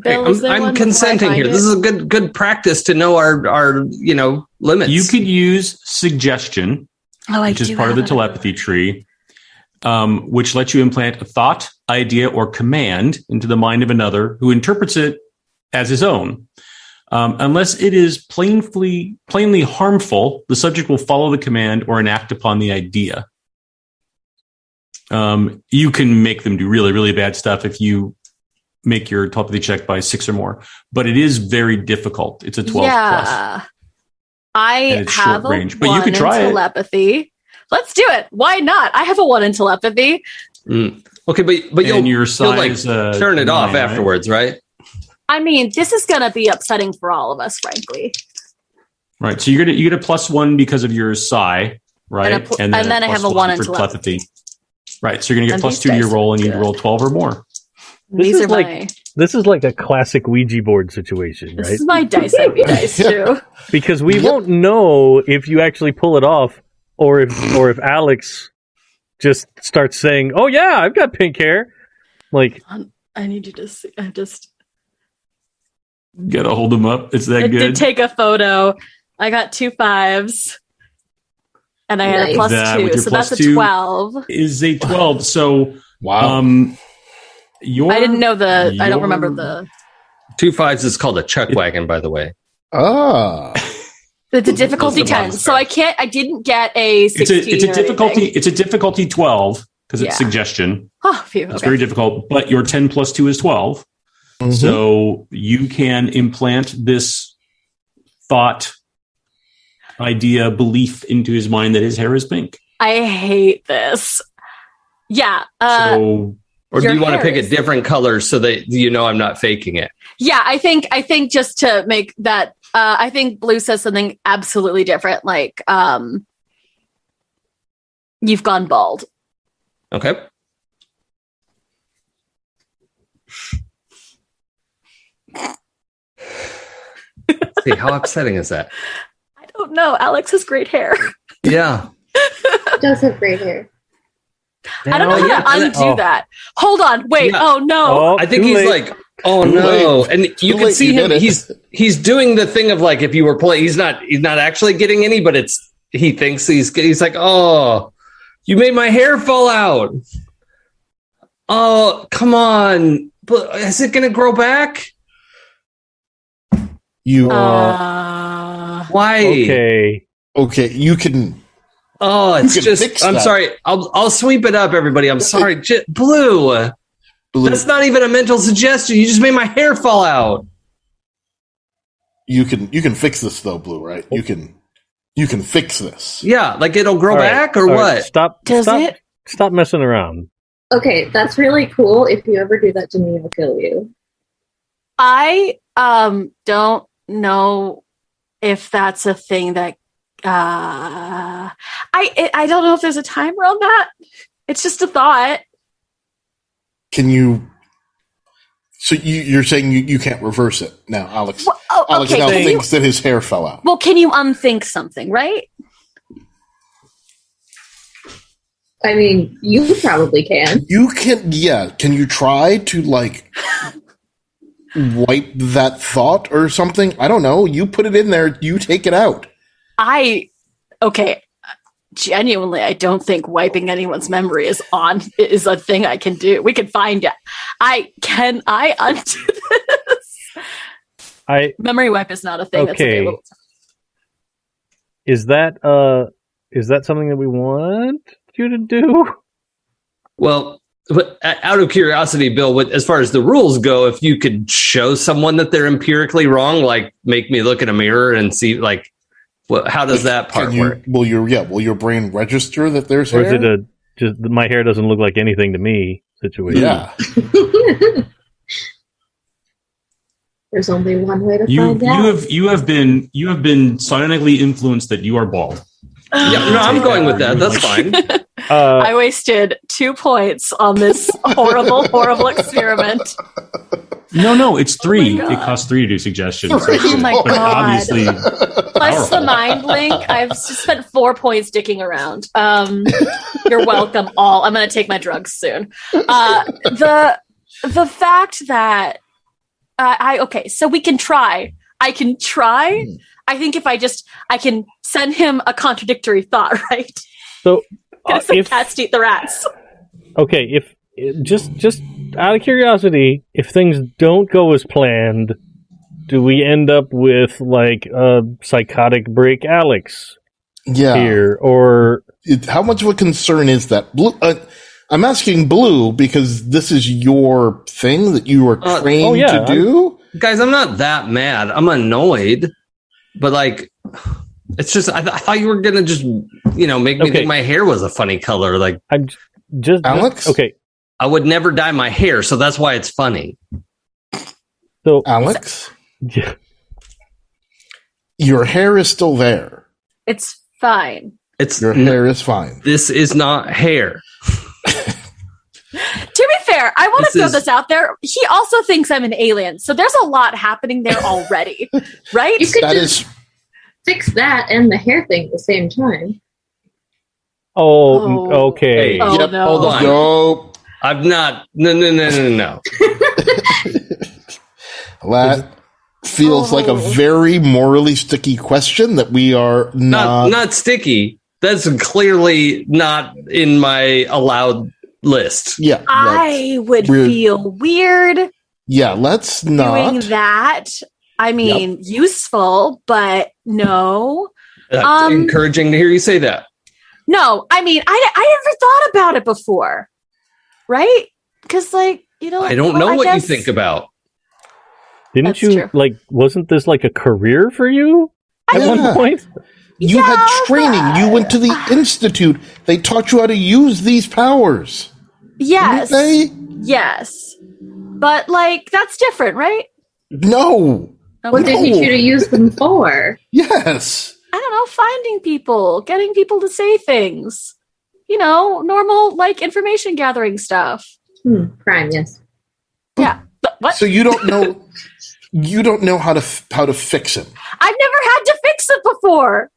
Speaker 4: Bill,
Speaker 3: Hey,
Speaker 4: is there
Speaker 3: I'm,
Speaker 4: one
Speaker 3: I'm consenting here.
Speaker 4: it?
Speaker 3: This is a good good practice to know our our you know limits.
Speaker 1: You could use suggestion,
Speaker 4: oh,
Speaker 1: which is part of the
Speaker 4: it.
Speaker 1: telepathy tree, um, which lets you implant a thought, idea, or command into the mind of another who interprets it as his own. Um, unless it is plainly plainly harmful, the subject will follow the command or enact upon the idea. Um, you can make them do really, really bad stuff if you make your telepathy check by six or more, but it is very difficult. It's a 12 plus.
Speaker 4: I have a
Speaker 1: range, but you
Speaker 4: one
Speaker 1: could try
Speaker 4: in
Speaker 1: it.
Speaker 4: telepathy. Let's do it. Why not? I have a one in telepathy.
Speaker 3: Mm. Okay, but but you'll,
Speaker 1: and your
Speaker 3: you'll like
Speaker 1: uh,
Speaker 3: turn it off
Speaker 1: nine, right?
Speaker 3: afterwards, right?
Speaker 4: I mean, this is going to be upsetting for all of us, frankly.
Speaker 1: Right. So you're gonna you get a plus one because of your psi, right?
Speaker 4: And a pl- and then I
Speaker 1: plus
Speaker 4: have a one in
Speaker 1: for
Speaker 4: telepathy.
Speaker 1: Right. So you're gonna get
Speaker 4: And
Speaker 1: two to your roll, and you need to roll twelve or more.
Speaker 5: This
Speaker 4: These
Speaker 5: is
Speaker 4: are
Speaker 5: like-
Speaker 4: my.
Speaker 5: This is like a classic Ouija board situation,
Speaker 4: This
Speaker 5: right?
Speaker 4: is my dice envy dice too.
Speaker 5: Because we
Speaker 2: Yep.
Speaker 5: won't know if you actually pull it off, or if or if Alex just starts saying, "Oh yeah, I've got pink hair." Like, um,
Speaker 4: I need you to see. I just
Speaker 1: You gotta hold them up. It's that
Speaker 4: I did
Speaker 1: good.
Speaker 4: take a photo. I got two fives, and I had a plus
Speaker 1: That,
Speaker 4: two, so
Speaker 1: plus
Speaker 4: that's a twelve.
Speaker 1: is a twelve. So
Speaker 2: Wow.
Speaker 1: um, your
Speaker 4: I didn't know the. I don't remember the
Speaker 3: Two fives is called a chuck wagon, by the way.
Speaker 2: ah. [LAUGHS]
Speaker 4: the, the difficulty
Speaker 3: Those are
Speaker 4: ten. So I can't. I didn't get a
Speaker 1: It's a it's a difficulty.
Speaker 4: anything.
Speaker 1: It's a difficulty twelve because it's
Speaker 4: Yeah.
Speaker 1: suggestion.
Speaker 4: Oh, phew.
Speaker 1: It's
Speaker 4: Okay.
Speaker 1: very difficult. But your ten plus two is 12
Speaker 2: Mhm.
Speaker 1: So you can implant this thought, idea, belief into his mind that his hair is pink.
Speaker 4: I hate this. Yeah. Uh,
Speaker 1: so
Speaker 3: Or do you want to
Speaker 4: hair
Speaker 3: pick a different color so that you know I'm not faking it?
Speaker 4: yeah. I think. I think just to make that. Uh, I think Blue says something absolutely different. Like, um, you've gone bald.
Speaker 3: Okay. See, how upsetting is that?
Speaker 4: I don't know. Alex has great hair.
Speaker 3: Yeah. [LAUGHS]
Speaker 6: does have great hair.
Speaker 4: I don't know
Speaker 3: Oh,
Speaker 4: how
Speaker 3: yeah,
Speaker 4: to undo
Speaker 5: oh.
Speaker 4: that. Hold on. Wait.
Speaker 3: Yeah.
Speaker 4: Oh no.
Speaker 5: oh,
Speaker 3: I think he's
Speaker 5: late.
Speaker 3: like, oh
Speaker 2: Too
Speaker 3: no,
Speaker 2: late.
Speaker 3: and you
Speaker 2: Too
Speaker 3: can
Speaker 2: late,
Speaker 3: see
Speaker 2: you
Speaker 3: him. He's he's doing the thing of like if you were playing, he's not he's not actually getting any, but it's he thinks he's he's like, oh, you made my hair fall out. Oh, come on, but is it going to grow back?
Speaker 2: You
Speaker 4: Uh,
Speaker 3: Why?
Speaker 5: okay.
Speaker 2: okay? You can.
Speaker 3: Oh, it's
Speaker 2: can
Speaker 3: just. I'm
Speaker 2: that.
Speaker 3: sorry. I'll I'll sweep it up, everybody. I'm sorry, [LAUGHS] J- Blue.
Speaker 2: Blue,
Speaker 3: That's not even a mental suggestion. You just made my hair fall out.
Speaker 2: you can. You can fix this though, Blue. Right? You can. You can fix this.
Speaker 3: Yeah, like it'll grow
Speaker 5: All right,
Speaker 3: back or
Speaker 5: all
Speaker 3: what?
Speaker 5: right, Stop.
Speaker 4: Does
Speaker 5: stop,
Speaker 4: it?
Speaker 5: Stop messing around.
Speaker 6: Okay, that's really cool. If you ever do that to me, I'll kill you.
Speaker 4: I um don't know if that's a thing that uh I I don't know if there's a timer on that. It's just a thought.
Speaker 2: Can you? So you, you're saying you, you can't reverse it now, Alex?
Speaker 4: Well, oh,
Speaker 2: Alex
Speaker 4: okay.
Speaker 2: now
Speaker 4: Can you,
Speaker 2: thinks that his hair fell out.
Speaker 4: well, can you unthink something, right?
Speaker 6: I mean, you probably can.
Speaker 2: You can, yeah. Can you try to like wipe that thought or something? I don't know. You put it in there. You take it out.
Speaker 4: I okay. Genuinely, I don't think wiping anyone's memory is on is a thing I can do. We can find it. I can I undo [LAUGHS] this?
Speaker 5: I
Speaker 4: Memory wipe is not a thing that's
Speaker 5: Okay.
Speaker 4: available.
Speaker 5: is that uh is that something that we want you to do?
Speaker 3: Well, but Uh, out of curiosity, Bill, what, as far as the rules go, if you could show someone that they're empirically wrong, like make me look in a mirror and see, like, what, how does that part
Speaker 2: you,
Speaker 3: work?
Speaker 2: Will your yeah? Will your brain register that there's
Speaker 5: Or
Speaker 2: hair?
Speaker 5: is it a just my hair doesn't look like anything to me situation?
Speaker 2: yeah. [LAUGHS]
Speaker 6: There's only one way to
Speaker 1: you
Speaker 6: find
Speaker 1: you have you have been you have been psionically influenced that you are bald.
Speaker 3: Yeah, no, I'm going with that. That's fine.
Speaker 5: Uh,
Speaker 4: I wasted two points on this horrible, horrible [LAUGHS] experiment.
Speaker 1: No, no, it's three.
Speaker 4: God.
Speaker 1: it costs three to do suggestions.
Speaker 4: Oh my
Speaker 1: But
Speaker 4: God.
Speaker 1: obviously,
Speaker 4: Plus
Speaker 1: Powerful.
Speaker 4: the mind link, I've just spent four points dicking around. Um, you're welcome, all. I'm going to take my drugs soon. Uh, the the fact that uh, I okay, so we can try. I can try. I think if I just I can send him a contradictory thought, [LAUGHS] right?
Speaker 5: So,
Speaker 4: Gonna say
Speaker 5: if
Speaker 4: cats eat the rats.
Speaker 5: okay, if just just out of curiosity, if things don't go as planned, do we end up with like a psychotic break Alex
Speaker 2: Yeah.
Speaker 5: here, or
Speaker 2: It- how much of a concern is that? Blue, uh, I'm asking Blue because this is your thing that you are
Speaker 3: Uh,
Speaker 2: trained
Speaker 5: oh, yeah,
Speaker 2: to do.
Speaker 3: Guys, I'm not that mad. I'm annoyed, but like, it's just I, th- I thought you were gonna just you know make me
Speaker 5: Okay.
Speaker 3: think my hair was a funny color. Like
Speaker 5: I'm just
Speaker 2: Alex?
Speaker 5: okay,
Speaker 3: I would never dye my hair, so that's why it's funny.
Speaker 5: so
Speaker 2: Alex, [LAUGHS]
Speaker 5: yeah,
Speaker 2: your hair is still there.
Speaker 4: It's fine.
Speaker 3: It's
Speaker 2: Your hair is fine.
Speaker 3: this is not hair. [LAUGHS]
Speaker 4: To be fair, I want
Speaker 3: This
Speaker 4: to throw
Speaker 3: is-
Speaker 4: this out there. He also thinks I'm an alien, so there's a lot happening there already, [LAUGHS] right?
Speaker 6: You could
Speaker 2: That
Speaker 6: just
Speaker 2: is
Speaker 6: fix that and the hair thing at the same time.
Speaker 5: oh,
Speaker 4: Oh.
Speaker 5: okay,
Speaker 3: Hey,
Speaker 4: Oh
Speaker 2: Yep.
Speaker 4: no!
Speaker 3: hold on.
Speaker 2: Yo,
Speaker 3: I've not. No, no, no, no, no. [LAUGHS]
Speaker 2: that feels like a
Speaker 4: Oh.
Speaker 2: very morally sticky question that we are
Speaker 3: Not
Speaker 2: not.
Speaker 3: not sticky. That's clearly not in my allowed list.
Speaker 2: yeah, let's,
Speaker 4: I would
Speaker 2: Weird.
Speaker 4: feel weird
Speaker 2: yeah. Let's not.
Speaker 4: doing
Speaker 2: not.
Speaker 4: that. I mean, useful, but no,
Speaker 3: That's
Speaker 4: Um,
Speaker 3: encouraging to hear you say that.
Speaker 4: no. I mean, I I never thought about it before, right? Because, like, you know,
Speaker 3: I don't
Speaker 4: well,
Speaker 3: know
Speaker 4: I
Speaker 3: what
Speaker 4: guess-
Speaker 3: you think about.
Speaker 5: didn't
Speaker 4: That's
Speaker 5: you
Speaker 4: true.
Speaker 5: like? Wasn't this like a career for you at [LAUGHS]
Speaker 2: Yeah.
Speaker 5: one point?
Speaker 2: You
Speaker 4: Yeah,
Speaker 2: had training. You went to the institute. They taught you how to use these powers.
Speaker 4: Yes,
Speaker 2: Didn't they?
Speaker 4: yes, but like that's different, right?
Speaker 2: No.
Speaker 6: What did he
Speaker 2: No.
Speaker 6: you to use them for?
Speaker 2: Yes.
Speaker 4: I don't know, finding people, getting people to say things. You know, normal like information gathering stuff.
Speaker 6: Hmm, crime, yes.
Speaker 4: Yeah. But what?
Speaker 2: So you don't know. [LAUGHS] you don't know how to f- how to fix him.
Speaker 4: I've never had to fix it before.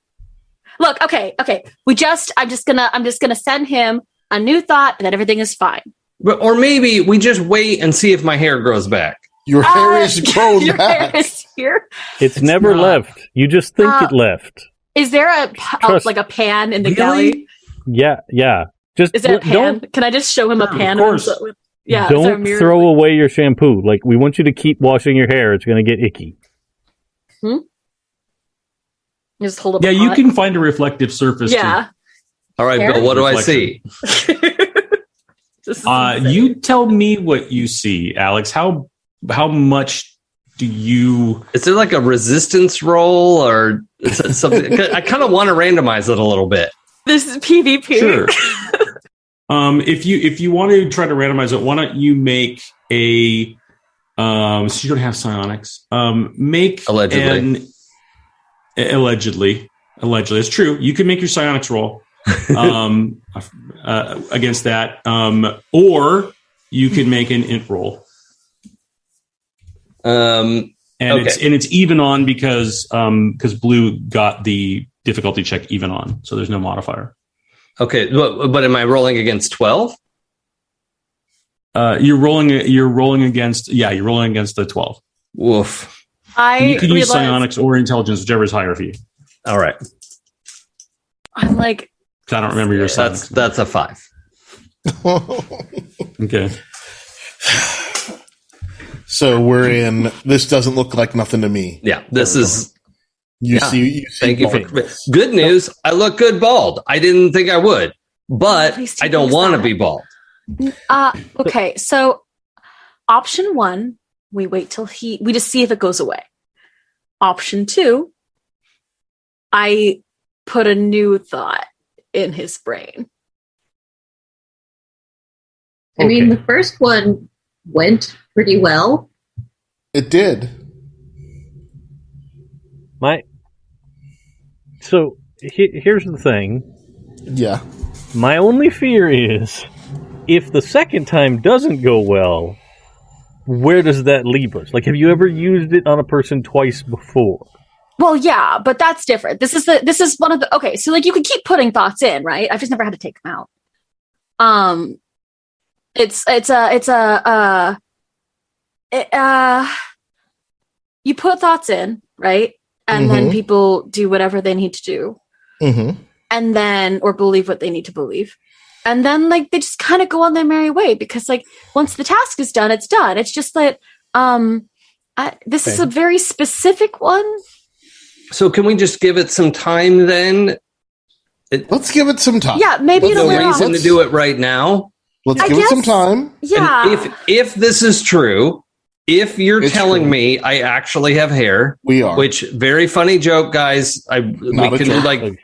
Speaker 4: Look, okay, okay. We just I'm just gonna I'm just gonna send him a new thought and then everything is fine.
Speaker 3: But, or maybe we just wait and see if my hair grows back. [LAUGHS]
Speaker 2: Your hair
Speaker 4: Uh,
Speaker 2: is grown
Speaker 4: Your
Speaker 2: back.
Speaker 4: hair is here.
Speaker 5: It's, never
Speaker 3: not.
Speaker 5: left. You just think
Speaker 4: Uh,
Speaker 5: it left.
Speaker 4: Is there a,
Speaker 5: Trust-
Speaker 4: like a pan in the
Speaker 3: Really?
Speaker 4: galley?
Speaker 5: Yeah, yeah. Just
Speaker 4: Is there a
Speaker 5: l-
Speaker 4: pan?
Speaker 5: don't
Speaker 4: Can I just show him a
Speaker 1: Sure, of
Speaker 4: pan?
Speaker 1: course.
Speaker 4: with- with- yeah. is there a
Speaker 5: don't
Speaker 4: mirror?
Speaker 5: throw away your shampoo. Like we want you to keep washing your hair. It's going to get icky. Hmm.
Speaker 4: Just hold up.
Speaker 1: yeah,
Speaker 4: a
Speaker 1: you can find a reflective surface.
Speaker 4: Yeah.
Speaker 3: All right,
Speaker 4: Hair?
Speaker 3: Bill, what do I see?
Speaker 4: This is
Speaker 1: To, uh, you tell me what you see, Alex. How how much do you?
Speaker 3: Is there like a resistance roll or is it something? 'cause I kind of want to randomize it a little bit.
Speaker 4: This is PvP.
Speaker 1: Sure. [LAUGHS] um, if you if you want to try to randomize it, why don't you make a um, so you don't have psionics. Um, make
Speaker 3: Allegedly.
Speaker 1: an- allegedly allegedly it's true. You can make your psionics roll um, [LAUGHS] uh, against that, um, or you can make an int roll.
Speaker 3: Um,
Speaker 1: and
Speaker 3: Okay.
Speaker 1: it's and it's even on because um because blue got the difficulty check even on so there's no modifier
Speaker 3: okay, but, but am I rolling against 12?
Speaker 1: uh you're rolling you're rolling against yeah you're rolling against the 12
Speaker 3: Woof.
Speaker 4: I
Speaker 1: And you can use
Speaker 4: realized
Speaker 1: psionics or intelligence whichever is higher for you
Speaker 3: All right.
Speaker 4: I'm like.
Speaker 1: i don't remember your
Speaker 3: That's
Speaker 1: psionics
Speaker 3: that's a five. [LAUGHS]
Speaker 1: okay [LAUGHS]
Speaker 2: so we're in. This doesn't look like nothing to me.
Speaker 3: Yeah, this is.
Speaker 2: You
Speaker 3: Yeah.
Speaker 2: see. You see
Speaker 3: Thank you for.
Speaker 2: baldness.
Speaker 3: Good news. I look good bald. I didn't think I would, but
Speaker 4: At
Speaker 3: I don't want to be bald.
Speaker 4: uh, okay. So option one, we wait till he, we just see if it goes away. Option two, I put a new thought in his brain.
Speaker 6: I mean, the first one went pretty well.
Speaker 2: It did.
Speaker 5: My so he, here's the thing.
Speaker 2: Yeah.
Speaker 5: My only fear is if the second time doesn't go well, where does that leave us? Like, have you ever used it on a person twice before?
Speaker 4: Well, yeah, but that's different. This is the this is one of the okay. So like you can keep putting thoughts in, right? I've just never had to take them out. Um, it's it's a it's a uh, it, uh, you put thoughts in, right, and then
Speaker 2: Mhm.
Speaker 4: people do whatever they need to do,
Speaker 2: Mm-hmm.
Speaker 4: and then or believe what they need to believe, and then like they just kind of go on their merry way because like once the task is done, it's done. It's just that um, I, this is a very specific one.
Speaker 3: So can we just give it some time then?
Speaker 2: Let's give it some time.
Speaker 4: Yeah, maybe
Speaker 2: Let's
Speaker 3: No
Speaker 2: do
Speaker 4: off.
Speaker 3: reason to do it right now.
Speaker 2: Let's
Speaker 4: I
Speaker 2: give it some time.
Speaker 4: Yeah.
Speaker 3: And if if this is true, if you're
Speaker 2: It's
Speaker 3: telling
Speaker 2: true.
Speaker 3: me I actually have hair,
Speaker 2: We are.
Speaker 3: which very funny joke, guys. I
Speaker 2: Not
Speaker 3: we can
Speaker 2: joke.
Speaker 3: like okay,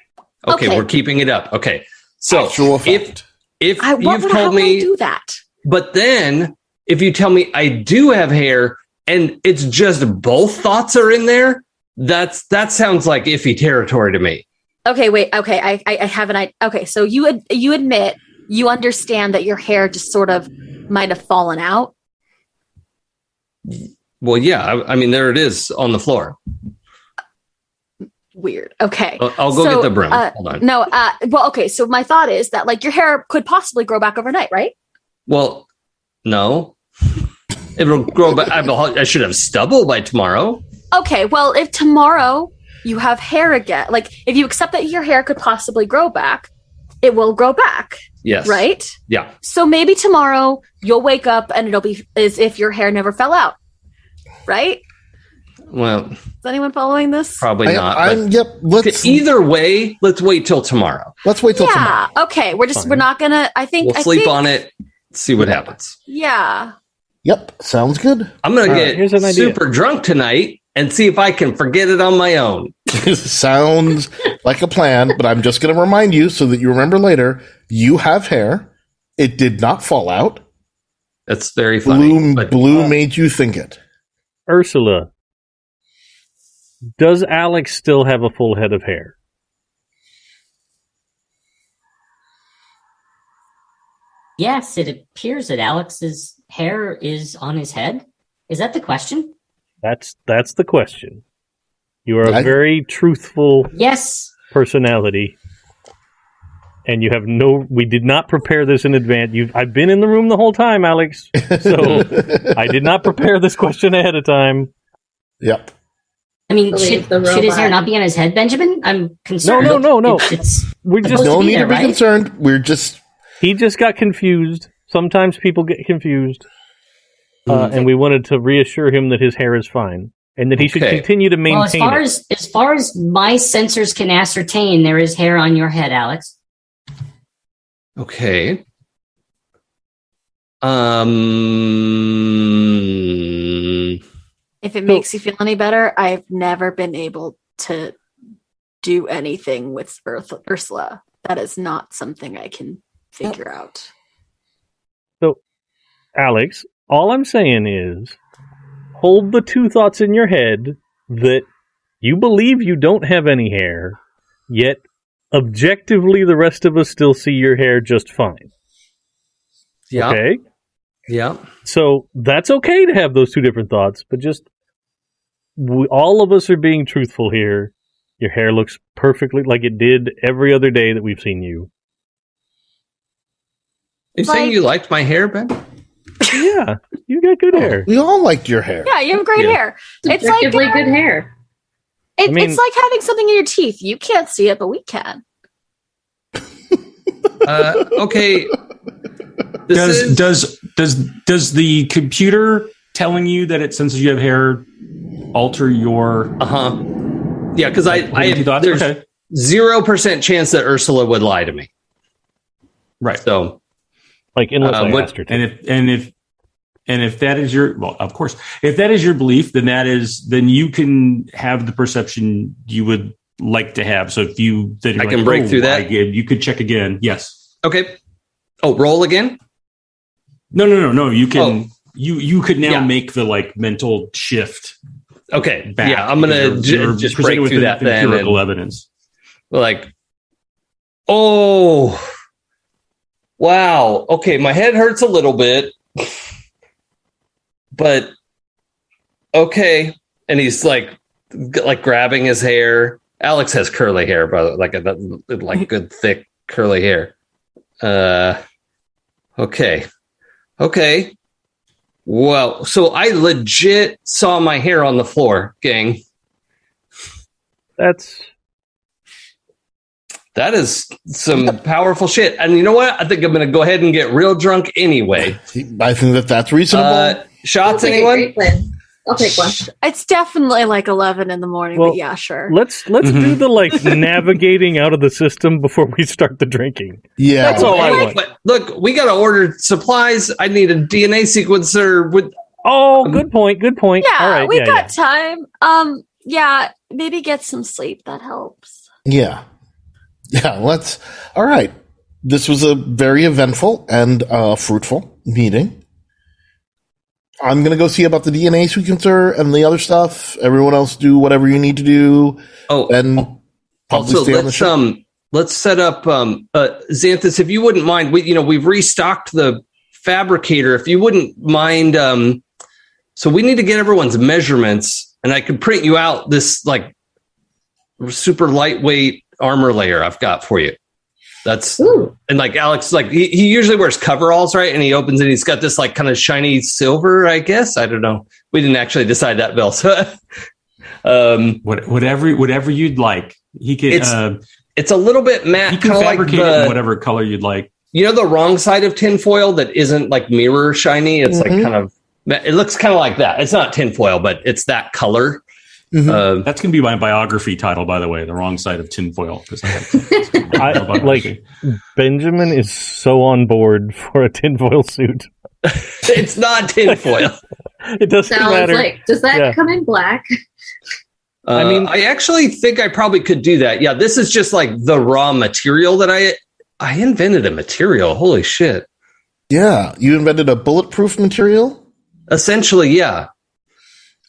Speaker 4: Okay.
Speaker 3: we're keeping it up. Okay. So
Speaker 2: Actual
Speaker 3: if
Speaker 2: fact.
Speaker 3: if
Speaker 4: I,
Speaker 3: you've
Speaker 4: would,
Speaker 3: told me
Speaker 4: do that?
Speaker 3: but then if you tell me I do have hair and it's just both thoughts are in there, that's that sounds like iffy territory to me.
Speaker 4: Okay, wait. Okay, I, I, I have an idea. Okay, so you ad- you admit you understand that your hair just sort of might have fallen out.
Speaker 3: Well, yeah, I, I mean there it is on the floor.
Speaker 4: Weird. Okay.
Speaker 3: I'll, I'll go
Speaker 4: So,
Speaker 3: get the broom.
Speaker 4: uh,
Speaker 3: Hold on.
Speaker 4: No. Uh. Well. Okay. So my thought is that like your hair could possibly grow back overnight, right?
Speaker 3: Well, no. [LAUGHS] It'll grow back. I I should have stubble by tomorrow.
Speaker 4: Okay. Well, if tomorrow you have hair again, like if you accept that your hair could possibly grow back, it will grow back,
Speaker 3: Yes.
Speaker 4: right?
Speaker 3: Yeah.
Speaker 4: So maybe tomorrow you'll wake up and it'll be as if your hair never fell out, right?
Speaker 3: Well,
Speaker 4: Is anyone following this?
Speaker 3: probably
Speaker 2: I,
Speaker 3: not.
Speaker 2: I'm, yep.
Speaker 3: but
Speaker 2: Let's
Speaker 3: either way, let's wait till tomorrow.
Speaker 2: let's wait till tomorrow.
Speaker 4: yeah. Okay. We're just
Speaker 5: Fine.
Speaker 4: we're not gonna. I think
Speaker 3: We'll
Speaker 4: I
Speaker 3: sleep
Speaker 4: think-
Speaker 3: on it. See what happens.
Speaker 4: Yeah.
Speaker 2: Yep. Sounds good.
Speaker 3: I'm gonna get
Speaker 5: here's an idea.
Speaker 3: super drunk tonight and see if I can forget it on my own. [LAUGHS]
Speaker 2: Sounds like a plan, but I'm just going to remind you so that you remember later. You have hair. It did not fall out.
Speaker 3: That's very funny.
Speaker 2: Blue,
Speaker 3: but uh,
Speaker 2: blue made you think it.
Speaker 5: Ursula, does Alex still have a full head of hair?
Speaker 8: Yes, it appears that Alex's hair is on his head. Is that the question?
Speaker 5: That's that's the question. You are a
Speaker 2: I-
Speaker 5: very truthful
Speaker 8: Yes.
Speaker 5: personality, and you have no. We did not prepare this in advance. You, I've been in the room the whole time, Alex. [LAUGHS] So I did not prepare this question ahead of time.
Speaker 2: Yep.
Speaker 8: I mean,
Speaker 6: Believe
Speaker 8: should, should his hair not be on his head, Benjamin? I'm concerned.
Speaker 5: no, no, no.
Speaker 8: It- it's
Speaker 5: We just
Speaker 2: No need
Speaker 8: there,
Speaker 2: to be
Speaker 8: right?
Speaker 2: concerned. We're just
Speaker 5: he just got confused. Sometimes people get confused, uh, and we wanted to reassure him that his hair is fine and that he should continue to
Speaker 8: well, as
Speaker 5: maintain
Speaker 8: far
Speaker 5: it.
Speaker 8: as as far as my sensors can ascertain, there is hair on your head, Alex.
Speaker 3: okay. Um.
Speaker 4: If it makes you feel any better, I've never been able to do anything with Urs- Ursula. That is not something I can figure out.
Speaker 5: So, Alex, all I'm saying is hold the two thoughts in your head that you believe you don't have any hair, yet objectively the rest of us still see your hair just fine.
Speaker 3: Yeah.
Speaker 5: Okay?
Speaker 3: Yeah.
Speaker 5: So that's okay to have those two different thoughts, but just we, all of us are being truthful here. Your hair looks perfectly like it did every other day that we've seen you.
Speaker 3: You saying you liked my hair, Ben?
Speaker 5: Yeah, you got good hair.
Speaker 2: we all liked your hair.
Speaker 4: Yeah, you have great
Speaker 3: Yeah.
Speaker 4: hair. It's like uh,
Speaker 6: good hair.
Speaker 4: it,
Speaker 5: I mean-
Speaker 4: it's like having something in your teeth. You can't see it, but we can. [LAUGHS]
Speaker 3: Uh, okay. This
Speaker 1: does
Speaker 3: is,
Speaker 1: does does does the computer telling you that it senses you have hair alter your
Speaker 3: uh huh. Yeah, because I, I
Speaker 1: Two thoughts?
Speaker 3: there's
Speaker 1: okay.
Speaker 3: zero percent chance that Ursula would lie to me.
Speaker 1: right
Speaker 3: So
Speaker 5: Like unless
Speaker 3: Uh,
Speaker 5: I
Speaker 3: what-
Speaker 5: asked her to.
Speaker 1: and if and if and if that is your well of course if that is your belief then that is then you can have the perception you would like to have so if you that you're
Speaker 3: I can break through that?
Speaker 1: I you could check again yes
Speaker 3: okay. Oh, roll again.
Speaker 1: no no no no you can
Speaker 3: Oh.
Speaker 1: you you could now
Speaker 3: Yeah.
Speaker 1: make the like mental shift
Speaker 3: Okay.
Speaker 1: back
Speaker 3: yeah, I'm gonna
Speaker 1: because you're- you're
Speaker 3: just break
Speaker 1: with
Speaker 3: through that then.
Speaker 1: empirical
Speaker 3: And,
Speaker 1: evidence
Speaker 3: like, oh, Wow. Okay, my head hurts a little bit, but okay. And he's like, like grabbing his hair. Alex has curly hair, but like a like good thick curly hair. Uh, okay, okay. Well, so I legit saw my hair on the floor, gang.
Speaker 5: That's
Speaker 3: That is some powerful shit. And you know what? I think I'm going to go ahead and get real drunk anyway.
Speaker 2: I think that that's reasonable.
Speaker 3: Uh, shots,
Speaker 6: Sounds
Speaker 3: anyone?
Speaker 6: I'll take one.
Speaker 4: It's definitely like 11 in the morning,
Speaker 5: Well,
Speaker 4: but yeah, sure.
Speaker 5: let's let's
Speaker 3: Mm-hmm.
Speaker 5: do the like navigating out of the system before we start the drinking.
Speaker 2: yeah.
Speaker 5: That's all I want.
Speaker 3: But look, we got to order supplies. I need a DNA sequencer with.
Speaker 5: Oh, good point. Good point.
Speaker 4: Yeah,
Speaker 5: All right.
Speaker 4: we
Speaker 5: yeah,
Speaker 4: got time. Um, yeah, maybe get some sleep. That helps.
Speaker 2: Yeah. Yeah, let's. All right. This was a very eventful and uh, fruitful meeting. I'm going to go see about the DNA sequencer and the other stuff. Everyone else do whatever you need to do.
Speaker 3: Oh,
Speaker 2: And
Speaker 3: also
Speaker 2: stay on the
Speaker 3: let's um let's set up um uh Xanthus if you wouldn't mind we you know we've restocked the fabricator if you wouldn't mind um so we need to get everyone's measurements and I could print you out this like super lightweight armor layer I've got for you. That's
Speaker 6: Ooh,
Speaker 3: and like Alex, like he, he usually wears coveralls, right? And he opens and he's got this like kind of shiny silver, I guess. I don't know. We didn't actually decide that, Bill. So, [LAUGHS] um,
Speaker 1: What, whatever, whatever you'd like. He could.
Speaker 3: It's
Speaker 1: uh,
Speaker 3: it's a little bit matte,
Speaker 1: he can
Speaker 3: kind of like
Speaker 1: fabricate it in whatever color you'd like.
Speaker 3: you know, the wrong side of tinfoil that isn't like mirror shiny. It's
Speaker 2: Mhm.
Speaker 3: like kind of, it looks kind of like that. It's not tinfoil, but it's that color.
Speaker 2: Mhm.
Speaker 3: Uh,
Speaker 1: That's going to be my biography title, by the way. The wrong side of tinfoil. I have [LAUGHS]
Speaker 5: I, like Benjamin is so on board for a tinfoil suit. [LAUGHS]
Speaker 3: it's not tinfoil. [LAUGHS]
Speaker 5: It doesn't
Speaker 6: sounds
Speaker 5: matter.
Speaker 6: like. Does that
Speaker 5: Yeah.
Speaker 6: come in black?
Speaker 3: Uh,
Speaker 5: I
Speaker 3: I
Speaker 5: mean-
Speaker 3: mean, I actually think I probably could do that. Yeah, this is just like the raw material that I I invented a material. Holy shit!
Speaker 2: yeah. You invented a bulletproof material.
Speaker 3: Essentially, yeah,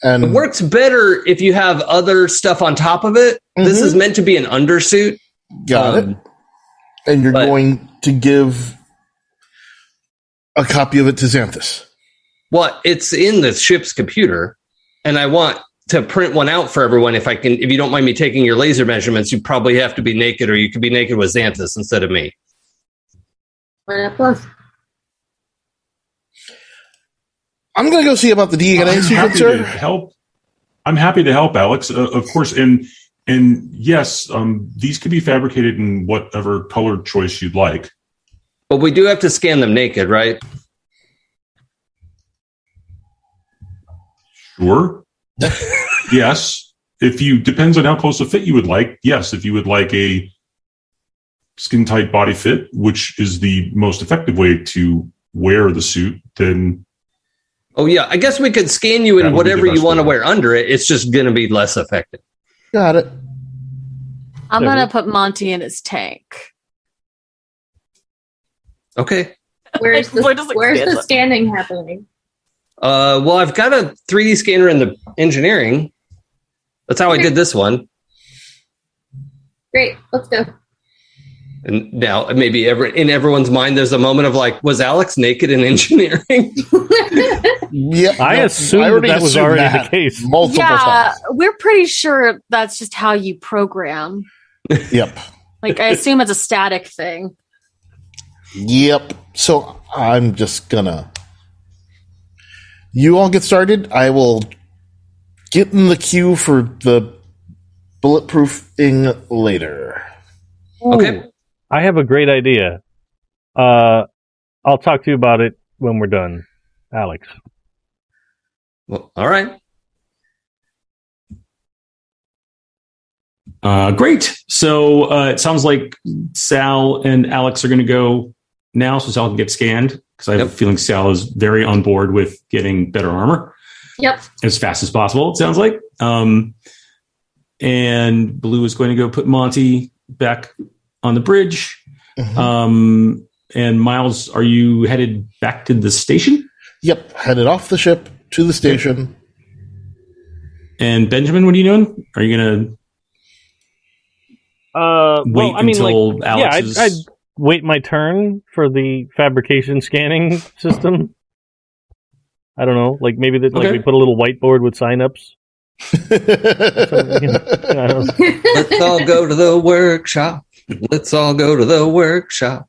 Speaker 2: And
Speaker 3: it works better if you have other stuff on top of it. This
Speaker 2: Mhm.
Speaker 3: is meant to be an undersuit.
Speaker 2: got it.
Speaker 3: Um,
Speaker 2: And you're
Speaker 3: but-
Speaker 2: going to give a copy of it to Xanthus.
Speaker 3: Well, it's in the ship's computer, and I want to print one out for everyone. If I can, if you don't mind me taking your laser measurements, you probably have to be naked, or you could be naked with Xanthus instead of me.
Speaker 6: Why not both?
Speaker 2: I'm going to go see about the DNA
Speaker 7: I'm happy to
Speaker 2: sequencer.
Speaker 7: help. I'm happy to help, Alex. Uh, of course, and and yes, um, these could be fabricated in whatever color choice you'd like.
Speaker 3: But we do have to scan them naked, right?
Speaker 7: Sure. [LAUGHS] yes. If you depends on how close a fit you would like. Yes. If you would like a skin tight body fit, which is the most effective way to wear the suit, then
Speaker 3: Oh yeah, I guess we could scan you
Speaker 7: That
Speaker 3: in
Speaker 7: would be the
Speaker 3: whatever you want to wear under it. It's just going to be less effective.
Speaker 2: Got it.
Speaker 4: I'm gonna put Monty in his tank.
Speaker 3: Okay.
Speaker 6: Where's the, [LAUGHS]
Speaker 4: Where
Speaker 6: where's the scanning happening?
Speaker 3: Uh, well, I've got a 3D scanner in the engineering. That's how I did this one.
Speaker 6: Great, let's go.
Speaker 3: And now maybe every, in everyone's mind, there's a moment of like, was Alex naked in engineering? [LAUGHS]
Speaker 2: Yeah,
Speaker 5: I
Speaker 2: no,
Speaker 5: assumed
Speaker 2: I
Speaker 5: that that was already
Speaker 2: that
Speaker 5: the case.
Speaker 2: multiple
Speaker 4: yeah,
Speaker 2: times.
Speaker 4: we're pretty sure that's just how you program.
Speaker 2: Yep.
Speaker 4: Like, I assume it's a static thing.
Speaker 2: Yep. So I'm just gonna. You all get started. I will get in the queue for the bulletproofing later.
Speaker 3: Okay.
Speaker 5: Ooh, I have a great idea. Uh, I'll talk to you about it when we're done, Alex.
Speaker 3: Well, all right.
Speaker 1: Uh, great. So uh, it sounds like Sal and Alex are going to go now, so Sal can get scanned because I have
Speaker 3: Yep.
Speaker 1: a feeling Sal is very on board with getting better armor
Speaker 6: Yep.
Speaker 1: as fast as possible. It sounds like. Um, and Blue is going to go put Monty back on the bridge.
Speaker 2: Mhm.
Speaker 1: Um, and Miles, are you headed back to the station?
Speaker 2: Yep. Headed off the ship to the station.
Speaker 1: And Benjamin, what are you doing? Are you going to
Speaker 5: Uh,
Speaker 1: wait
Speaker 5: well, I mean, like,
Speaker 1: until
Speaker 5: yeah, I'd,
Speaker 1: Alex's?
Speaker 5: I'd wait my turn for the fabrication scanning [LAUGHS] system. I don't know, like maybe that, like we put a little whiteboard with sign-ups. [LAUGHS] Something, you know, I don't know. [LAUGHS]
Speaker 3: Let's all go to the workshop. Let's all go to the workshop.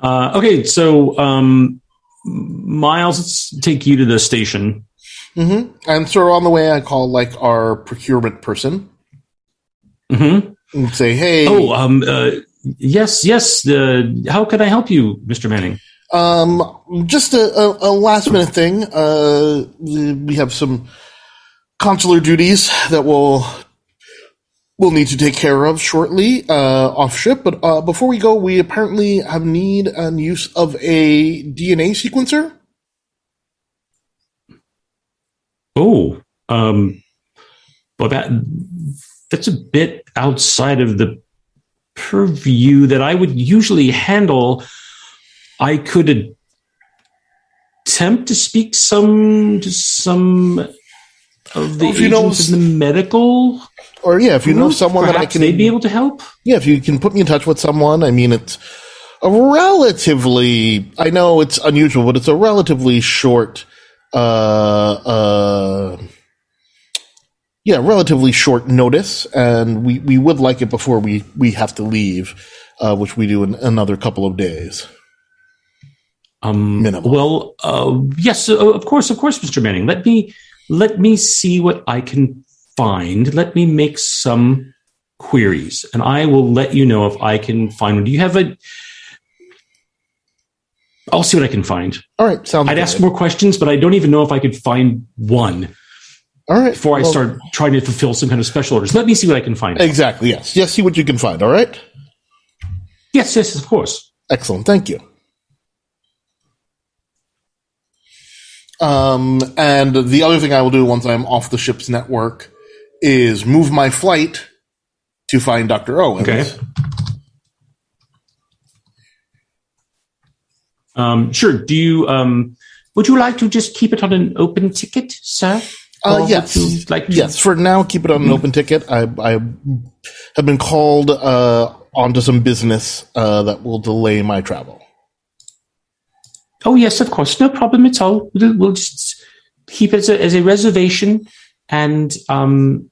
Speaker 1: Uh, okay, so um, Miles, let's take you to the station.
Speaker 2: hmm And so on the way, I call like our procurement person
Speaker 1: hmm
Speaker 2: and say, "Hey,
Speaker 1: Oh, um, uh, yes, yes. Uh, how can I help you, Mr. Manning?
Speaker 2: Um, just a, a, a last minute thing. Uh, we have some consular duties that we'll we'll need to take care of shortly uh, off ship. But uh, before we go, we apparently have need and use of a DNA sequencer.
Speaker 1: Oh, um, well, that that's a bit outside of the purview that I would usually handle. I could attempt to speak some to some of the
Speaker 2: Well, if you know
Speaker 1: in the medical.
Speaker 2: Or yeah, if you know someone that I can,
Speaker 1: they'd be able to help.
Speaker 2: yeah, if you can put me in touch with someone. I mean, it's a relatively. I know it's unusual, but it's a relatively short. Uh, uh, yeah, relatively short notice, and we, we would like it before we, we have to leave, uh, which we do in another couple of days.
Speaker 1: Um,
Speaker 2: Minimum.
Speaker 1: Well, uh, yes, uh, of course, of course, Mr. Manning. Let me let me see what I can find. Let me make some queries, and I will let you know if I can find one. Do you have a? I'll see what I can find.
Speaker 2: All right, sounds.
Speaker 1: I'd
Speaker 2: good.
Speaker 1: ask more questions, but I don't even know if I could find one
Speaker 2: All right,
Speaker 1: before I
Speaker 2: well,
Speaker 1: start trying to fulfill some kind of special orders. Let me see what I can find.
Speaker 2: Exactly. Yes. Yes. See what you can find. All right.
Speaker 1: Yes, yes, of course.
Speaker 2: Excellent. Thank you. Um, and the other thing I will do once I'm off the ship's network is move my flight to find Dr. Owens.
Speaker 1: Okay. Um, sure. Do you? Um, would you like to just keep it on an open ticket, sir?
Speaker 2: Uh, yes.
Speaker 1: like to-
Speaker 2: yes. For now, keep it on an open ticket. I, I have been called uh, onto some business uh, that will delay my travel.
Speaker 1: Oh yes, of course, no problem at all. We'll, we'll just keep it as a, as a reservation, and um,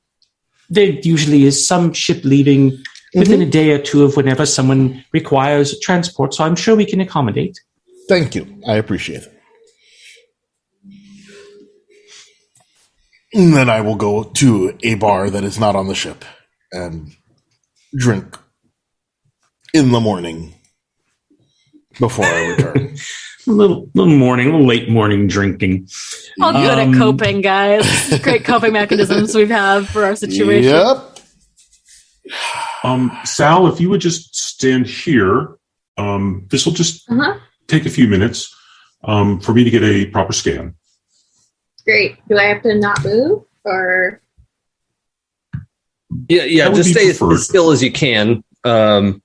Speaker 1: there usually is some ship leaving within a day or two of whenever someone requires transport. So I'm sure we can accommodate.
Speaker 2: Thank you. I appreciate it. And then I will go to a bar that is not on the ship and drink in the morning before I return. [LAUGHS]
Speaker 1: A little, little morning, a little late morning drinking.
Speaker 4: All good
Speaker 1: Um,
Speaker 4: at coping, guys. [LAUGHS] Great coping mechanisms we have for our situation.
Speaker 2: yep.
Speaker 7: Um, Sal, if you would just stand here, um, this will just
Speaker 6: Uh-huh.
Speaker 7: take a few minutes um, for me to get a proper scan.
Speaker 6: Great. Do I have to not move or?
Speaker 3: Yeah, yeah.
Speaker 7: That
Speaker 3: Just stay as,
Speaker 7: preferred.
Speaker 3: as still as you can. Um,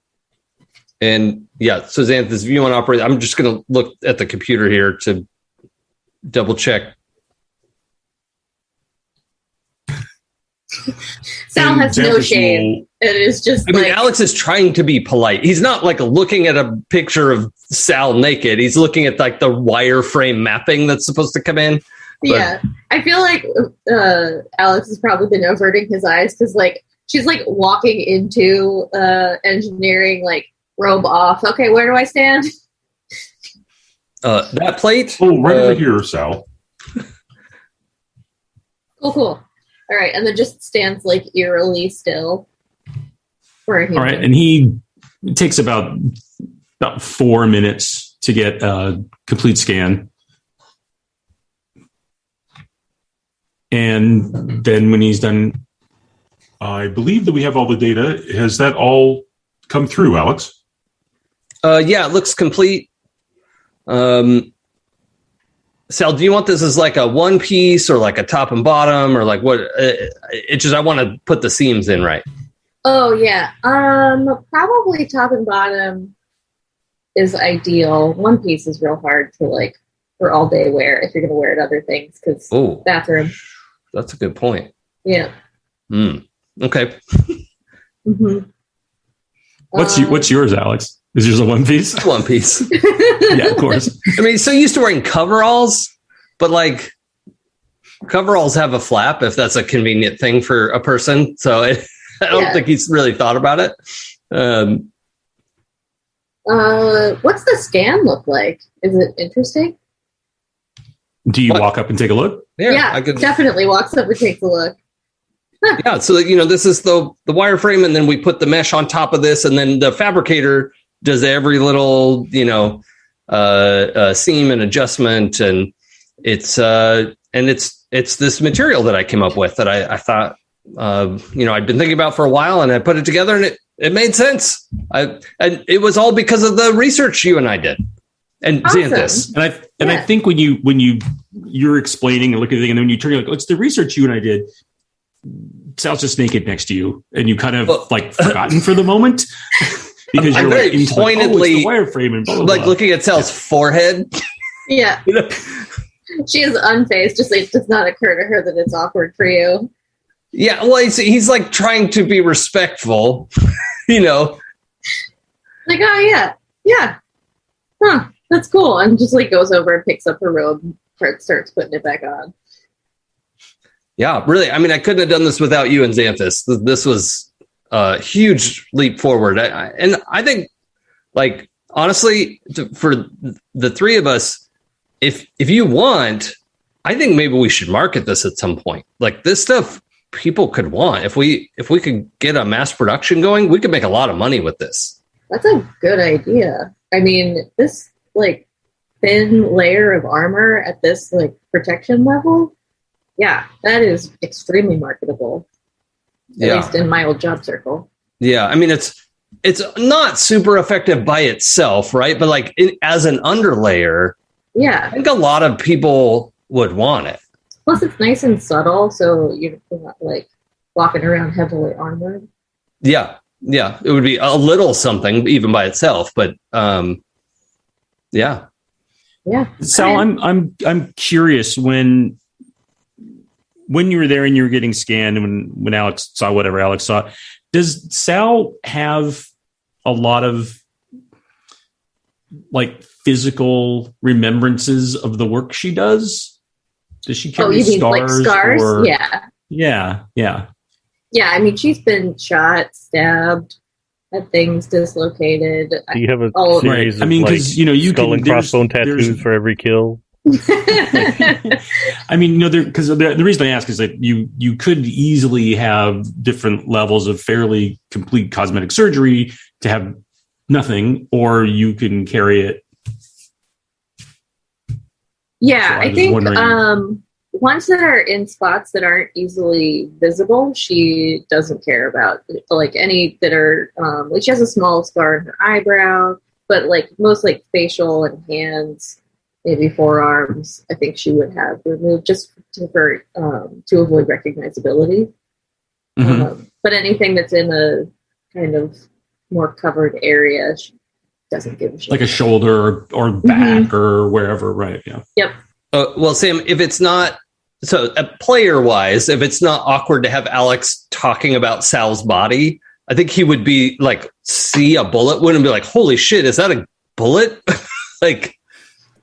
Speaker 3: and yeah, so Xanthus, if you want to operate, I'm just going to look at the computer here to double check. [LAUGHS]
Speaker 6: Sal has no shame. It is just
Speaker 3: I mean, Alex is trying to be polite. He's not like looking at a picture of Sal naked. He's looking at like the wireframe mapping that's supposed to come in.
Speaker 6: yeah. I feel like uh, Alex has probably been averting his eyes because like she's like walking into uh, engineering like robe off. Okay, where do I stand?
Speaker 3: Uh, that plate.
Speaker 7: Oh, right
Speaker 3: uh,
Speaker 7: over here, Sal.
Speaker 6: Cool, cool. All right, and then just stands like eerily still. For a
Speaker 1: All
Speaker 6: human.
Speaker 1: right, and he takes about about four minutes to get a complete scan, and then when he's done,
Speaker 7: I believe that we have all the data. Has that all come through, Alex?
Speaker 3: Uh, yeah, it looks complete. Um, Sal, do you want this as like a one piece or like a top and bottom or like what? Uh, it just I want to put the seams in right.
Speaker 6: Oh yeah. Um probably top and bottom is ideal. One piece is real hard to like for all day wear if you're gonna wear it other things because
Speaker 3: Oh,
Speaker 6: bathroom.
Speaker 3: that's a good point.
Speaker 6: Yeah.
Speaker 3: Hmm. Okay. [LAUGHS]
Speaker 6: hmm
Speaker 1: What's you,
Speaker 6: Um,
Speaker 1: what's yours, Alex? Is yours a one piece?
Speaker 3: One Piece. [LAUGHS]
Speaker 1: yeah, of course.
Speaker 3: I mean, so used to wearing coveralls, but like coveralls have a flap if that's a convenient thing for a person. So I, [LAUGHS] I don't
Speaker 6: Yeah.
Speaker 3: think he's really thought about it. Um,
Speaker 6: Uh, what's the scan look like? Is it interesting?
Speaker 1: Do you
Speaker 3: What?
Speaker 1: walk up and take a look?
Speaker 3: yeah, I could.
Speaker 6: definitely walks up and takes a look.
Speaker 3: Yeah, so you know, this is the the wireframe, and then we put the mesh on top of this, and then the fabricator does every little you know uh, uh, seam and adjustment, and it's uh, and it's it's this material that I came up with that I, I thought uh, you know I'd been thinking about for a while, and I put it together, and it it made sense. I and it was all because of the research you and I did, and
Speaker 6: Awesome.
Speaker 3: Xanthus.
Speaker 1: And I and I think when you when you you're explaining and looking at the thing, and then when you turn, you're like, oh, it's the research you and I did. Sal's just naked next to you, and you kind of
Speaker 3: Well-
Speaker 1: like forgotten for the moment [LAUGHS] because
Speaker 3: I'm
Speaker 1: you're
Speaker 3: very
Speaker 1: like, into like, oh,
Speaker 3: pointedly,
Speaker 1: the wireframe and blah, blah,
Speaker 3: Like
Speaker 1: blah.
Speaker 3: looking at Sal's forehead.
Speaker 6: Yeah, [LAUGHS]
Speaker 3: You know?
Speaker 6: she is unfazed. Just like it does not occur to her that it's awkward for you.
Speaker 3: Yeah, well, he's, he's like trying to be respectful, [LAUGHS] you know.
Speaker 6: Like, oh yeah, yeah, huh? That's cool. And just like goes over and picks up her robe, and starts putting it back on.
Speaker 3: Yeah, really. I mean, I couldn't have done this without you and Xanthus. This was a huge leap forward. I, I, and I think, like, honestly, to, for the three of us, if if you want, I think maybe we should market this at some point. Like this stuff, people could want. If we if we could get a mass production going, we could make a lot of money with this.
Speaker 6: That's a good idea. I mean, this like thin layer of armor at this like protection level, yeah, that is extremely marketable. At
Speaker 3: Yeah.
Speaker 6: least in my old job circle.
Speaker 3: Yeah, I mean it's it's not super effective by itself, right? But like it, as an underlayer,
Speaker 6: Yeah.
Speaker 3: I think a lot of people would want it.
Speaker 6: Plus, it's nice and subtle, so you're not like walking around heavily armored.
Speaker 3: Yeah, yeah, it would be a little something even by itself, but um, yeah,
Speaker 6: Yeah.
Speaker 1: So
Speaker 6: I-
Speaker 1: I'm I'm I'm curious when when you were there and you were getting scanned and when when Alex saw whatever Alex saw, does Sal have a lot of like physical remembrances of the work she does? Does she
Speaker 6: Oh,
Speaker 1: carry
Speaker 6: you mean
Speaker 1: scars?
Speaker 6: like scars?
Speaker 1: or-
Speaker 6: Yeah.
Speaker 1: yeah, yeah.
Speaker 6: Yeah. I mean, she's been shot, stabbed, had things dislocated.
Speaker 5: Do you have a
Speaker 6: Oh,
Speaker 5: series
Speaker 1: Right. I
Speaker 5: of
Speaker 1: mean,
Speaker 5: like
Speaker 1: 'cause, you know, you
Speaker 5: skull
Speaker 1: can-
Speaker 5: and
Speaker 1: there's-
Speaker 5: crossbone
Speaker 1: there's-
Speaker 5: tattoos for every kill?
Speaker 1: I mean, you know, because the, the reason I ask is that you you could easily have different levels of fairly complete cosmetic surgery to have nothing, or you can carry it.
Speaker 6: Yeah,
Speaker 1: So I
Speaker 6: I think um, ones that are in spots that aren't easily visible, she doesn't care about. Like any that are, um, like she has a small scar in her eyebrow, but like most like facial and hands, maybe forearms, I think she would have removed just to, for um, to avoid recognizability.
Speaker 1: Mhm.
Speaker 6: Um, but anything that's in a kind of more covered area, she doesn't give a shit.
Speaker 1: like a shoulder or, or back or wherever, right? Yeah.
Speaker 3: Uh, well, Sam, if it's not so uh, player wise, if it's not awkward to have Alex talking about Sal's body, I think he would be like see a bullet wound and be like, "Holy shit, is that a bullet?" [LAUGHS] like,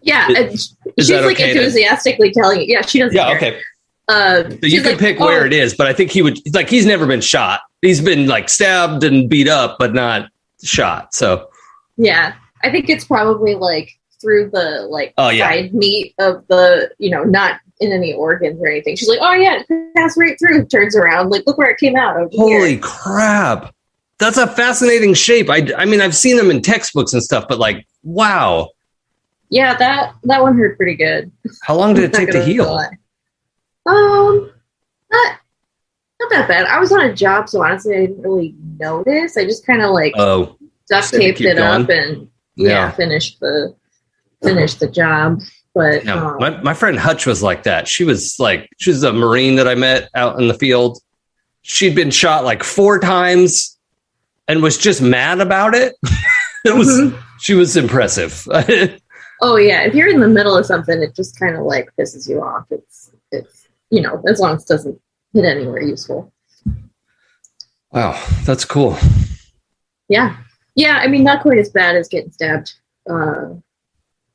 Speaker 6: yeah,
Speaker 3: Is-
Speaker 6: she's like
Speaker 3: okay
Speaker 6: enthusiastically telling you. Yeah, she doesn't.
Speaker 3: yeah,
Speaker 6: care.
Speaker 3: okay.
Speaker 6: Um,
Speaker 3: So you can
Speaker 6: like,
Speaker 3: pick
Speaker 6: "Oh,
Speaker 3: where it is, but I think he would like he's never been shot. He's been like stabbed and beat up, but not shot. So
Speaker 6: Yeah, I think it's probably like through the like
Speaker 3: Oh, yeah.
Speaker 6: side meat of the, you know, not in any organs or anything. She's like, oh yeah, it passed right through. Turns around, like, look where it came out.
Speaker 3: Holy
Speaker 6: here.
Speaker 3: crap. That's a fascinating shape. I, I mean, I've seen them in textbooks and stuff, but like, wow.
Speaker 6: Yeah, that that one hurt pretty good.
Speaker 3: How long did it [LAUGHS] take to heal?
Speaker 6: lie. Um, not not that bad. I was on a job, so honestly, I didn't really notice. I just kind of like
Speaker 3: Oh,
Speaker 6: duct taped it up and yeah,
Speaker 3: yeah.
Speaker 6: finished the finished the job. But um,
Speaker 3: my, my friend Hutch was like that. She was like, she was a Marine that I met out in the field. She'd been shot like four times and was just mad about it. [LAUGHS] it was,
Speaker 6: Mhm.
Speaker 3: she was impressive. [LAUGHS]
Speaker 6: Oh yeah, if you're in the middle of something, it just kind of like pisses you off. It's it's you know as long as it doesn't hit anywhere useful.
Speaker 3: wow, that's cool.
Speaker 6: Yeah, Yeah, I mean, not quite as bad as getting stabbed uh,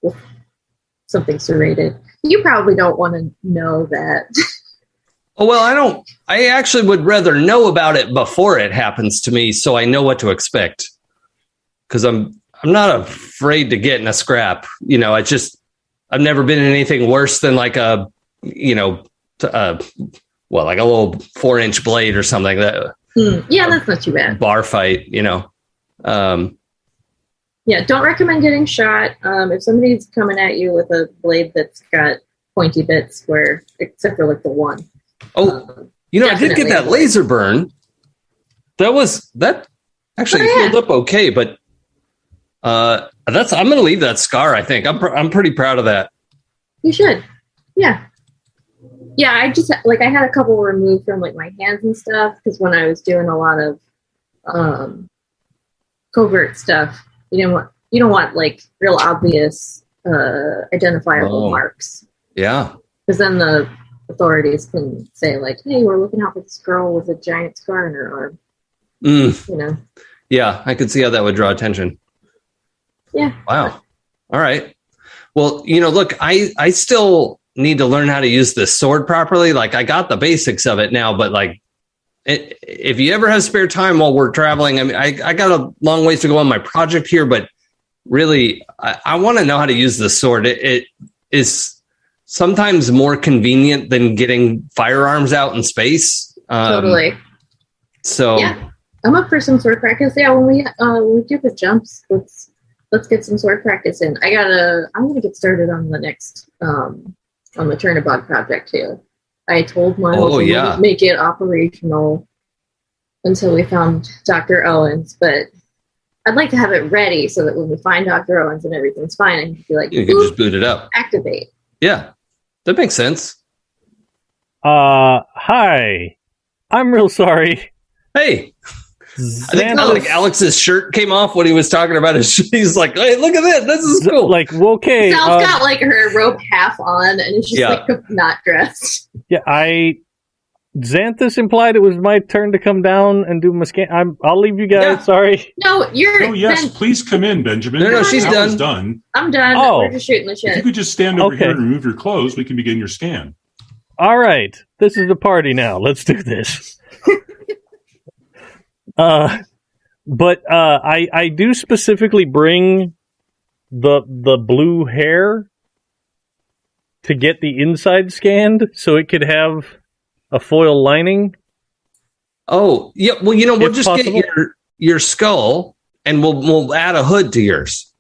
Speaker 6: with something serrated. You probably don't want to know that.
Speaker 3: Oh, well, I don't. [LAUGHS] I actually would rather know about it before it happens to me, so I know what to expect. Because I'm I'm not afraid to get in a scrap. You know, I just I've never been in anything worse than like a you know, t- uh, well, like a little four inch blade or something that
Speaker 6: Hmm, yeah, that's not too bad.
Speaker 3: bar fight. You know, um,
Speaker 6: Yeah, don't recommend getting shot. Um, if somebody's coming at you with a blade that's got pointy bits, where except for like the one.
Speaker 3: oh,
Speaker 6: Um,
Speaker 3: you know, I did get that laser burn. That was that actually
Speaker 6: Oh, yeah.
Speaker 3: healed up okay, but uh, that's I'm gonna leave that scar. I think I'm pr- I'm pretty proud of that.
Speaker 6: You should. Yeah. Yeah, I just like I had a couple removed from like my hands and stuff because when I was doing a lot of um covert stuff, you didn't want you don't want like real obvious uh identifiable
Speaker 3: Oh.
Speaker 6: marks
Speaker 3: Yeah.
Speaker 6: because then the authorities can say like, "Hey, we're looking out for this girl with a giant scar on her arm,"
Speaker 3: Mm,
Speaker 6: you know.
Speaker 3: yeah, I could see how that would draw attention.
Speaker 6: Yeah.
Speaker 3: Wow. All right. Well, you know, look, I I still need to learn how to use this sword properly. Like I got the basics of it now, but like it, if you ever have spare time while we're traveling, I mean, I, I got a long ways to go on my project here, but really, I, I want to know how to use the sword. It, it is sometimes more convenient than getting firearms out in space. Um,
Speaker 6: totally.
Speaker 3: So,
Speaker 6: Yeah. I'm up for some sword practice. Yeah, when we uh when we do the jumps, let's let's get some sword practice in. I gotta I'm gonna get started on the next um on the Chernobog project too. I told my
Speaker 3: Oh,
Speaker 6: we
Speaker 3: yeah.
Speaker 6: wouldn't make it operational until we found Dr. Owens, but I'd like to have it ready so that when we find Dr. Owens and everything's fine, I can be like,
Speaker 3: you can just boot it up.
Speaker 6: activate.
Speaker 3: Yeah, that makes sense.
Speaker 5: Uh, hi. I'm real sorry.
Speaker 3: Hey, I think
Speaker 5: Xanthus-
Speaker 3: like Alex's shirt came off when he was talking about his. [LAUGHS] He's like, "Hey, look at this! This is cool."
Speaker 5: Like, okay.
Speaker 6: Sal's
Speaker 5: uh,
Speaker 6: got like her robe half on and she's just
Speaker 3: Yeah.
Speaker 6: like not dressed.
Speaker 5: yeah, I. Xanthus implied it was my turn to come down and do my scan. I'm, I'll leave you guys.
Speaker 3: Yeah.
Speaker 5: Sorry.
Speaker 6: No, you're
Speaker 7: Oh yes,
Speaker 6: Ben-
Speaker 7: please come in, Benjamin.
Speaker 3: No, no, she's
Speaker 7: That
Speaker 3: done.
Speaker 7: done.
Speaker 6: I'm done.
Speaker 5: Oh.
Speaker 6: We're just shooting the
Speaker 7: If you could just stand over
Speaker 5: Okay.
Speaker 7: here and remove your clothes, we can begin your scan.
Speaker 5: All right, this is the party now. Let's do this. [LAUGHS] uh, but uh, I I do specifically bring the the blue hair to get the inside scanned, so it could have a foil lining.
Speaker 3: oh, yeah. Well, you know, we'll just
Speaker 5: possible.
Speaker 3: get your your skull, and we'll we'll add a hood to yours.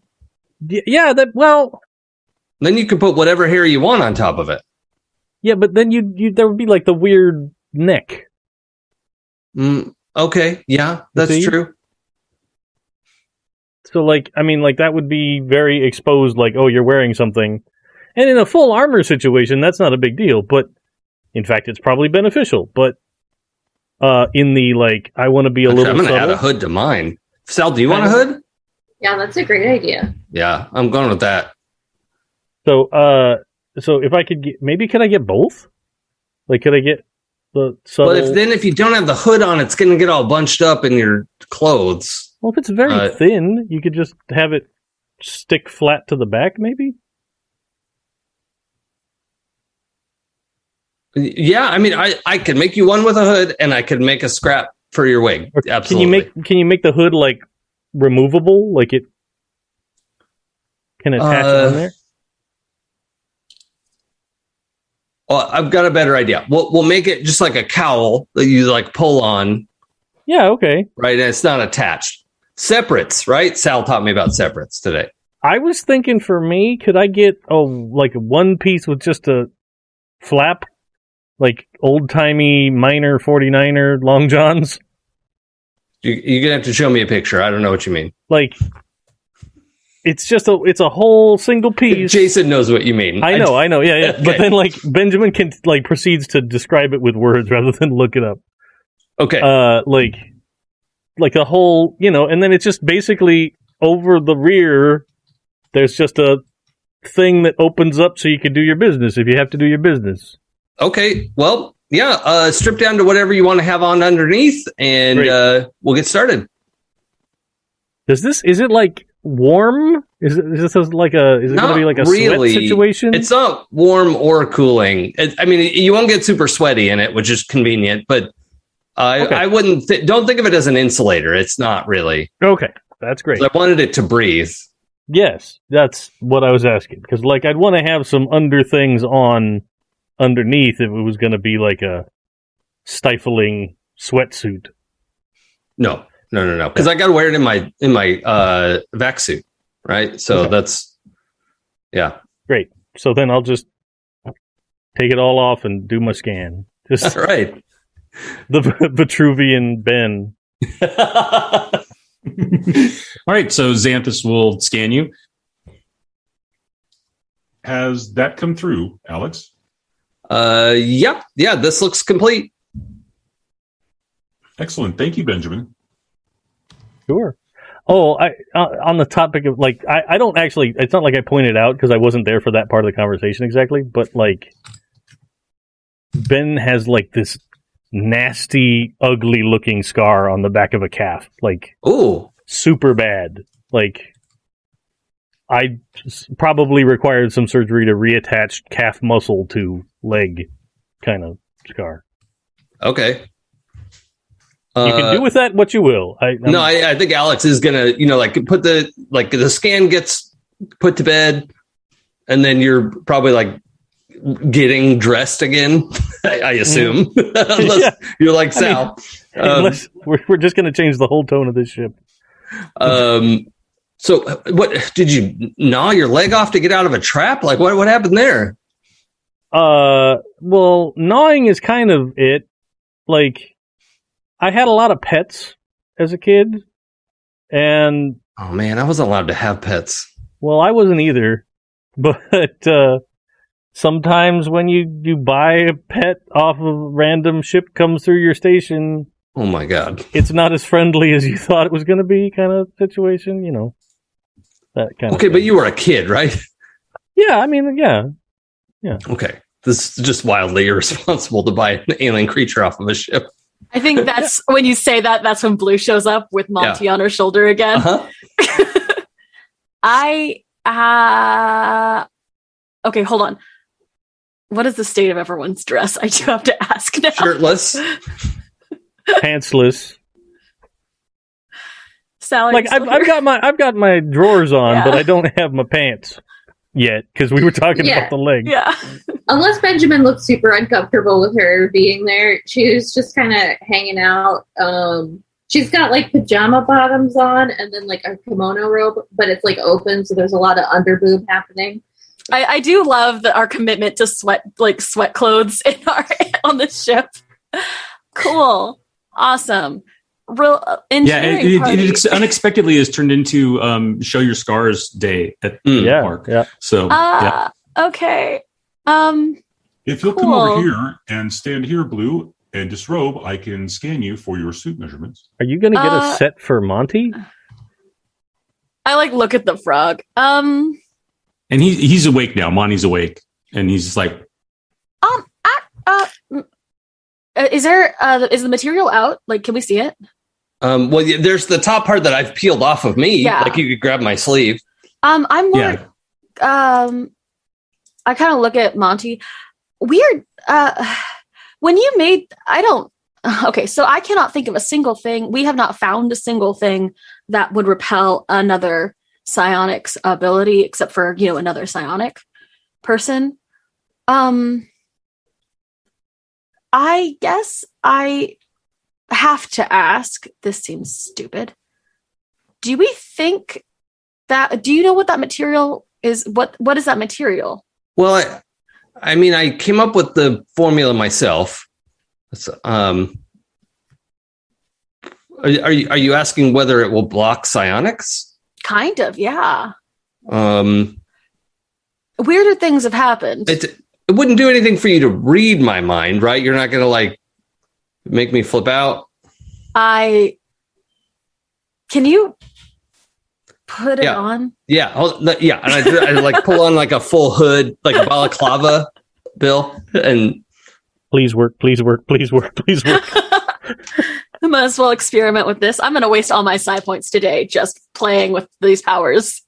Speaker 5: Yeah, that well,
Speaker 3: Then you can put whatever hair you want on top of it.
Speaker 5: yeah, but then you you there would be like the weird neck.
Speaker 3: Mm, okay, yeah, that's
Speaker 5: See?
Speaker 3: true.
Speaker 5: So like I mean like that would be very exposed like oh you're wearing something. And in a full armor situation that's not a big deal, but in fact it's probably beneficial, but uh in the like I want to be a
Speaker 3: I'm
Speaker 5: little
Speaker 3: going to add a hood to mine. Sal, do you want a hood?
Speaker 6: Yeah, that's a great idea.
Speaker 3: Yeah, I'm going with that.
Speaker 5: So uh so if I could get maybe could I get both? Like could I get the subtle
Speaker 3: But if then if you don't have the hood on, it's going to get all bunched up in your clothes.
Speaker 5: Well if it's very
Speaker 3: uh,
Speaker 5: thin, you could just have it stick flat to the back maybe?
Speaker 3: Yeah, I mean, I I could make you one with a hood, and I could make a scrap for your wig.
Speaker 5: Or
Speaker 3: Absolutely.
Speaker 5: Can you make can you make the hood like removable? Like it can attach
Speaker 3: Uh,
Speaker 5: on there?
Speaker 3: Well, I've got a better idea. We'll we'll make it just like a cowl that you like pull on,
Speaker 5: Yeah, okay.
Speaker 3: right? And it's not attached. Separates, right? Sal taught me about separates today.
Speaker 5: I was thinking for me, could I get oh like one piece with just a flap? Like old timey miner 49er long johns?
Speaker 3: You, you're gonna have to show me a picture. I don't know what you mean.
Speaker 5: Like it's just a it's a whole single piece.
Speaker 3: Jason knows what you mean.
Speaker 5: I know, I know, yeah, yeah. [LAUGHS] But then like Benjamin can like proceeds to describe it with words [LAUGHS] rather than look it up.
Speaker 3: okay.
Speaker 5: uh like like a whole you know and then it's just basically over the rear there's just a thing that opens up so you can do your business if you have to do your business
Speaker 3: Okay. Well, yeah. Uh, strip down to whatever you want to have on underneath, and
Speaker 5: Great.
Speaker 3: uh, we'll get started.
Speaker 5: Does this is it like warm? Is it is this like a is it going to be like a
Speaker 3: really.
Speaker 5: sweat situation?
Speaker 3: It's not warm or cooling. It, I mean, you won't get super sweaty in it, which is convenient. But I,
Speaker 5: Okay.
Speaker 3: I wouldn't. Th- don't think of it as an insulator. It's not really.
Speaker 5: okay. That's great.
Speaker 3: I wanted it to breathe.
Speaker 5: Yes, that's what I was asking because like I'd want to have some under things on underneath if it was going to be like a stifling sweatsuit.
Speaker 3: No, no, no, no. Because I got to wear it in my in my uh, vacc suit, right? So
Speaker 5: Okay.
Speaker 3: that's yeah.
Speaker 5: Great. So then I'll just take it all off and do my scan. Just
Speaker 3: All right.
Speaker 5: the Vitruvian Ben. [LAUGHS]
Speaker 1: All right, so Xanthus will scan you.
Speaker 7: Has that come through, Alex?
Speaker 3: uh, yeah, yeah. This looks complete.
Speaker 7: Excellent. Thank you, Benjamin.
Speaker 5: Sure. Oh, I uh, on the topic of like I, I don't actually it's not like I pointed out because I wasn't there for that part of the conversation exactly, but like Ben has like this nasty, ugly looking scar on the back of a calf, like
Speaker 3: Ooh,
Speaker 5: super bad. Like I probably required some surgery to reattach calf muscle to leg kind of scar.
Speaker 3: okay.
Speaker 5: You
Speaker 3: Uh,
Speaker 5: can do with that what you will. I, I'm-
Speaker 3: No, I, I think Alex is gonna, you know, like put the like the scan gets put to bed, and then you're probably like getting dressed again. [LAUGHS] I, I assume, [LAUGHS] unless
Speaker 5: Yeah.
Speaker 3: you're like
Speaker 5: I mean,
Speaker 3: Sal. um,
Speaker 5: unless we're, we're just going to change the whole tone of this ship.
Speaker 3: um, so, uh, what did you gnaw your leg off to get out of a trap? Like, what what happened there?
Speaker 5: Uh, well, gnawing is kind of it. Like, I had a lot of pets as a kid, and
Speaker 3: Oh man, I wasn't allowed to have pets.
Speaker 5: well, I wasn't either. [LAUGHS] But uh, sometimes when you you buy a pet off of a random ship comes through your station,
Speaker 3: Oh my god.
Speaker 5: it's not as friendly as you [LAUGHS] thought it was going to be. Kind of situation, you know. That kind
Speaker 3: Okay, but you were a kid, right? [LAUGHS]
Speaker 5: Yeah, I mean, yeah, yeah.
Speaker 3: Okay, this is just wildly irresponsible to buy an alien creature off of a ship.
Speaker 4: I think that's [LAUGHS] when you say that, that's when Blue shows up with Monty on her shoulder again.
Speaker 3: Uh-huh. [LAUGHS]
Speaker 4: I uh okay, hold on. What is the state of everyone's dress? I do have to ask now.
Speaker 3: Shirtless. [LAUGHS]
Speaker 5: Pantsless.
Speaker 4: Sally,
Speaker 5: like I've, I've got my I've got my drawers on,
Speaker 4: Yeah.
Speaker 5: but I don't have my pants yet because we were talking
Speaker 6: Yeah.
Speaker 5: about the leg.
Speaker 4: yeah.
Speaker 6: Unless Benjamin looked super uncomfortable with her being there, she was just kind of hanging out. Um, she's got like pajama bottoms on and then like a kimono robe, but it's like open, so there's a lot of underboob happening.
Speaker 4: I, I do love that our commitment to sweat like sweat clothes [LAUGHS] in our on the ship. Cool. Awesome. Real uh,
Speaker 1: Yeah,
Speaker 4: engineering
Speaker 1: it, it,
Speaker 4: party.
Speaker 1: it ex- unexpectedly has turned into um, show your scars day at
Speaker 3: Mm.
Speaker 1: the
Speaker 5: Yeah,
Speaker 1: park.
Speaker 5: yeah.
Speaker 1: So yeah,
Speaker 4: uh, okay. Um
Speaker 7: If you'll come over here and stand here, Blue, and disrobe, I can scan you for your suit measurements.
Speaker 5: Are you going to get
Speaker 4: Uh,
Speaker 5: a set for Monty?
Speaker 4: I like look at the frog. Um
Speaker 1: and he he's awake now. Monty's awake, and he's just like,
Speaker 4: um uh, is there uh is the material out? Like can we see it?
Speaker 3: Um, well, there's the top part that I've peeled off of me.
Speaker 4: Yeah.
Speaker 3: Like you could grab my sleeve.
Speaker 4: Um I'm more
Speaker 1: yeah,
Speaker 4: um I kind of look at Monty. Weird uh when you made I don't [LAUGHS] okay, so I cannot think of a single thing. We have not found a single thing that would repel another psionic's ability except for, you know, another psionic person. Um I guess I have to ask, this seems stupid. Do we think that do you know what that material is what what is that material?
Speaker 3: Well, I, I mean, I came up with the formula myself. It's, um, are, are you are you asking whether it will block psionics?
Speaker 4: Kind of, yeah.
Speaker 3: Um,
Speaker 4: Weirder things have happened.
Speaker 3: it it wouldn't do anything for you to read my mind, right? You're not going to like make me flip out.
Speaker 4: I can you put it
Speaker 3: Yeah.
Speaker 4: on?
Speaker 3: Yeah, I'll, yeah, and I, I like pull on like a full hood, like a balaclava, Bill, and
Speaker 5: Please work, please work, please work, please work. [LAUGHS]
Speaker 4: Might as well experiment with this. I'm going to waste all my psi points today just playing with these powers.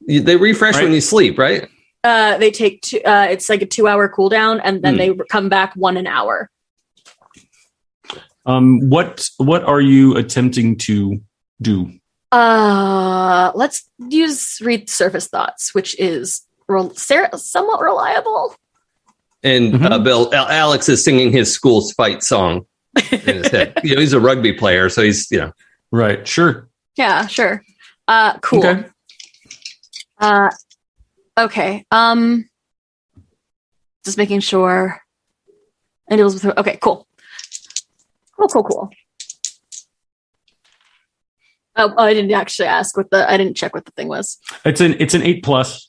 Speaker 3: You- They refresh
Speaker 1: Right.
Speaker 3: when you sleep, right?
Speaker 4: Uh, they take two, uh, it's like a two hour cooldown, and then
Speaker 3: Hmm.
Speaker 4: they come back one an hour.
Speaker 1: Um, what what are you attempting to do?
Speaker 4: Uh, let's use read surface thoughts, which is rel- ser- somewhat reliable.
Speaker 3: And
Speaker 1: Mhm.
Speaker 3: uh, Bill Al- Alex is singing his school's fight song in his head. you know, he's a rugby player, so he's you know.
Speaker 1: Right. Sure.
Speaker 4: Yeah, sure. Uh, cool.
Speaker 1: Okay.
Speaker 4: Uh, okay. Um, just making sure. And deals with. Okay, cool. Cool, cool, cool. Oh, oh, I didn't actually ask what the. I didn't check what the thing was.
Speaker 1: It's an it's an eight plus.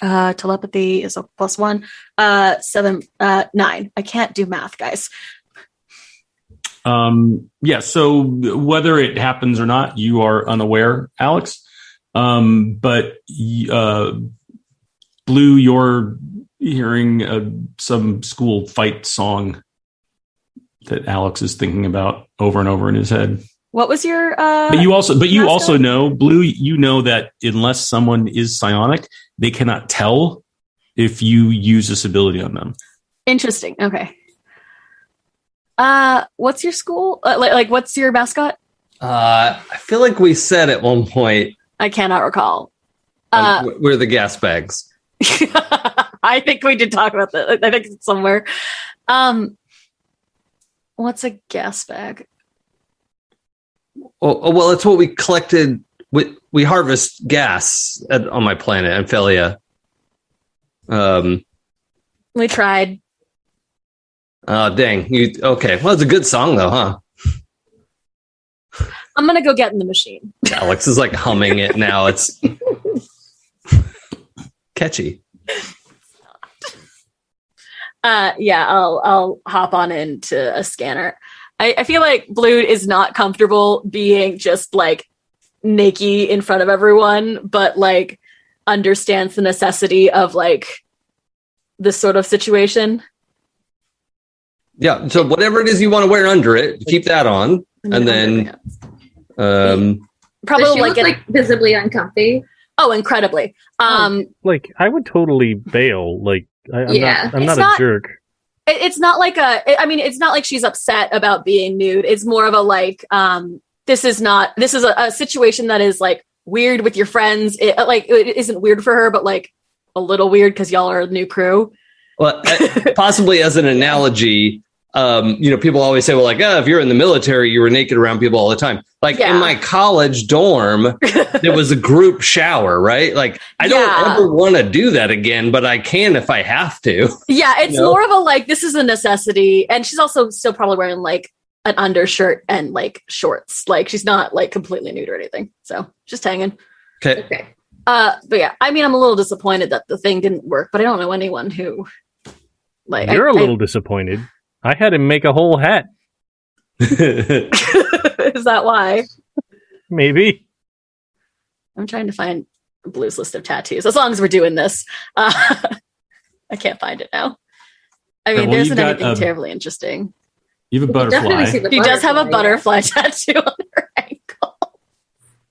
Speaker 4: Uh, telepathy is a plus one. Uh, seven. Uh, nine. I can't do math, guys.
Speaker 1: Um, yeah. So whether it happens or not, you are unaware, Alex. Um, but uh, Blue, you're hearing uh, some school fight song that Alex is thinking about over and over in his head.
Speaker 4: What was your? Uh,
Speaker 1: But you also, but you
Speaker 4: Master?
Speaker 1: also know, Blue. You know that unless someone is psionic, they cannot tell if you use this ability on them.
Speaker 4: interesting. Okay. Uh, what's your school? Uh, like, like, what's your mascot?
Speaker 3: Uh, I feel like we said at one point
Speaker 4: I cannot recall.
Speaker 3: um,
Speaker 4: Uh,
Speaker 3: we're the gas bags. [LAUGHS]
Speaker 4: I think we did talk about that. I think it's somewhere. Um, what's a gas bag?
Speaker 3: Oh, oh, well, it's what we collected. We we harvest gas at, on my planet, Amphilia. Um.
Speaker 4: We tried.
Speaker 3: Oh dang! You okay? Well, it's a good song though, huh?
Speaker 4: I'm gonna go get in the machine.
Speaker 3: Alex is like humming it now. It's [LAUGHS] catchy.
Speaker 4: Uh, yeah, I'll I'll hop on into a scanner. I, I feel like Blue is not comfortable being just like naked in front of everyone, but like understands the necessity of like this sort of situation.
Speaker 3: Yeah. So whatever it is you want to wear under it, keep that on. And then- Um.
Speaker 4: probably
Speaker 6: Does she
Speaker 4: like,
Speaker 6: look
Speaker 4: it-
Speaker 6: like visibly uncomfy?
Speaker 4: Oh, incredibly. Um,
Speaker 5: Like I would totally bail. Like I, I'm
Speaker 6: Yeah.
Speaker 5: not. I'm
Speaker 4: It's
Speaker 5: not,
Speaker 4: not-
Speaker 5: a jerk.
Speaker 4: it, it's not like a. I mean it's not like she's upset about being nude it's more of a like um this is not this is a, a situation that is like weird with your friends it like it isn't weird for her but like a little weird because y'all are a new crew
Speaker 3: Well, uh, [LAUGHS] possibly as an analogy, um, you know, people always say, well, like, oh, if you're in the military, you were naked around people all the time. Like
Speaker 4: Yeah.
Speaker 3: in my college dorm, [LAUGHS] there was a group shower, right? Like, I don't ever want to do that again, but I can if I have to. [LAUGHS]
Speaker 4: yeah it's
Speaker 3: No.
Speaker 4: more of a like this is a necessity and she's also still probably wearing like an undershirt and like shorts like she's not like completely nude or anything so just hanging
Speaker 3: Okay.
Speaker 6: Okay.
Speaker 4: uh but yeah i mean i'm a little disappointed that the thing didn't work but i don't know anyone who like
Speaker 5: You're
Speaker 4: a
Speaker 5: a little disappointed. I had him make a whole hat. [LAUGHS]
Speaker 4: is that why
Speaker 5: Maybe.
Speaker 4: I'm trying to find Blue's list of tattoos. As long as we're doing this, uh, [LAUGHS] I can't find it now. I mean,
Speaker 1: well,
Speaker 4: there
Speaker 1: you've
Speaker 4: isn't anything
Speaker 1: um,
Speaker 4: terribly interesting.
Speaker 1: You have a
Speaker 6: You can
Speaker 1: butterfly,
Speaker 6: see
Speaker 4: She does have a
Speaker 6: butterfly,
Speaker 4: butterfly [LAUGHS] tattoo on her ankle.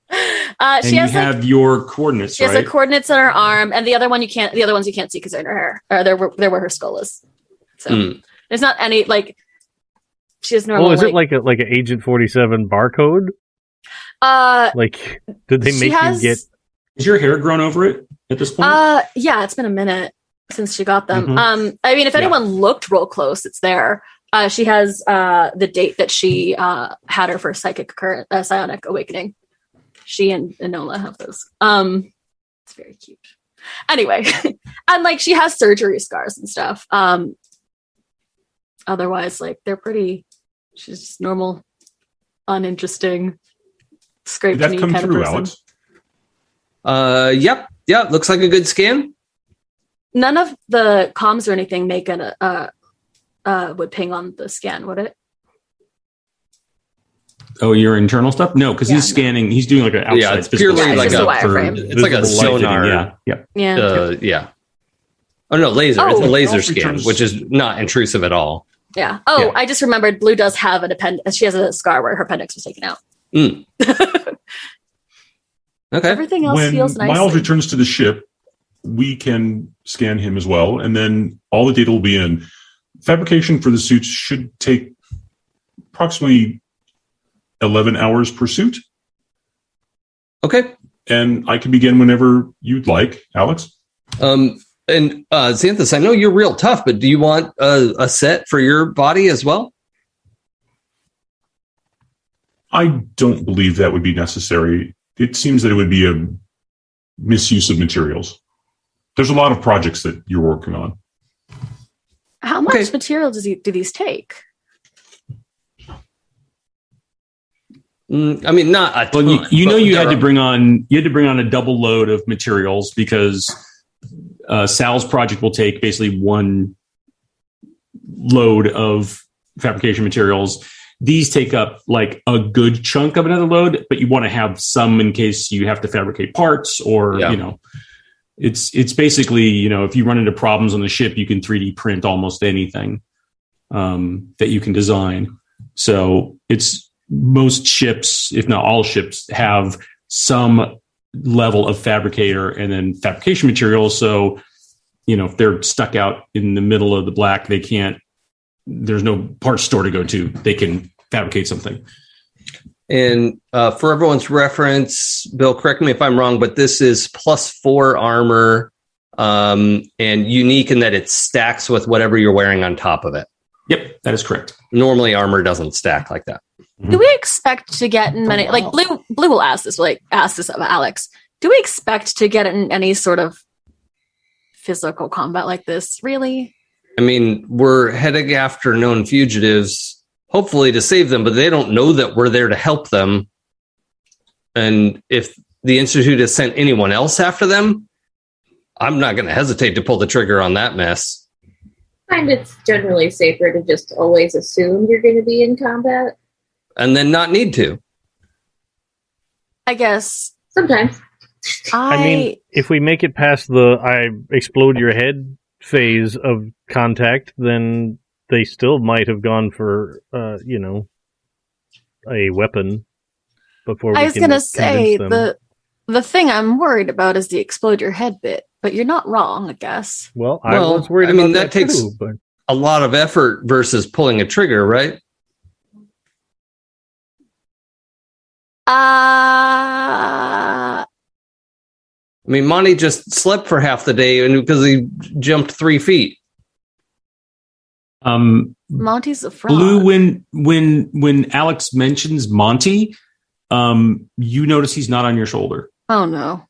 Speaker 4: Uh,
Speaker 1: and
Speaker 4: she
Speaker 1: you
Speaker 4: has like
Speaker 1: have your coordinates,
Speaker 4: she has
Speaker 1: right?
Speaker 4: the coordinates on her arm, and the other one you can't. The other ones you can't see because they're in her hair, or they're they're where her skull is. So
Speaker 3: Mm.
Speaker 4: There's not any like. She has normal.
Speaker 5: Well, is
Speaker 4: like,
Speaker 5: it like a like an Agent Forty Seven barcode?
Speaker 4: uh
Speaker 5: Like, did they make
Speaker 4: has,
Speaker 5: you get?
Speaker 1: Is your hair grown over it at this point?
Speaker 4: Uh, yeah, it's been a minute since she got them.
Speaker 1: Mhm.
Speaker 4: Um, I mean, if
Speaker 1: Yeah.
Speaker 4: anyone looked real close, it's there. Uh, she has uh the date that she uh had her first psychic current uh, psionic awakening. She and Enola have those. Um, it's very cute. Anyway, [LAUGHS] and like she has surgery scars and stuff. Um, otherwise, like they're pretty. She's just normal, uninteresting,
Speaker 7: Did
Speaker 4: scraped
Speaker 7: that come
Speaker 4: kind
Speaker 7: through,
Speaker 4: of person.
Speaker 7: Alex?
Speaker 3: uh, yep. Yeah. Looks like a good scan.
Speaker 4: none of the comms or anything make an uh uh would ping on the scan would it
Speaker 1: oh, your internal stuff? No, because
Speaker 4: Yeah,
Speaker 1: he's
Speaker 4: no.
Speaker 1: scanning. He's doing like an outside
Speaker 3: Yeah, it's
Speaker 1: physical
Speaker 3: purely
Speaker 1: scan
Speaker 3: like
Speaker 4: a
Speaker 1: for
Speaker 4: wireframe.
Speaker 3: It's like a sonar.
Speaker 1: Yeah, yeah.
Speaker 4: yeah
Speaker 3: Uh, yeah. Oh no, laser. it's a
Speaker 4: Oh.
Speaker 3: laser scan,
Speaker 7: turns-
Speaker 3: which is not intrusive at all.
Speaker 4: Yeah. Oh,
Speaker 3: Yeah.
Speaker 4: I just remembered Blue does have an appendix. She has a scar where her appendix was taken out.
Speaker 3: Mm. [LAUGHS] Okay.
Speaker 4: Everything else
Speaker 7: when
Speaker 4: feels nice.
Speaker 7: Miles returns to the ship, we can scan him as well, and then all the data will be in. Fabrication for the suits should take approximately 11 hours per suit,
Speaker 3: Okay.
Speaker 7: and I can begin whenever you'd like, Alex.
Speaker 3: Um, and uh, Xanthus, I know you're real tough, but do you want a, a set for your body as well?
Speaker 7: I don't believe that would be necessary. It seems that it would be a misuse of materials. There's a lot of projects that you're working on.
Speaker 4: How much
Speaker 3: Okay.
Speaker 4: material does he, do these take?
Speaker 3: Mm, I mean, not a
Speaker 1: Well, you, you know you had to bring on you had to bring on a double load of materials because uh, Sal's project will take basically one load of fabrication materials. These take up like a good chunk of another load, but you want to have some in case you have to fabricate parts or
Speaker 3: Yeah.
Speaker 1: you know. It's it's basically you know if you run into problems on the ship, you can 3D print almost anything um, that you can design. So it's most ships, if not all ships, have some level of fabricator and then fabrication materials. So, you know, if they're stuck out in the middle of the black, they can't, there's no parts store to go to. They can fabricate something.
Speaker 3: And uh, for everyone's reference, Bill, correct me if I'm wrong, but this is plus four armor um, and unique in that it stacks with whatever you're wearing on top of it.
Speaker 1: Yep, that is correct.
Speaker 3: Normally, armor doesn't stack like that.
Speaker 4: Do we expect to get in many? Like Blue, Blue will ask this. Like ask this of Alex. Do we expect to get in any sort of physical combat like this? Really?
Speaker 3: I mean, we're heading after known fugitives, hopefully to save them, but they don't know that we're there to help them. And if the Institute has sent anyone else after them, I'm not going to hesitate to pull the trigger on that mess.
Speaker 6: I find it's generally safer to just always assume you're going to be in combat.
Speaker 3: And then not need to.
Speaker 4: I guess
Speaker 6: Sometimes.
Speaker 4: I.
Speaker 5: I mean, if we make it past the I explode your head phase of contact, then they still might have gone for, uh, you know, a weapon before we
Speaker 4: I was gonna say
Speaker 5: them.
Speaker 4: the the thing I'm worried about is the explode your head bit. But you're not wrong, I guess.
Speaker 5: Well, I
Speaker 3: Well,
Speaker 5: was worried
Speaker 3: I mean, that
Speaker 5: that,
Speaker 3: takes-
Speaker 5: too, but
Speaker 3: A lot of effort versus pulling a trigger, right?
Speaker 4: Uh
Speaker 3: I mean, Monty just slept for half the day and because he jumped three feet.
Speaker 1: Um,
Speaker 4: Monty's a fraud.
Speaker 1: Blue, when when when Alex mentions Monty, um, you notice he's not on your shoulder.
Speaker 4: Oh no.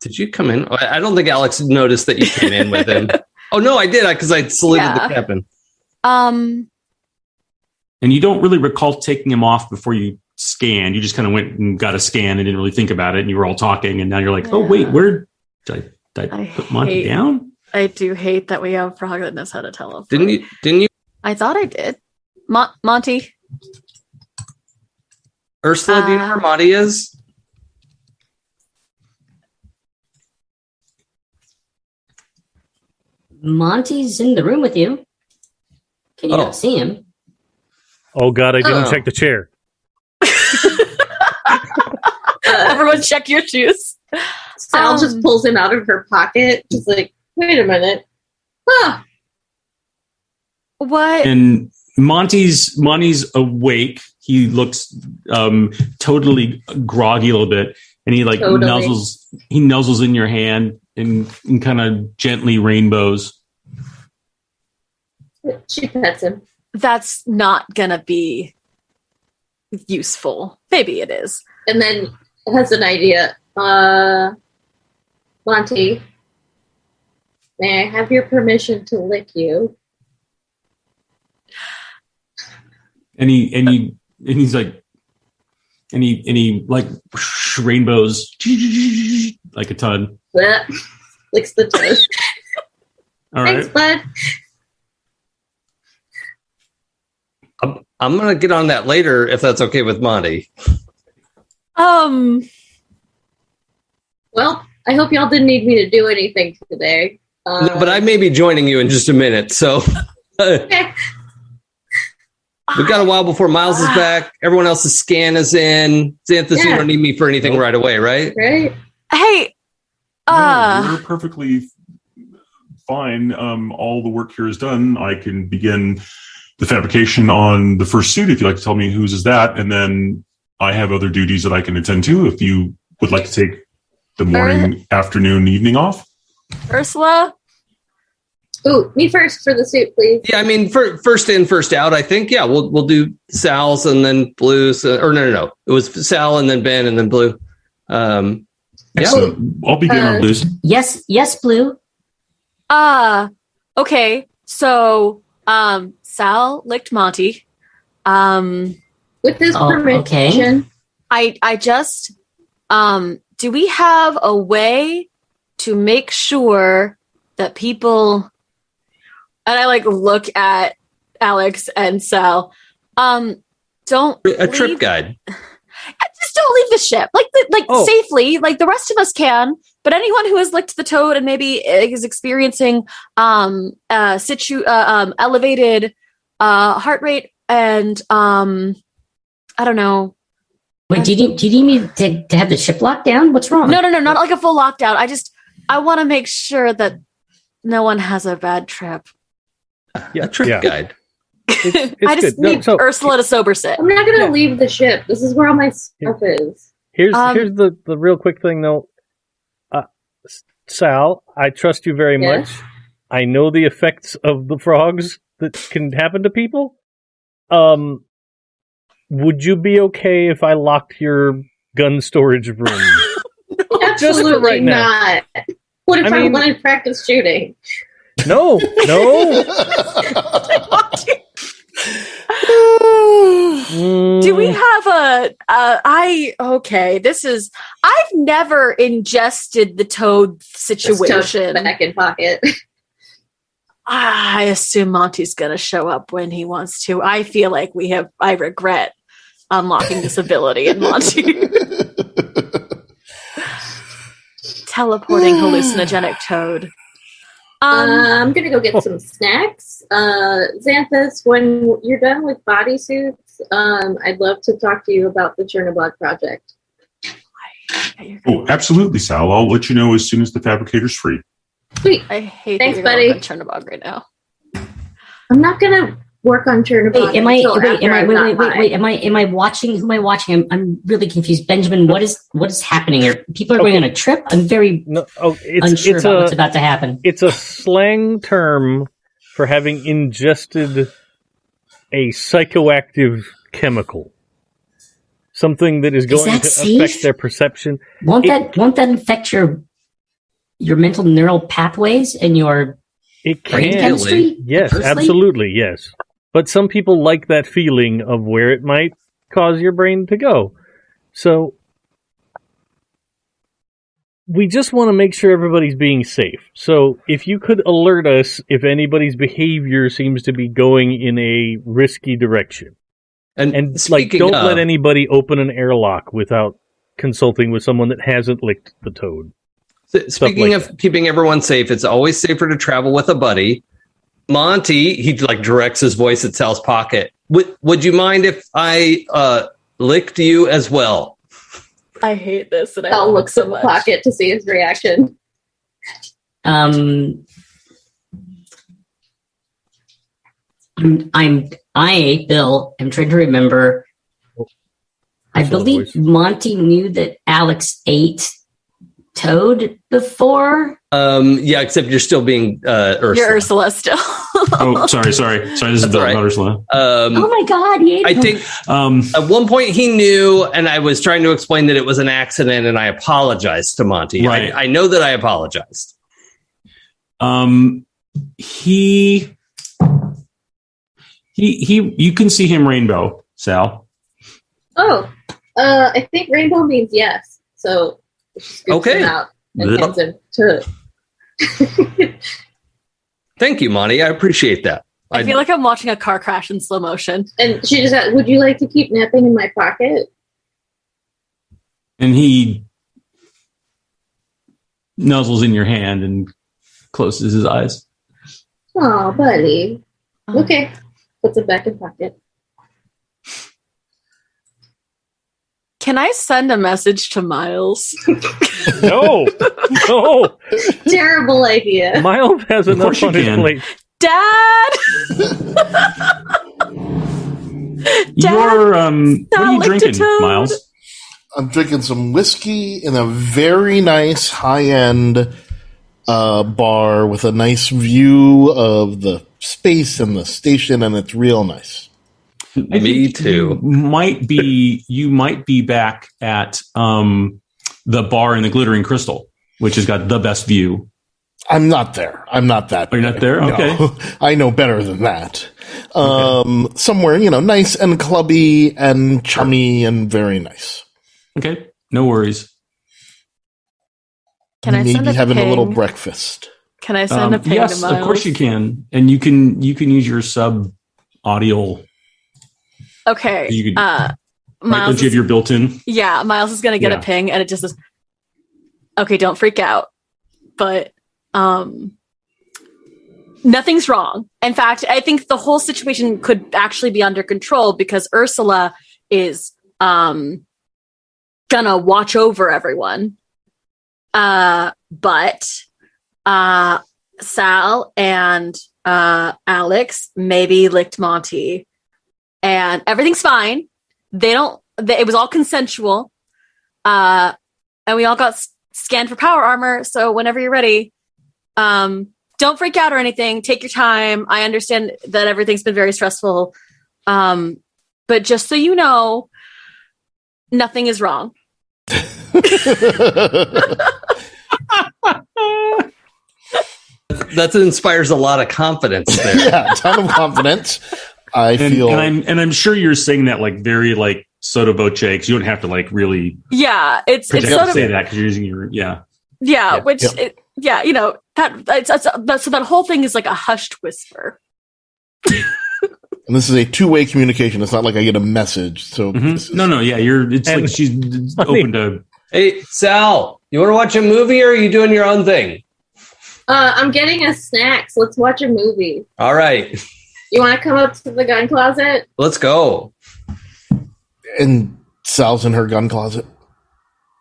Speaker 3: Did you come in? I I don't think Alex noticed that you came in with him. [LAUGHS] Oh no, I did because I saluted
Speaker 4: Yeah.
Speaker 3: the captain.
Speaker 4: Um
Speaker 1: and you don't really recall taking him off before you scanned. You just kind of went and got a scan and didn't really think about it. And you were all talking, and now you're like, oh wait, where did I, did I
Speaker 4: I
Speaker 1: put Monty
Speaker 4: hate-
Speaker 1: down?
Speaker 4: I do hate that we have frog that knows how to teleport.
Speaker 3: Didn't you? Didn't you?
Speaker 4: I thought I did. Mon- Monty.
Speaker 3: Ursula, do you know
Speaker 4: Uh,
Speaker 3: where Monty is?
Speaker 8: Monty's in the room with you. Can you
Speaker 3: Oh.
Speaker 8: not see him?
Speaker 5: Oh god, I didn't
Speaker 3: Oh.
Speaker 5: check the chair. [LAUGHS]
Speaker 4: Everyone check your shoes.
Speaker 6: Sal
Speaker 4: Um,
Speaker 6: just pulls him out of her pocket. She's like, wait a minute. Huh.
Speaker 4: What?
Speaker 1: And Monty's Monty's awake. He looks um, totally groggy a little bit, and he like
Speaker 6: Totally.
Speaker 1: nuzzles. He nuzzles in your hand and, and kind of gently rainbows.
Speaker 6: She pets him.
Speaker 4: That's not gonna be useful. Maybe it is.
Speaker 6: And then has an idea. Uh, Monty, may I have your permission to lick you?
Speaker 1: And he and he and he's like, and he and he like rainbows like a ton.
Speaker 6: Blech. [LAUGHS] Licks the toes.
Speaker 1: All
Speaker 6: Thanks,
Speaker 1: right.
Speaker 6: bud.
Speaker 3: I'm, I'm gonna get on that later if that's okay with Monty.
Speaker 4: Um
Speaker 6: Well, I hope y'all didn't need me to do anything today. Uh,
Speaker 3: No, but I may be joining you in just a minute. So
Speaker 6: okay. [LAUGHS]
Speaker 3: we've got a while before Miles is back. Everyone else's scan is in. Xanthus, you don't need me for anything right away, right?
Speaker 6: right.
Speaker 4: Hey,
Speaker 7: No,
Speaker 4: uh,
Speaker 7: we're perfectly fine. Um, all the work here is done. I can begin the fabrication on the first suit if you'd like to tell me whose is that, and then I have other duties that I can attend to if you would like to take the morning, afternoon, evening off.
Speaker 4: Ursula.
Speaker 6: Ooh, me first for the suit, please.
Speaker 3: Yeah, I mean, for, first in, first out. I think. Yeah, we'll we'll do Sal's and then Blue's. Uh, or no, no, no. It was Sal and then Ben and then Blue. Um, yeah.
Speaker 7: Excellent. I'll begin
Speaker 6: Uh,
Speaker 7: on Blues.
Speaker 8: Yes, yes, Blue.
Speaker 4: Uh okay. So um Sal licked Monty. Um
Speaker 6: With his
Speaker 8: Oh, okay.
Speaker 6: permission.
Speaker 4: I I just um do we have a way to make sure that people and I like look at Alex and Sal um don't
Speaker 3: a trip guide. [LAUGHS]
Speaker 4: just don't leave the ship like the, like
Speaker 5: Oh.
Speaker 4: safely like the rest of us can but anyone who has licked the toad and maybe is experiencing um uh situ uh, um elevated uh heart rate and um i don't know
Speaker 8: Wait, do you need, do you need me to, to have the ship locked down? What's wrong?
Speaker 4: no no no not like a full lockdown i just i want to make sure that no one has a bad trip
Speaker 3: Yeah, trip
Speaker 5: Yeah.
Speaker 3: guide. [LAUGHS]
Speaker 5: It's, it's
Speaker 4: i just
Speaker 5: good. No,
Speaker 4: need
Speaker 5: so
Speaker 4: ursula to sober sit
Speaker 6: I'm not gonna
Speaker 5: Yeah.
Speaker 6: leave the ship. This is where all my stuff is.
Speaker 5: here's
Speaker 4: Um,
Speaker 5: here's the the real quick thing though. Uh, Sal, I trust you very
Speaker 6: Yeah.
Speaker 5: much. I know the effects of the frogs that can happen to people. Um, would you be okay if I locked your gun storage room? [LAUGHS]
Speaker 6: Absolutely
Speaker 5: right now.
Speaker 6: not. What if
Speaker 5: I
Speaker 6: I,
Speaker 5: mean-
Speaker 6: want to practice shooting?
Speaker 5: no, no. [LAUGHS]
Speaker 4: Do we
Speaker 5: Mm,
Speaker 4: have a? Uh, I okay. This is. I've never ingested the toad
Speaker 6: Just tuck
Speaker 4: situation.
Speaker 6: back in pocket. [LAUGHS]
Speaker 4: Ah, I assume Monty's going to show up when he wants to. I feel like we have. I regret unlocking this ability in Monty. [LAUGHS] Teleporting [SIGHS] hallucinogenic toad. Um,
Speaker 6: Uh, I'm gonna go get some snacks. Uh, Xanthus, when you're done with bodysuits, um, I'd love to talk to you about the Chernobog project.
Speaker 7: Oh, absolutely, Sal. I'll let you know as soon as the fabricator's free.
Speaker 6: Sweet.
Speaker 4: I hate
Speaker 6: Thanks,
Speaker 4: that you're
Speaker 6: buddy.
Speaker 4: going Chernobog right now.
Speaker 6: I'm not gonna work on Chernobog
Speaker 8: Wait, am I?
Speaker 6: Until
Speaker 8: wait, am I?
Speaker 6: I'm
Speaker 8: Wait,
Speaker 6: not
Speaker 8: wait, wait, wait. Am I? Am I watching? Who am I watching? I'm, I'm really confused. Benjamin, what is what is happening here? People are going on a trip. I'm very
Speaker 5: no, oh, it's
Speaker 8: unsure
Speaker 5: it's
Speaker 8: about
Speaker 5: a
Speaker 8: what's about to happen.
Speaker 5: it's a slang term for having ingested a psychoactive chemical. Something that is going
Speaker 8: that
Speaker 5: to
Speaker 8: safe?
Speaker 5: affect their perception.
Speaker 8: Won't
Speaker 5: it-
Speaker 8: that won't that infect your your mental neural pathways and your
Speaker 5: It
Speaker 8: brain chemistry?
Speaker 5: Yes,
Speaker 8: adversely?
Speaker 5: absolutely, yes. But some people like that feeling of where it might cause your brain to go. So we just want to make sure everybody's being safe. So if you could alert us if anybody's behavior seems to be going in a risky direction.
Speaker 3: And,
Speaker 5: And like don't
Speaker 3: of,
Speaker 5: let anybody open an airlock without consulting with someone that hasn't licked the toad.
Speaker 3: S- Speaking
Speaker 5: like
Speaker 3: of keeping everyone safe, it's always safer to travel with a buddy. Monty, he like directs his voice at Sal's pocket. Would Would you mind if I uh, licked you as well?
Speaker 4: I hate this, and I
Speaker 6: I'll look
Speaker 4: so
Speaker 6: in the
Speaker 4: much.
Speaker 6: pocket to see his reaction.
Speaker 8: Um, I'm, I'm, I, Bill, am trying to remember. I believe. Monty knew that Alex ate Toad before.
Speaker 3: Um, yeah, except you're still being uh, Ursula.
Speaker 4: You're Ursula still.
Speaker 1: Oh, sorry, sorry, sorry. This is
Speaker 3: That's
Speaker 1: Bill,
Speaker 3: all right.
Speaker 1: not Ursula.
Speaker 3: Um,
Speaker 8: oh my God! He ate
Speaker 3: I
Speaker 8: Toad.
Speaker 3: think
Speaker 1: Um,
Speaker 3: at one point he knew, and I was trying to explain that it was an accident, and I apologized to Monty.
Speaker 1: Right.
Speaker 3: I, I know that I apologized.
Speaker 1: um, he, he, he. You can see him rainbow, Sal.
Speaker 6: Oh, uh, I think rainbow means yes. So it just scoops
Speaker 3: Okay.
Speaker 6: him out and hands him to.
Speaker 3: Thank you, Monty. I appreciate that.
Speaker 4: I feel like I'm watching a car crash in slow motion.
Speaker 6: and she just asked, "Would you like to keep napping in my pocket?"
Speaker 1: and he nuzzles in your hand and closes his eyes.
Speaker 6: Oh, buddy. Uh-huh. Okay. Puts it back in pocket.
Speaker 4: Can I send a message to Miles? [LAUGHS]
Speaker 5: No, no.
Speaker 6: Terrible idea.
Speaker 5: Miles has
Speaker 1: Of
Speaker 5: enough
Speaker 1: course you
Speaker 5: on his
Speaker 1: can.
Speaker 5: plate.
Speaker 4: Dad! [LAUGHS]
Speaker 1: You're um what are you
Speaker 4: licked
Speaker 1: drinking,
Speaker 4: toad.
Speaker 1: Miles?
Speaker 2: I'm drinking some whiskey in a very nice high end uh, bar with a nice view of the space and the station, and it's real nice.
Speaker 1: I
Speaker 3: Me too.
Speaker 1: you Might be you might be back at um the bar in the glittering crystal, which has got the best view.
Speaker 2: I'm not there. I'm not that.
Speaker 1: Oh, you're not there?
Speaker 2: No.
Speaker 1: Okay. [LAUGHS]
Speaker 2: I know better than that. Um, Somewhere, you know, nice and clubby and chummy and very nice.
Speaker 1: Okay, no worries.
Speaker 4: Can I
Speaker 2: Maybe
Speaker 4: send a
Speaker 2: having
Speaker 4: ping?
Speaker 2: a little breakfast.
Speaker 4: Can I send
Speaker 1: Um,
Speaker 4: a ping
Speaker 1: yes,
Speaker 4: to Miles?
Speaker 1: of course you can, and you can you can use your sub audio.
Speaker 4: Okay.
Speaker 1: You could-
Speaker 4: uh,
Speaker 1: Right?
Speaker 4: Miles
Speaker 1: Don't you have your built-in?
Speaker 4: Yeah, Miles is gonna get
Speaker 1: Yeah.
Speaker 4: a ping, and it just says, "Okay, don't freak out," but um, nothing's wrong. In fact, I think the whole situation could actually be under control because Ursula is um gonna watch over everyone. Uh, but uh, Sal and uh Alex maybe licked Monty, and everything's fine. They don't they, it was all consensual. Uh and we all got s- scanned for power armor. So whenever you're ready um don't freak out or anything. Take your time. I understand that everything's been very stressful. Um but just so you know nothing is wrong. [LAUGHS]
Speaker 3: That inspires a lot of confidence there.
Speaker 2: yeah, a ton of confidence. [LAUGHS] I
Speaker 1: And,
Speaker 2: feel.
Speaker 1: and I'm and I'm sure you're saying that like very like sotto voce because you don't have to like really
Speaker 4: yeah it's it's sort of
Speaker 1: say that because you're using your yeah.
Speaker 4: yeah,
Speaker 3: Yeah,
Speaker 4: which
Speaker 2: yeah.
Speaker 4: It, yeah you know that it's, it's, that so that whole thing is like a hushed whisper
Speaker 2: and this is a two way communication. It's not like I get a message. So
Speaker 1: Mhm.
Speaker 2: this is-
Speaker 1: No, no, yeah, you're. It's
Speaker 5: And-
Speaker 1: like she's
Speaker 5: I [LAUGHS]
Speaker 1: open to.
Speaker 3: Hey, Sal, you want to watch a movie or are you doing your own thing?
Speaker 6: Uh, I'm getting us snacks. Let's watch a movie.
Speaker 3: All right, [LAUGHS]
Speaker 6: You want to come up to the gun closet?
Speaker 3: let's go.
Speaker 2: And Sal's in her gun closet.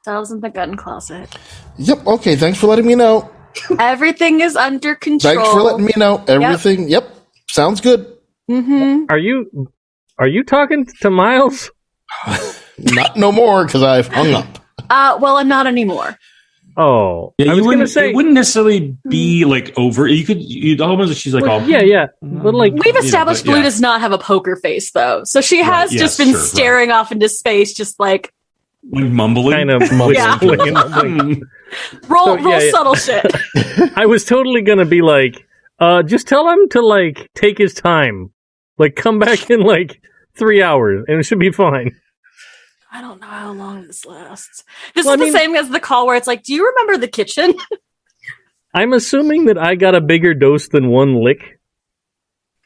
Speaker 4: Sal's in the gun closet
Speaker 2: Yep. Okay. Thanks for letting me know. [LAUGHS]
Speaker 4: everything is under control
Speaker 2: Thanks for letting me know. Everything. Yep. Sounds good.
Speaker 4: hmm
Speaker 5: Are you are you talking to Miles? [LAUGHS]
Speaker 2: Not no more because I've hung up.
Speaker 4: Uh, well, I'm not anymore.
Speaker 5: Oh,
Speaker 1: Yeah,
Speaker 5: I
Speaker 1: you
Speaker 5: was
Speaker 1: wouldn't.
Speaker 5: gonna say
Speaker 1: it wouldn't necessarily be like over. You could. You almost. She's like,
Speaker 5: well,
Speaker 1: oh,
Speaker 5: yeah, yeah, but like
Speaker 4: We've
Speaker 1: Yeah,
Speaker 4: established
Speaker 1: but
Speaker 4: Blue
Speaker 1: yeah.
Speaker 4: does not have a poker face, though, so she has
Speaker 1: Right,
Speaker 4: just
Speaker 1: yes,
Speaker 4: been
Speaker 1: sure, right.
Speaker 4: staring off into space, just like
Speaker 1: like mumbling.
Speaker 5: kind of [LAUGHS]
Speaker 4: Yeah.
Speaker 5: mumbling.
Speaker 1: Mm. [LAUGHS]
Speaker 4: roll,
Speaker 5: So,
Speaker 4: roll
Speaker 5: yeah, yeah.
Speaker 4: subtle [LAUGHS] shit.
Speaker 5: I was totally gonna be like, uh, just tell him to like take his time, like come back in like three hours, and it should be fine.
Speaker 4: I don't know how long this lasts. This
Speaker 5: Well,
Speaker 4: is
Speaker 5: I
Speaker 4: the
Speaker 5: mean-
Speaker 4: same as the call where it's like, "Do you remember the kitchen?" [LAUGHS]
Speaker 5: I'm assuming that I got a bigger dose than one lick,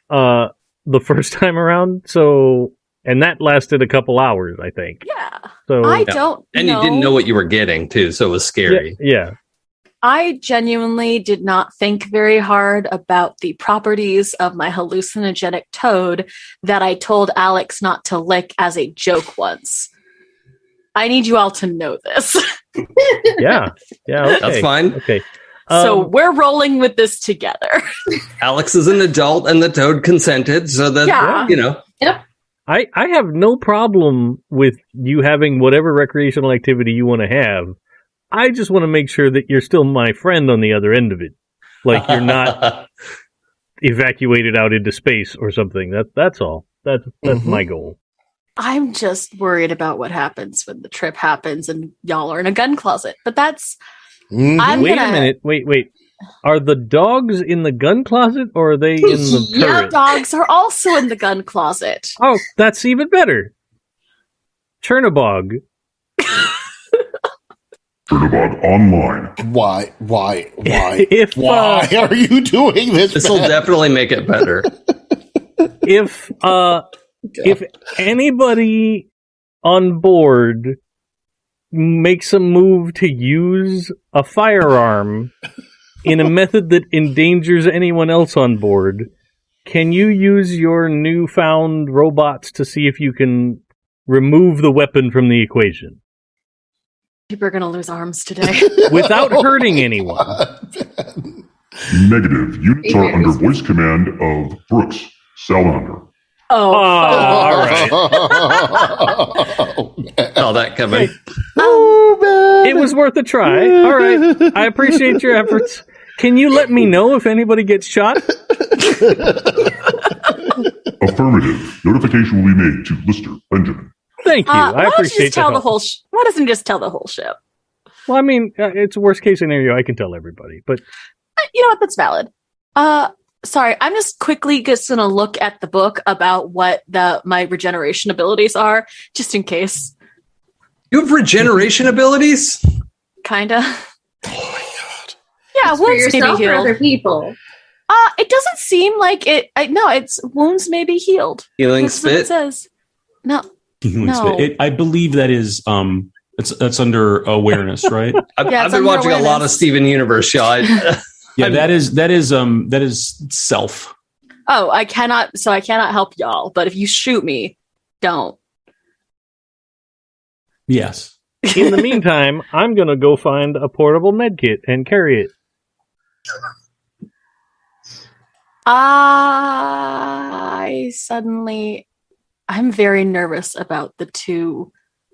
Speaker 5: uh, the first [LAUGHS] time around. So, and that lasted a couple hours, I think.
Speaker 4: yeah,
Speaker 5: So,
Speaker 4: I don't.
Speaker 3: And you didn't know what you were getting too, so it was
Speaker 5: yeah,
Speaker 3: scary.
Speaker 5: yeah.
Speaker 4: I genuinely did not think very hard about the properties of my hallucinogenic toad that I told Alex not to lick as a joke once. I need you all to know this. [LAUGHS]
Speaker 5: yeah, yeah. Okay.
Speaker 3: That's fine.
Speaker 5: Okay.
Speaker 4: so
Speaker 5: Um,
Speaker 4: we're rolling with this together. [LAUGHS]
Speaker 3: Alex is an adult and the toad consented, so that
Speaker 4: Yeah.
Speaker 3: you know. Yep.
Speaker 5: I I have no problem with you having whatever recreational activity you want to have. I just want to make sure that you're still my friend on the other end of it. Like you're not [LAUGHS] evacuated out into space or something. That that's all. That's that's
Speaker 2: Mhm.
Speaker 5: my goal.
Speaker 4: I'm just worried about what happens when the trip happens and y'all are in a gun closet. But that's
Speaker 2: Mhm.
Speaker 5: Wait
Speaker 4: gonna
Speaker 5: a minute. Wait, wait. Are the dogs in the gun closet or are they in the [LAUGHS]
Speaker 6: Yep.
Speaker 5: turret?
Speaker 4: dogs are also in the gun closet.
Speaker 5: Oh, that's even better. Chernobog. [LAUGHS]
Speaker 7: Chernobog Online.
Speaker 2: Why? Why? Why? [LAUGHS]
Speaker 5: If
Speaker 2: Why
Speaker 5: uh,
Speaker 2: are you doing this?
Speaker 3: This will definitely make it better.
Speaker 5: if uh if anybody on board makes a move to use a firearm [LAUGHS] in a method that endangers anyone else on board, can you use your newfound robots to see if you can remove the weapon from the equation
Speaker 4: People are gonna lose arms today. [LAUGHS]
Speaker 5: without hurting anyone? [LAUGHS]
Speaker 7: Negative. Units are under voice command of Brooks Salamander.
Speaker 4: Oh,
Speaker 5: all right. [LAUGHS]
Speaker 2: Oh, man.
Speaker 3: Saw that coming.
Speaker 2: Oh, man.
Speaker 5: It was worth a try. All right. I appreciate your efforts. Can you let me know if anybody gets shot?
Speaker 7: Affirmative. Notification will be made to Lister Benjamin.
Speaker 5: Thank you.
Speaker 4: uh, why
Speaker 5: I
Speaker 4: don't you
Speaker 5: appreciate
Speaker 4: just tell the whole? Sh- why doesn't he just tell the whole ship?
Speaker 5: Well, I mean, uh, it's a worst case scenario. I can tell everybody, but
Speaker 4: Uh, You know what? That's valid. Uh, sorry, I'm just quickly just gonna look at the book about what the my regeneration abilities are, just in case.
Speaker 3: You have regeneration abilities?
Speaker 4: Kinda.
Speaker 2: Oh, my God.
Speaker 4: Yeah,
Speaker 6: It's for
Speaker 4: wounds may
Speaker 6: yourself
Speaker 4: be
Speaker 6: or other people.
Speaker 4: Uh, it doesn't seem like it. I, no, it's wounds may be healed.
Speaker 3: Healing
Speaker 4: That's what it
Speaker 3: spit?
Speaker 4: says. No,
Speaker 1: Healing
Speaker 4: No.
Speaker 1: spit. It, I believe that is um that's that's under awareness, right? [LAUGHS]
Speaker 3: I've,
Speaker 4: Yeah,
Speaker 3: I've been
Speaker 4: under
Speaker 3: watching a lot of. Steven Universe, y'all. I- [LAUGHS]
Speaker 1: yeah,
Speaker 3: I'm-
Speaker 1: that is that is um that is self.
Speaker 4: oh, I cannot. So I cannot help y'all. But if you shoot me, don't.
Speaker 1: Yes.
Speaker 5: in the meantime, [LAUGHS] I'm going to go find a portable med kit and carry it.
Speaker 4: I suddenly, I'm very nervous about the two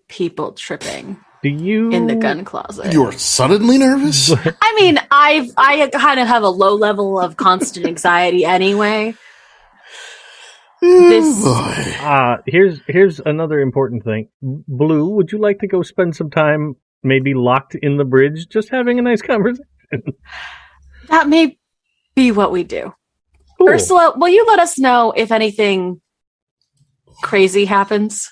Speaker 4: people tripping
Speaker 5: Do you
Speaker 4: in the gun closet.
Speaker 2: You're suddenly nervous?
Speaker 4: I mean, I've I kind of have a low level of constant anxiety anyway. This-
Speaker 2: Oh.
Speaker 5: Uh, here's here's another important thing. Blue, would you like to go spend some time maybe locked in the bridge just having a nice conversation? [LAUGHS]
Speaker 4: That may be what we do.
Speaker 5: Cool.
Speaker 4: Ursula, will you let us know if anything crazy happens?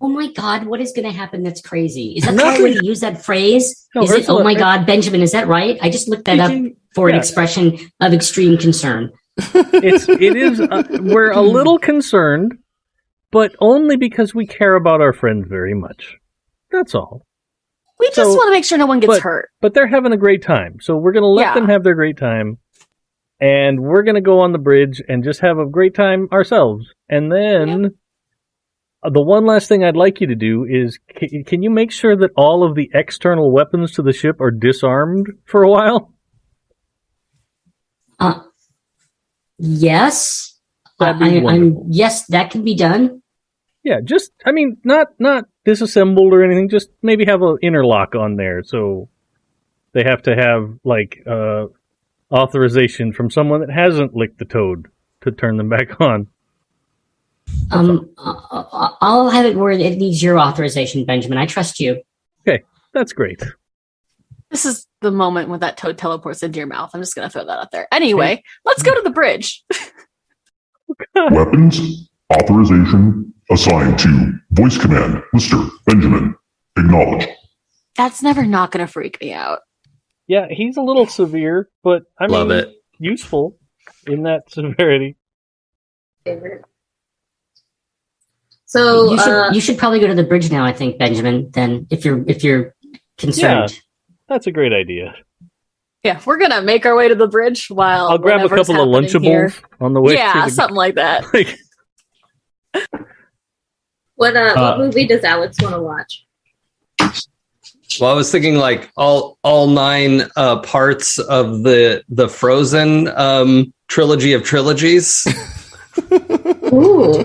Speaker 8: Oh my God, what is going to happen that's crazy? Is that
Speaker 5: Nothing.
Speaker 8: right way to use that phrase?
Speaker 5: No,
Speaker 8: is it, oh my God, Benjamin, is that right? I just looked that up for an expression of extreme concern.
Speaker 5: it's it is uh, we're a little concerned, but only because we care about our friends very much. That's all.
Speaker 4: We just
Speaker 5: So-
Speaker 4: want to make sure no one gets
Speaker 5: but-
Speaker 4: hurt.
Speaker 5: But they're having a great time, so we're gonna let
Speaker 4: Yeah.
Speaker 5: them have their great time, and we're gonna go on the bridge and just have a great time ourselves. And then uh, the one last thing I'd like you to do is c- can you make sure that all of the external weapons to the ship are disarmed for a while?
Speaker 8: Uh, yes.
Speaker 5: That'd be
Speaker 8: I, I'm, yes, that can be done.
Speaker 5: Yeah, just I mean, not not disassembled or anything. Just maybe have an interlock on there, so they have to have like uh, authorization from someone that hasn't licked the toad to turn them back [LAUGHS] on.
Speaker 8: Um, uh, I'll have it where it needs your authorization, Benjamin. I trust you.
Speaker 5: Okay, that's great.
Speaker 4: This is the moment when that toad teleports into your mouth. I'm just going to throw that out there. Anyway, let's go to the bridge. [LAUGHS]
Speaker 7: Weapons authorization assigned to voice command Lister Benjamin. Acknowledge.
Speaker 4: That's never not going to freak me out.
Speaker 5: Yeah, he's a little severe, but I
Speaker 3: Love
Speaker 5: mean,
Speaker 3: it.
Speaker 5: useful in that severity.
Speaker 6: Favorite. So
Speaker 8: you should
Speaker 6: uh,
Speaker 8: you should probably go to the bridge now. I think Benjamin. Then if you're if you're concerned, yeah,
Speaker 5: That's a great idea.
Speaker 4: Yeah, we're going to make our way to the bridge while
Speaker 5: I'll grab a couple of Lunchables
Speaker 4: here.
Speaker 5: on the way.
Speaker 4: Yeah,
Speaker 5: to the-
Speaker 4: something like that.
Speaker 5: like, [LAUGHS]
Speaker 6: what uh,
Speaker 1: Uh,
Speaker 6: what movie does Alex want to watch?
Speaker 3: Well, I was thinking like all all nine uh, parts of the the Frozen um, trilogy of trilogies. [LAUGHS]
Speaker 6: Ooh,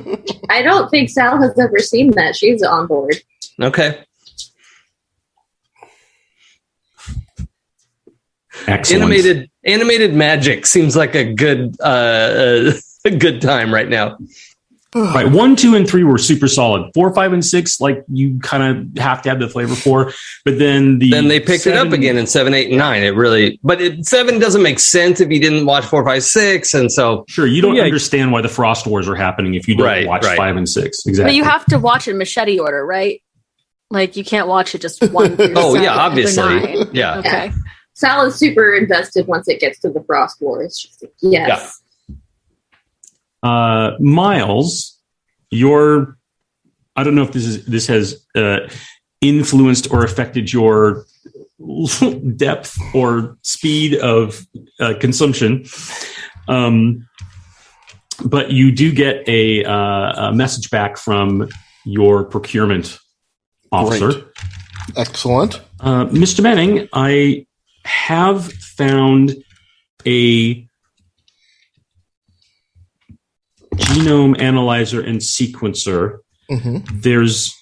Speaker 6: I don't think Sal has ever seen that. She's on board.
Speaker 3: Okay,
Speaker 1: Excellent.
Speaker 3: animated animated magic seems like a good uh, uh, [LAUGHS] a good time right now.
Speaker 1: Right. One, two, and three were super solid. Four, five, and six, like you kind of have to have the flavor for. But then the
Speaker 3: Then they picked it up again in seven, eight, and nine. It really, but it, seven doesn't make sense if you didn't watch four, five, six, and so
Speaker 1: Sure, you don't
Speaker 5: Yeah.
Speaker 1: understand why the Frost Wars are happening if you don't
Speaker 3: Right,
Speaker 1: watch
Speaker 3: right.
Speaker 1: five and six. Exactly.
Speaker 4: But you have to watch in machete order, right? Like you can't watch it just one. [LAUGHS] through
Speaker 3: oh
Speaker 4: seven
Speaker 3: yeah, obviously,
Speaker 4: nine.
Speaker 3: yeah.
Speaker 4: Okay.
Speaker 6: Sal is super invested once it gets to the Frost Wars. She's like, yes.
Speaker 1: Uh, Miles, your I don't know if this is this has uh, influenced or affected your [LAUGHS] depth or speed of uh, consumption. Um, but you do get a, uh, a message back from your procurement officer.
Speaker 2: Great. Excellent.
Speaker 1: Uh, Mr. Manning, I have found a genome analyzer and sequencer.
Speaker 2: hmm
Speaker 1: There's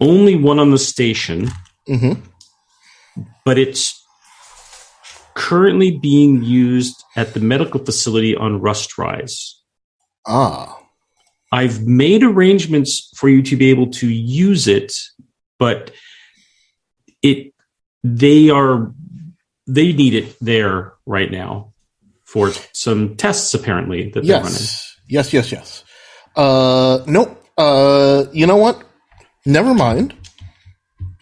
Speaker 1: only one on the station,
Speaker 2: hmm
Speaker 1: but it's currently being used at the medical facility on Rust Rise.
Speaker 2: Ah.
Speaker 1: I've made arrangements for you to be able to use it, but it they are they need it there right now for some tests apparently that they're running.
Speaker 2: Yes. Yes, yes. Uh, nope. Uh, you know what? Never mind.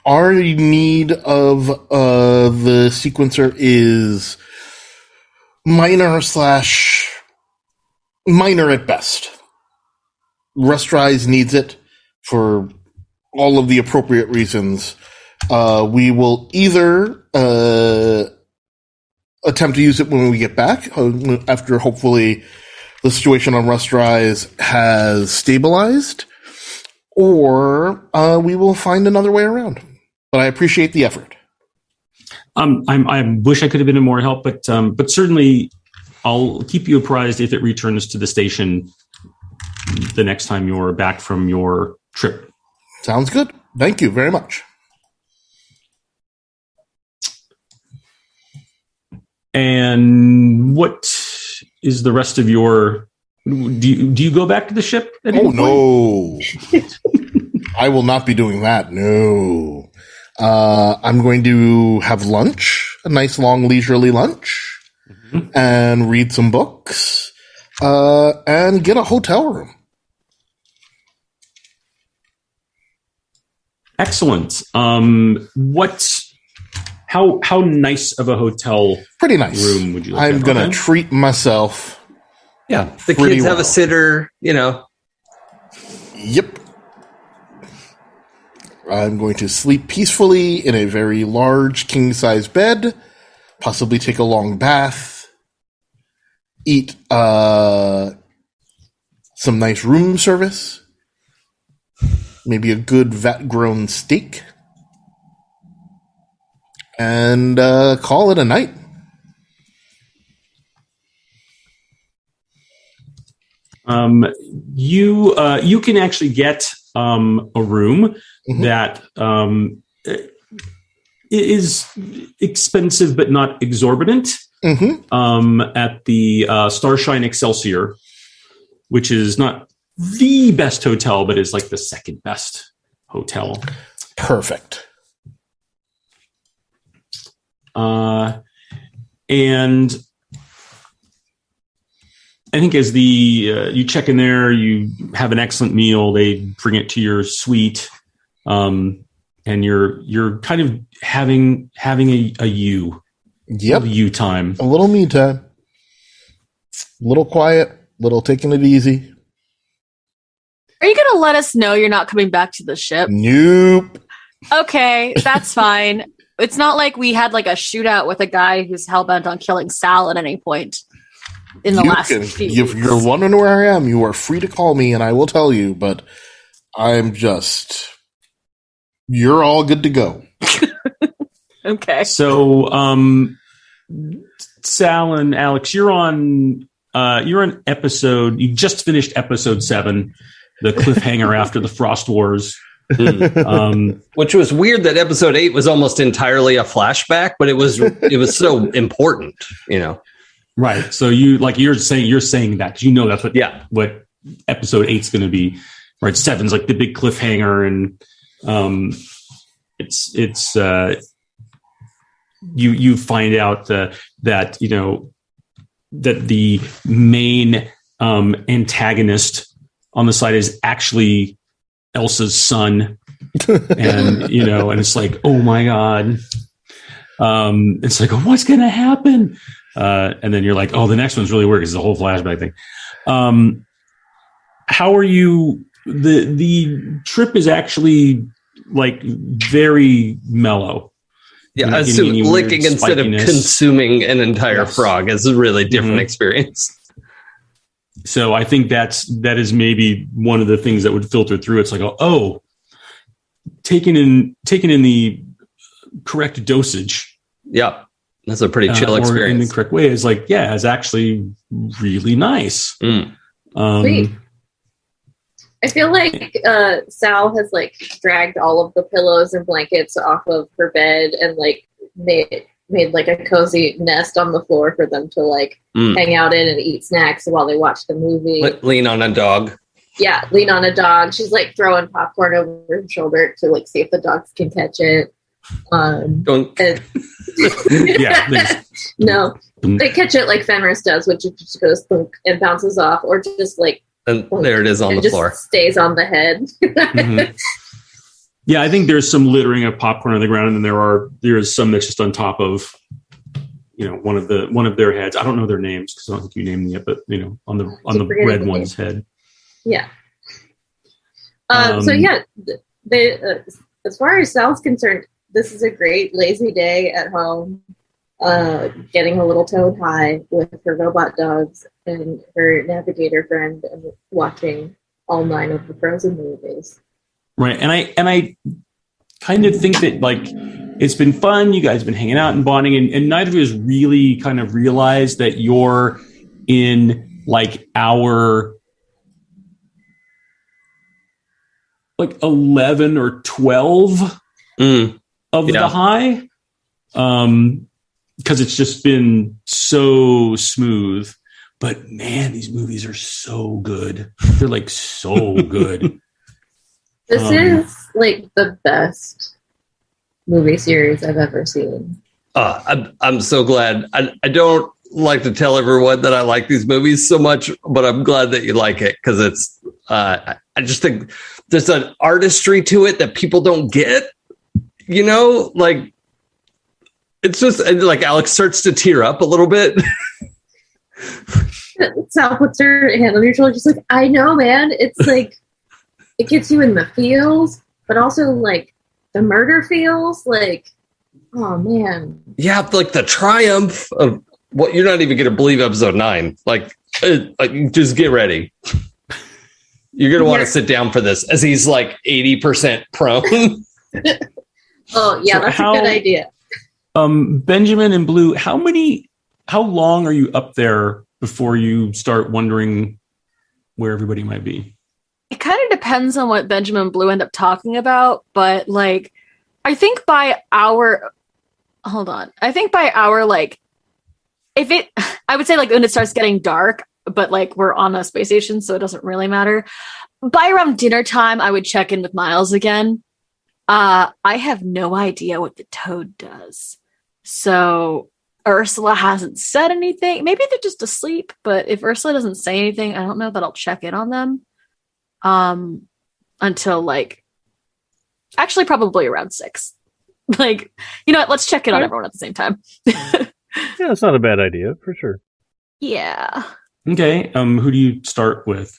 Speaker 2: Our need of uh, the sequencer is minor slash minor at best. Rustrise needs it for all of the appropriate reasons. Uh, we will either uh, attempt to use it when we get back, uh, after hopefully the situation on Rust Rise has stabilized, or uh, we will find another way around. But I appreciate the effort.
Speaker 1: Um, I'm, I wish I could have been of more help, but um, but certainly I'll keep you apprised if it returns to the station the next time you're back from your trip.
Speaker 2: Sounds good. Thank you very much.
Speaker 1: And what is the rest of your? Do you, do you go back to the ship? at any
Speaker 2: Oh no. [LAUGHS] I will not be doing that. No. Uh, I'm going to have lunch, a nice long leisurely lunch, and read some books, uh, and get a hotel room.
Speaker 1: Excellent. Um, what? How how nice of a hotel
Speaker 2: Pretty nice.
Speaker 1: room would you? Like
Speaker 2: I'm
Speaker 1: to
Speaker 2: gonna
Speaker 1: have?
Speaker 2: treat myself.
Speaker 3: Yeah, the
Speaker 2: Pretty
Speaker 3: kids have a sitter. You know,
Speaker 2: Yep. I'm going to sleep peacefully in a very large king size bed, possibly take a long bath, eat uh, some nice room service, maybe a good vat grown steak, and uh, call it a night.
Speaker 1: Um, you uh, you can actually get um, a room
Speaker 2: Mhm.
Speaker 1: that um, is expensive but not exorbitant
Speaker 2: hmm
Speaker 1: um, at the uh, Starshine Excelsior, which is not the best hotel, but is like the second best hotel.
Speaker 2: Perfect.
Speaker 1: Uh, and I think as the uh, you check in there, you have an excellent meal. They bring it to your suite, um, and you're you're kind of having having a, a you
Speaker 2: Yep.
Speaker 1: a you time.
Speaker 2: A little me time. A little quiet, little taking it easy.
Speaker 4: Are you going to let us know you're not coming back to the ship?
Speaker 2: Nope.
Speaker 4: Okay, that's fine. It's not like we had like a shootout with a guy who's hell bent on killing Sal at any point in the
Speaker 2: You
Speaker 4: last
Speaker 2: can-
Speaker 4: few
Speaker 2: if you're wondering where I am, you are free to call me and I will tell you, but I'm just. You're all good to go. [LAUGHS]
Speaker 4: okay.
Speaker 1: So, um, Sal and Alex, you're on uh, you're on episode. You just finished episode seven, the cliffhanger [LAUGHS] after the Frost Wars. Um, [LAUGHS]
Speaker 3: which was weird that episode eight was almost entirely a flashback, but it was it was so [LAUGHS] important. You know,
Speaker 1: right. So you like you're saying you're saying that 'cause you know that's what
Speaker 3: yeah,
Speaker 1: what episode eight's going to be. Right, seven's like the big cliffhanger, and um, it's it's uh, you you find out uh, that you know that the main um, antagonist on the side is actually Elsa's son, and you know, and it's like, oh my god, um, it's like, what's going to happen? Uh, and then you're like, oh, the next one's really weird. It's the whole flashback thing. Um, how are you? the The trip is actually like very mellow.
Speaker 3: Yeah,
Speaker 1: You're
Speaker 3: I assume licking instead of consuming an entire
Speaker 1: Yes.
Speaker 3: frog is a really different
Speaker 1: Mhm.
Speaker 3: experience.
Speaker 1: So I think that's that is maybe one of the things that would filter through. It's like, oh, taken in taken in the correct dosage,
Speaker 3: Yeah, that's a pretty
Speaker 1: uh,
Speaker 3: chill
Speaker 1: or in the correct way is like, yeah, it's actually really nice.
Speaker 3: Mm.
Speaker 1: Um,
Speaker 6: I feel like uh, Sal has like dragged all of the pillows and blankets off of her bed and like made made like a cozy nest on the floor for them to like
Speaker 3: Mm.
Speaker 6: hang out in and eat snacks while they watch the movie.
Speaker 3: Le- lean on a dog.
Speaker 6: yeah, lean on a dog. She's like throwing popcorn over her shoulder to like see if the dogs can catch it. Um,
Speaker 3: Don't.
Speaker 6: and [LAUGHS]
Speaker 1: Yeah, [LAUGHS]
Speaker 6: no, they catch it like Fenris does, which just goes thunk and bounces off, or just like
Speaker 3: And there it is on the floor.
Speaker 6: stays on the head.
Speaker 1: Mhm. [LAUGHS] Yeah, I think there's some littering of popcorn on the ground, and then there are there is some that's just on top of, you know, one of the one of their heads. I don't know their names because I don't think you named them yet, but you know, on the on the red one's head.
Speaker 6: Yeah. Um, so
Speaker 1: Um,
Speaker 6: yeah, they, uh, as far as Sal's concerned, this is a great lazy day at home, uh, getting a little toad high with her robot dogs and her navigator friend, and watching all nine of the Frozen movies.
Speaker 1: Right. And I and I kind of think that like it's been fun. You guys have been hanging out and bonding, and, and neither of you has really kind of realized that you're in like our like eleven or twelve
Speaker 3: Mm.
Speaker 1: of
Speaker 3: Yeah.
Speaker 1: the high. Um because it's just been so smooth. But man, these movies are so good. They're like so [LAUGHS] good.
Speaker 6: This
Speaker 1: Um,
Speaker 6: is like the best movie series I've ever seen.
Speaker 3: Uh, I'm, I'm so glad. I, I don't like to tell everyone that I like these movies so much, but I'm glad that you like it because it's. Uh, I- just think there's an artistry to it that people don't get. You know, like it's just like Alex starts to tear up a little bit. [LAUGHS]
Speaker 6: Sal puts her hand on your shoulder, just like, I know, man. It's like, it gets you in the feels, but also like the murder feels. Like, oh man.
Speaker 3: yeah, like the triumph of what you're not even going to believe. Episode nine, like, uh, like just get ready. [LAUGHS] You're going to want to
Speaker 6: Yeah.
Speaker 3: sit down for this as he's like 80% prone. [LAUGHS]
Speaker 6: Oh yeah,
Speaker 1: So
Speaker 6: that's
Speaker 1: how-
Speaker 6: a good idea.
Speaker 1: Um, Benjamin and Blue, how many, how long are you up there before you start wondering where everybody might be?
Speaker 4: Kind of depends on what Benjamin Blue end up talking about, but like, I think by our, hold on, I think by our like, if it, [LAUGHS] I would say like when it starts getting dark, but like we're on a space station, so it doesn't really matter. By around dinner time, I would check in with Miles again. Uh, I have no idea what the toad does. So Ursula hasn't said anything. Maybe they're just asleep, but if Ursula doesn't say anything, I don't know that I'll check in on them um until like actually probably around six [LAUGHS] like you know what let's check in on everyone at the same time [LAUGHS]
Speaker 5: Yeah, it's not a bad idea for sure.
Speaker 4: yeah
Speaker 1: Okay. Um, who do you start with?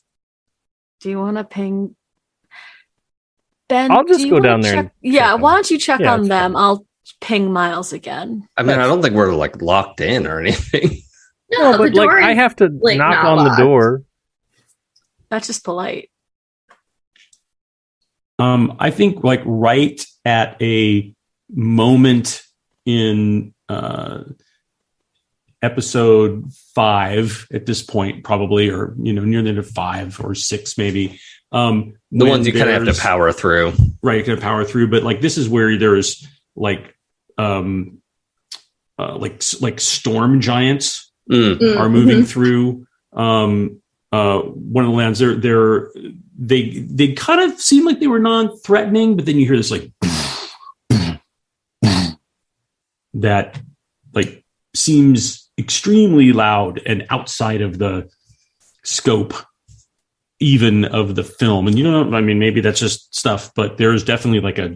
Speaker 4: do you want to ping ben
Speaker 5: I'll just
Speaker 4: do you
Speaker 5: go
Speaker 4: wanna
Speaker 5: down there
Speaker 4: check-
Speaker 5: and
Speaker 4: yeah why don't you check
Speaker 5: Yeah,
Speaker 4: on them
Speaker 5: fine.
Speaker 4: i'll ping miles again
Speaker 3: I mean, I don't think we're like locked in or anything. [LAUGHS]
Speaker 6: No,
Speaker 5: No, but like I have to
Speaker 6: like,
Speaker 5: knock on
Speaker 6: locked.
Speaker 5: the door.
Speaker 4: that's just polite
Speaker 1: Um, I think like right at a moment in uh, episode five at this point, probably, or you know, near the end of five or six, maybe. Um,
Speaker 3: The ones you kind of have to power through.
Speaker 1: right, you can power through. But like this is where there's like um, uh, like like storm giants
Speaker 3: Mm.
Speaker 1: Are moving
Speaker 6: mhm.
Speaker 1: through um uh one of the lands they're they're they they kind of seem like they were non-threatening but then you hear this like that like seems extremely loud and outside of the scope even of the film and you know i mean maybe that's just stuff but there's definitely like a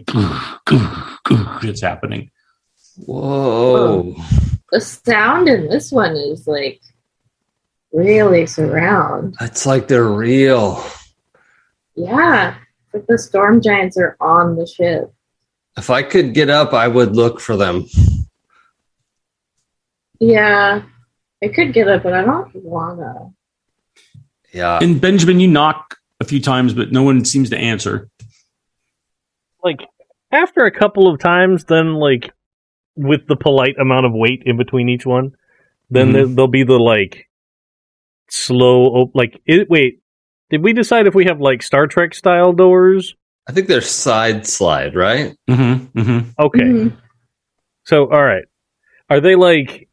Speaker 1: it's happening
Speaker 3: Whoa.
Speaker 6: The sound in this one is like really surround.
Speaker 3: It's like they're real.
Speaker 6: Yeah, but the storm giants are on the ship.
Speaker 3: If I could get up, I would look for them.
Speaker 6: Yeah, I could get up, but I don't wanna.
Speaker 3: Yeah.
Speaker 1: And Benjamin, you knock a few times, but no one seems to answer.
Speaker 5: Like after a couple of times, then like with the polite amount of wait in between each one, then
Speaker 1: Mhm.
Speaker 5: there, there'll be the like slow like it, wait. Did we decide if we have like Star Trek style doors?
Speaker 3: I think they're side slide, right?
Speaker 1: Mm-hmm. Mm-hmm.
Speaker 5: Okay.
Speaker 6: Mhm.
Speaker 5: So, all right. Are they like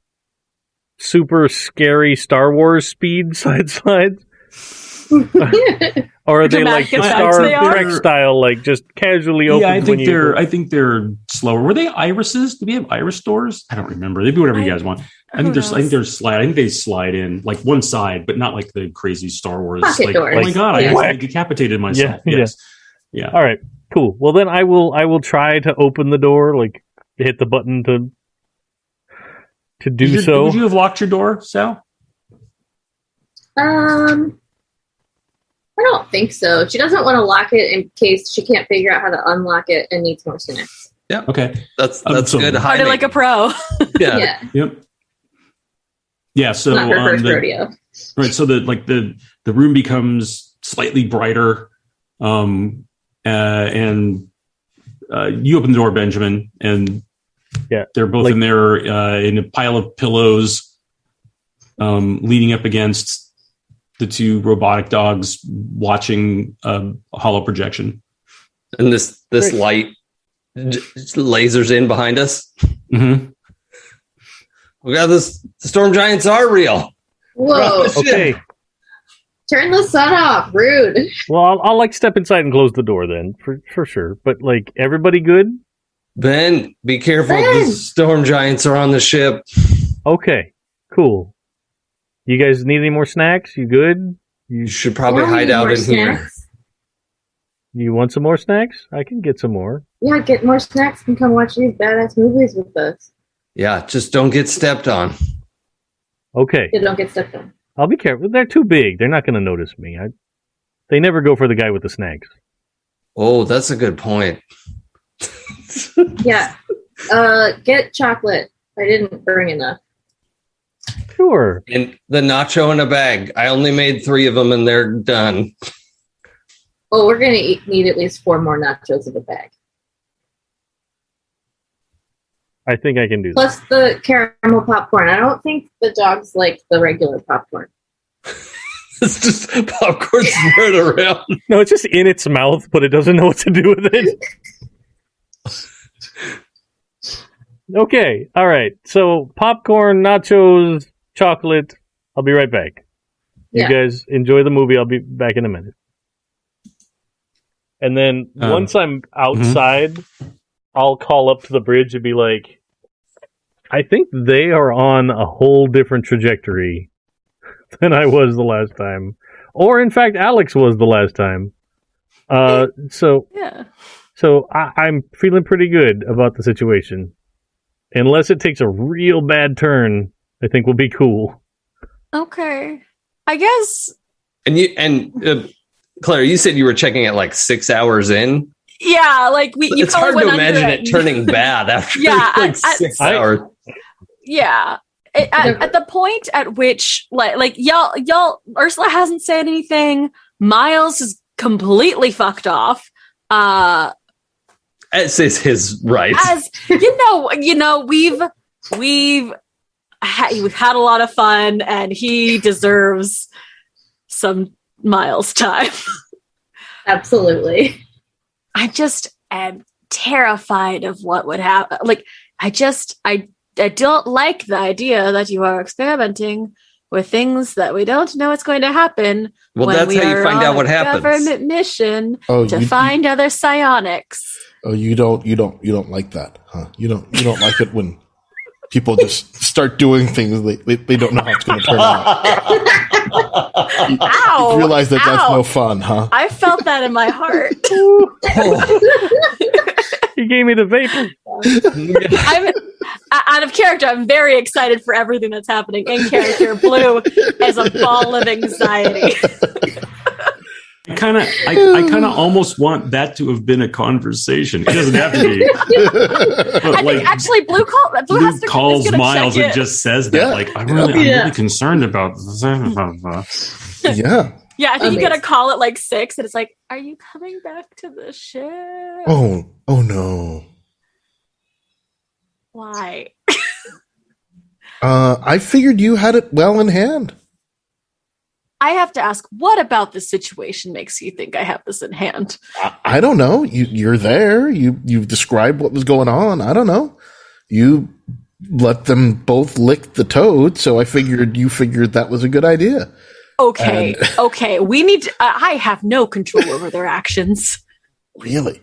Speaker 5: super scary Star Wars speed [LAUGHS] side slides? Or are they like the Star. Trek style, like just casually open?
Speaker 1: Yeah, I think
Speaker 5: you-
Speaker 1: they're. I think they're slower. Were they irises? Do we have iris doors? I don't remember. They do whatever you guys want. I
Speaker 4: who
Speaker 1: think there's. I think
Speaker 4: knows?
Speaker 1: they're slide. I think they slide in like one side, but not like the crazy Star Wars.
Speaker 6: Pocket
Speaker 1: like,
Speaker 6: doors.
Speaker 1: oh my god, I
Speaker 6: Yeah.
Speaker 1: decapitated myself.
Speaker 5: Yeah,
Speaker 1: yes. Yeah.
Speaker 5: All right, cool. Well, then I will. I will try to open the door, like hit the button to to do
Speaker 1: you-
Speaker 5: so.
Speaker 1: Would you have locked your door, Sal?
Speaker 6: Um, I don't think so. She doesn't want to lock it in case she can't figure out how to unlock it and needs more snacks. Yeah.
Speaker 1: Okay.
Speaker 3: That's that's
Speaker 1: Um,
Speaker 3: that's
Speaker 1: so-
Speaker 3: good.
Speaker 4: Party
Speaker 3: hiding.
Speaker 4: like a pro.
Speaker 3: yeah.
Speaker 6: Yeah,
Speaker 1: Yep. Yeah. So
Speaker 6: not her
Speaker 1: um,
Speaker 6: first
Speaker 1: the-
Speaker 6: rodeo.
Speaker 1: right so the like the the room becomes slightly brighter um uh and uh you open the door benjamin and
Speaker 5: Yeah,
Speaker 1: they're both
Speaker 5: like-
Speaker 1: in there uh in a pile of pillows um leaning up against the two robotic dogs watching um, a holo projection
Speaker 3: And this this
Speaker 5: Great.
Speaker 3: light j- lasers in behind us.
Speaker 1: mm-hmm.
Speaker 3: We got this. The storm giants are real.
Speaker 6: Whoa!
Speaker 5: okay.
Speaker 6: Turn the sun off. Rude.
Speaker 5: Well, I'll, I'll like step inside and close the door then for for sure. But like everybody good?
Speaker 3: Ben, be careful.
Speaker 6: Ben!
Speaker 3: The storm giants are on the ship.
Speaker 5: Okay, cool. You guys need any more snacks? You good?
Speaker 3: You should probably
Speaker 6: Yeah,
Speaker 3: hide out
Speaker 6: more
Speaker 3: in here.
Speaker 5: You want some more snacks? I can get some more.
Speaker 6: Yeah, get more snacks and come watch these badass movies with us.
Speaker 3: Yeah, just don't get stepped on.
Speaker 5: Okay,
Speaker 6: Yeah, don't get stepped on.
Speaker 5: I'll be careful. They're too big. They're not going to notice me. I, they never go for the guy with the snacks.
Speaker 3: Oh, that's a good point. [LAUGHS]
Speaker 6: Yeah. Uh, get chocolate. I didn't bring enough.
Speaker 5: Sure.
Speaker 3: And the nacho in a bag. I only made three of them and they're done.
Speaker 6: Well, we're gonna eat, need at least four more nachos in a bag,
Speaker 5: I think I can do that.
Speaker 6: plus the caramel popcorn. I don't think the dogs like the regular popcorn. [LAUGHS]
Speaker 3: It's just popcorn spread around.
Speaker 5: No, it's just in its mouth, but it doesn't know what to do with it. [LAUGHS] okay. All right. So popcorn, nachos, chocolate. I'll be right back. You
Speaker 6: Yeah.
Speaker 5: guys enjoy the movie. I'll be back in a minute. And then
Speaker 1: Um,
Speaker 5: once I'm outside, I'll call up to the bridge and be like, I think they are on a whole different trajectory [LAUGHS] than I was the last time. Or in fact, Alex was the last time. Uh, so
Speaker 4: Yeah.
Speaker 5: so I, I'm feeling pretty good about the situation. Unless it takes a real bad turn, I think we'll be cool.
Speaker 4: Okay. I guess.
Speaker 3: And you and uh, Claire, you said you were checking it like six hours in.
Speaker 4: Yeah, like we. You
Speaker 3: it's
Speaker 4: probably
Speaker 3: hard to imagine it turning [LAUGHS] bad after
Speaker 4: Yeah,
Speaker 3: like
Speaker 4: I- I-
Speaker 3: six
Speaker 5: I-
Speaker 3: hours.
Speaker 4: Yeah. At, at, at the point at which, like, like y'all, y'all, Ursula hasn't said anything. Miles is completely fucked off. Uh,
Speaker 3: As is his right.
Speaker 4: as you know, you know, we've we've ha- we've had a lot of fun, and he deserves some Miles time. [LAUGHS]
Speaker 6: Absolutely.
Speaker 4: I just am terrified of what would happen. Like, I just, I, I don't like the idea that you are experimenting with things that we don't know what's going to happen.
Speaker 3: well,
Speaker 4: when
Speaker 3: that's
Speaker 4: we
Speaker 3: how you find out what happens.
Speaker 4: Government mission
Speaker 2: Oh,
Speaker 4: to
Speaker 2: you,
Speaker 4: find other psionics.
Speaker 2: oh, you don't, you don't, you don't like that, huh? You don't, you don't like it when people just start doing things they, they, they don't know how it's going to turn out. [LAUGHS] You,
Speaker 4: Ow!
Speaker 2: you realize that that's no fun, huh?
Speaker 4: I felt that in my heart. [LAUGHS] [LAUGHS]
Speaker 5: He gave me the vapor. [LAUGHS]
Speaker 4: I'm uh, out of character. I'm very excited for everything that's happening in character. Blue is a ball of anxiety.
Speaker 1: kind of, I, I kind of almost want that to have been a conversation. It doesn't have to be.
Speaker 4: I
Speaker 1: But like,
Speaker 4: think actually Blue call Blue has to,
Speaker 1: calls Miles and
Speaker 4: it.
Speaker 1: just says that.
Speaker 2: Yeah.
Speaker 1: Like, I'm really, I'm
Speaker 6: Yeah.
Speaker 1: really concerned about [LAUGHS] [LAUGHS]
Speaker 2: yeah.
Speaker 4: Yeah, I think you
Speaker 6: Amazing.
Speaker 4: gotta call it like six, and it's like, are you coming back to the ship?
Speaker 2: Oh, oh no.
Speaker 4: Why? [LAUGHS]
Speaker 2: Uh, I figured you had it well in hand.
Speaker 4: I have to ask, what about the situation makes you think I have this in hand?
Speaker 2: I, I don't know. You, you're there. You, you described what was going on. I don't know. You let them both lick the toad, so I figured you figured that was a good idea.
Speaker 4: Okay,
Speaker 2: And- [LAUGHS]
Speaker 4: okay, we need. To, uh, I have no control over their actions.
Speaker 2: Really?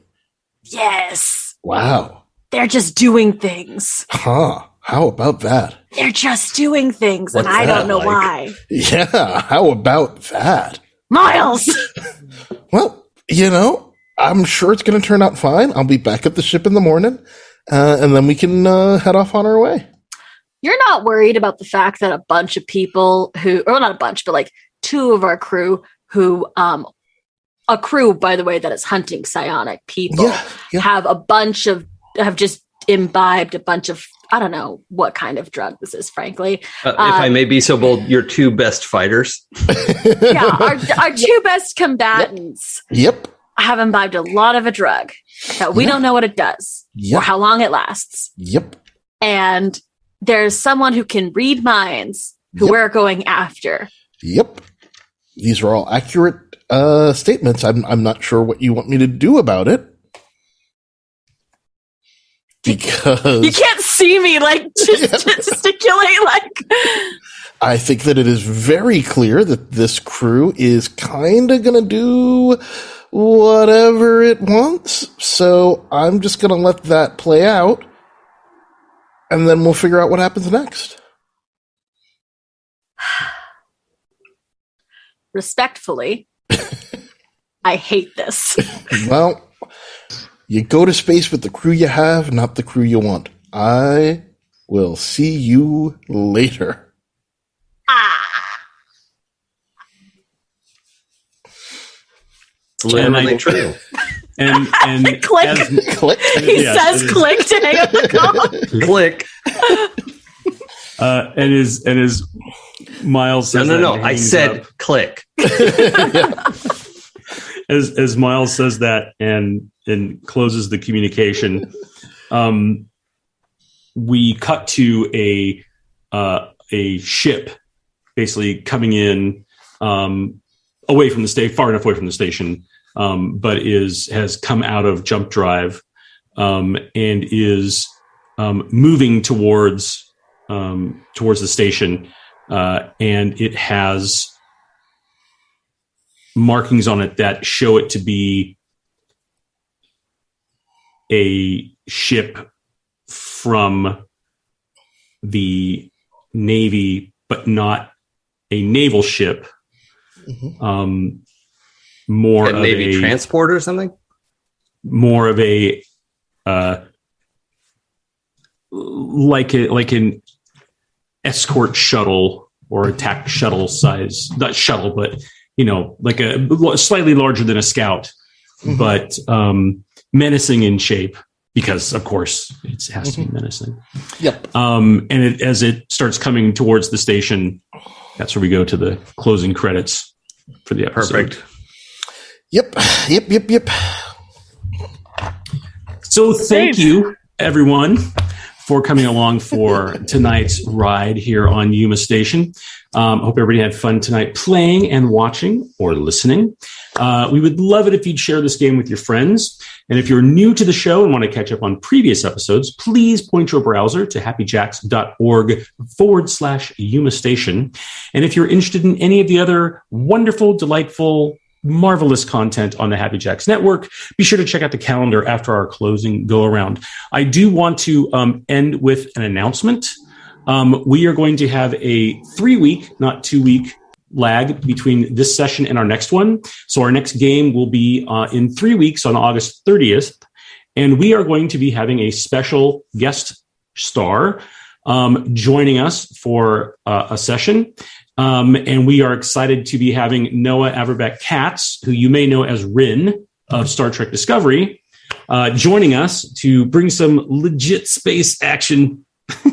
Speaker 4: Yes,
Speaker 2: Wow.
Speaker 4: they're just doing things.
Speaker 2: Huh. How about that?
Speaker 4: They're just doing things, and I don't know
Speaker 2: like?
Speaker 4: why.
Speaker 2: Yeah. How about that?
Speaker 4: Miles, [LAUGHS]
Speaker 2: Well, you know, I'm sure it's going to turn out fine. I'll be back at the ship in the morning, uh, and then we can uh, head off on our way.
Speaker 4: you're not worried about the fact that a bunch of people who, or not a bunch, but like two of our crew who, um, a crew, by the way, that is hunting psionic people.
Speaker 2: Yeah. Yeah.
Speaker 4: have a bunch of have just imbibed a bunch of I don't know what kind of drug this is, frankly.
Speaker 3: Uh, if I may be so bold, your two best fighters. [LAUGHS]
Speaker 4: Yeah, our, our two best combatants
Speaker 2: Yep.
Speaker 4: have imbibed a lot of a drug that we
Speaker 2: Yeah.
Speaker 4: don't know what it does or how long it lasts.
Speaker 2: Yep.
Speaker 4: And there's someone who can read minds who
Speaker 2: Yep.
Speaker 4: we're going after.
Speaker 2: Yep. These are all accurate uh, statements. I'm I'm not sure what you want me to do about it. Because you
Speaker 4: can't see me like just gesticulate like
Speaker 2: I think that it is very clear that this crew is kind of going to do whatever it wants. So I'm just going to let that play out. And then we'll figure out what happens next.
Speaker 4: Respectfully. [LAUGHS] I hate this. [LAUGHS]
Speaker 2: well, you go to space with the crew you have, not the crew you want. I will see you later.
Speaker 4: ah.
Speaker 3: It's literally
Speaker 1: And
Speaker 3: true. [LAUGHS]
Speaker 1: And and
Speaker 4: Click.
Speaker 1: as,
Speaker 2: Click.
Speaker 4: He
Speaker 1: Yeah,
Speaker 4: says click to hang up the call.
Speaker 3: Click.
Speaker 1: Uh, and is and is Miles
Speaker 3: No,
Speaker 1: says
Speaker 3: no,
Speaker 1: that
Speaker 3: no. I said
Speaker 1: up.
Speaker 3: click. [LAUGHS]
Speaker 1: as as Miles says that and and closes the communication, um, we cut to a uh, a ship basically coming in um, away from the station, far enough away from the station, um, but is has come out of jump drive um, and is um, moving towards um, towards the station, uh, and it has markings on it that show it to be a ship from the navy, but not a naval ship.
Speaker 2: Mhm.
Speaker 1: Um, more
Speaker 3: And
Speaker 1: of a
Speaker 3: transport or something.
Speaker 1: more of a uh, like a like an escort shuttle or attack shuttle size, not shuttle, but you know, like a slightly larger than a scout,
Speaker 2: Mhm.
Speaker 1: but um, menacing in shape because, of course, it has to be menacing.
Speaker 2: Yep.
Speaker 1: Um, and it, as it starts coming towards the station, that's where we go to the closing credits for the episode.
Speaker 3: Perfect.
Speaker 2: Yep. Yep. Yep. Yep.
Speaker 1: So thank you, everyone, for coming along for tonight's ride here on Yuma Station. Um, hope everybody had fun tonight playing and watching or listening. Uh, we would love it if you'd share this game with your friends. And if you're new to the show and want to catch up on previous episodes, please point your browser to happyjacks.org forward slash Yuma Station. And if you're interested in any of the other wonderful, delightful, marvelous content on the Happy Jacks Network, be sure to check out the calendar after our closing go around. I do want to um, end with an announcement. Um, we are going to have a three week, not two week lag between this session and our next one. So our next game will be uh, in three weeks on August 30th. And we are going to be having a special guest star um, joining us for uh, a session. Um, and we are excited to be having Noah Averbach-Katz, who you may know as Ryn of Star Trek Discovery, uh, joining us to bring some legit space action [LAUGHS]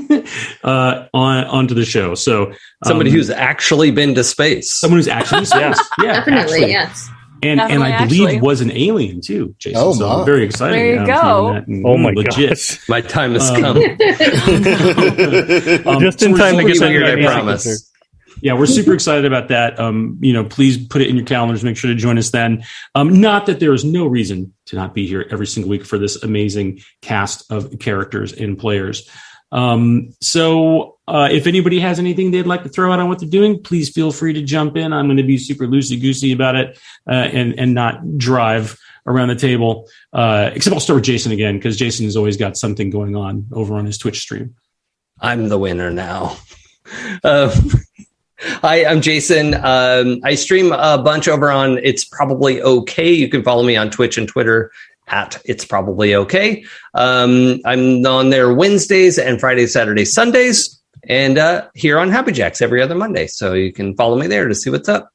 Speaker 1: uh, on onto the show. So
Speaker 3: Somebody
Speaker 1: um,
Speaker 3: who's actually been to space.
Speaker 1: someone who's actually [LAUGHS] yes, yeah,
Speaker 6: Definitely,
Speaker 1: actually.
Speaker 6: yes.
Speaker 1: and and I
Speaker 4: Definitely,
Speaker 1: believe was an alien too, Jason.
Speaker 2: Oh,
Speaker 1: so
Speaker 2: my.
Speaker 1: very exciting.
Speaker 4: There you go.
Speaker 1: and,
Speaker 5: Oh my
Speaker 1: legit.
Speaker 5: gosh.
Speaker 3: My time has
Speaker 1: Um,
Speaker 3: come. [LAUGHS]
Speaker 1: Um,
Speaker 5: Just in
Speaker 1: we're
Speaker 5: time to get that
Speaker 3: weird, I
Speaker 1: excited-
Speaker 3: promise.
Speaker 1: Yeah, we're super excited about that. Um, you know, please put it in your calendars. Make sure to join us then. Um, not that there is no reason to not be here every single week for this amazing cast of characters and players. Um, so, uh, if anybody has anything they'd like to throw out on what they're doing, please feel free to jump in. I'm going to be super loosey goosey about it uh, and and not drive around the table. Uh, except I'll start with Jason again because Jason has always got something going on over on his Twitch stream.
Speaker 3: I'm the winner now. [LAUGHS] Hi, I'm Jason. Um, I stream a bunch over on It's Probably Okay. You can follow me on Twitch and Twitter at It's Probably Okay. Um, I'm on there Wednesdays and Fridays, Saturdays, Sundays, and uh, here on Happy Jacks every other Monday. So you can follow me there to see what's up.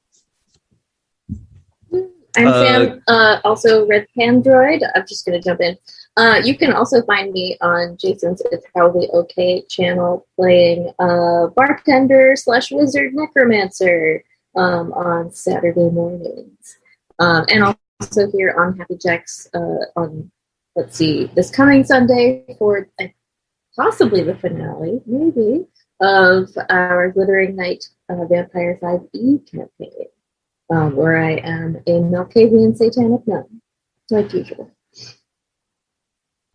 Speaker 6: I'm
Speaker 3: Uh,
Speaker 6: Sam, uh, also Red Pandroid. I'm just going to jump in. Uh, you can also find me on Jason's It's Probably Okay channel playing uh, bartender slash wizard necromancer um, on Saturday mornings. Um, and also here on Happy Jacks uh, on, let's see, this coming Sunday for possibly the finale, maybe, of our Glittering Night uh, Vampire 5e campaign um, where I am a Malkavian satanic nun, like usual.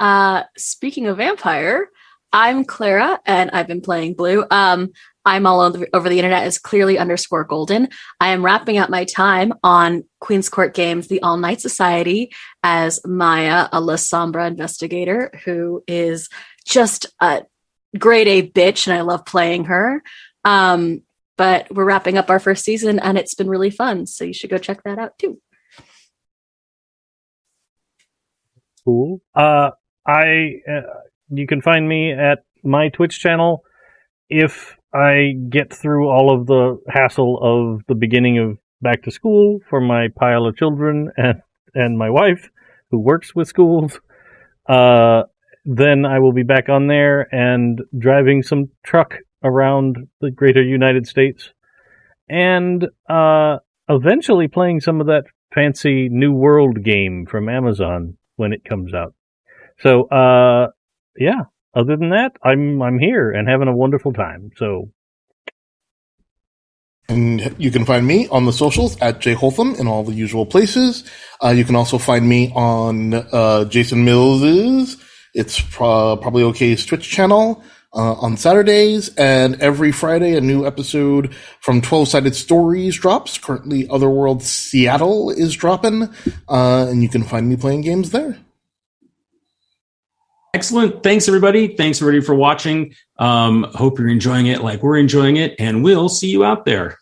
Speaker 4: Uh, speaking of vampire, I'm Clara, and I've been playing Blue. Um, I'm all over, over the internet as clearly underscore golden. I am wrapping up my time on Queen's Court Games, the All Night Society, as Maya, a Lasombra investigator who is just a grade A bitch, and I love playing her. Um, but we're wrapping up our first season, and it's been really fun. So you should go check that out too.
Speaker 5: Cool. Uh, I uh, you can find me at my Twitch channel if I get through all of the hassle of the beginning of back to school for my pile of children and and my wife who works with schools. Uh, then I will be back on there and driving some truck around the greater United States and uh, eventually playing some of that fancy New World game from Amazon when it comes out. So, uh, yeah. Other than that, I'm I'm here and having a wonderful time. So,
Speaker 2: And you can find me on the socials at Jay Holtham in all the usual places. Uh, you can also find me on uh, Jason Mills's It's pro- probably okay's Twitch channel uh, on Saturdays, and every Friday a new episode from Twelve Sided Stories drops. Currently, Otherworld Seattle is dropping, uh, and you can find me playing games there.
Speaker 1: Excellent. Thanks, everybody. Thanks, everybody, for watching. Um, hope you're enjoying it like we're enjoying it, and we'll see you out there.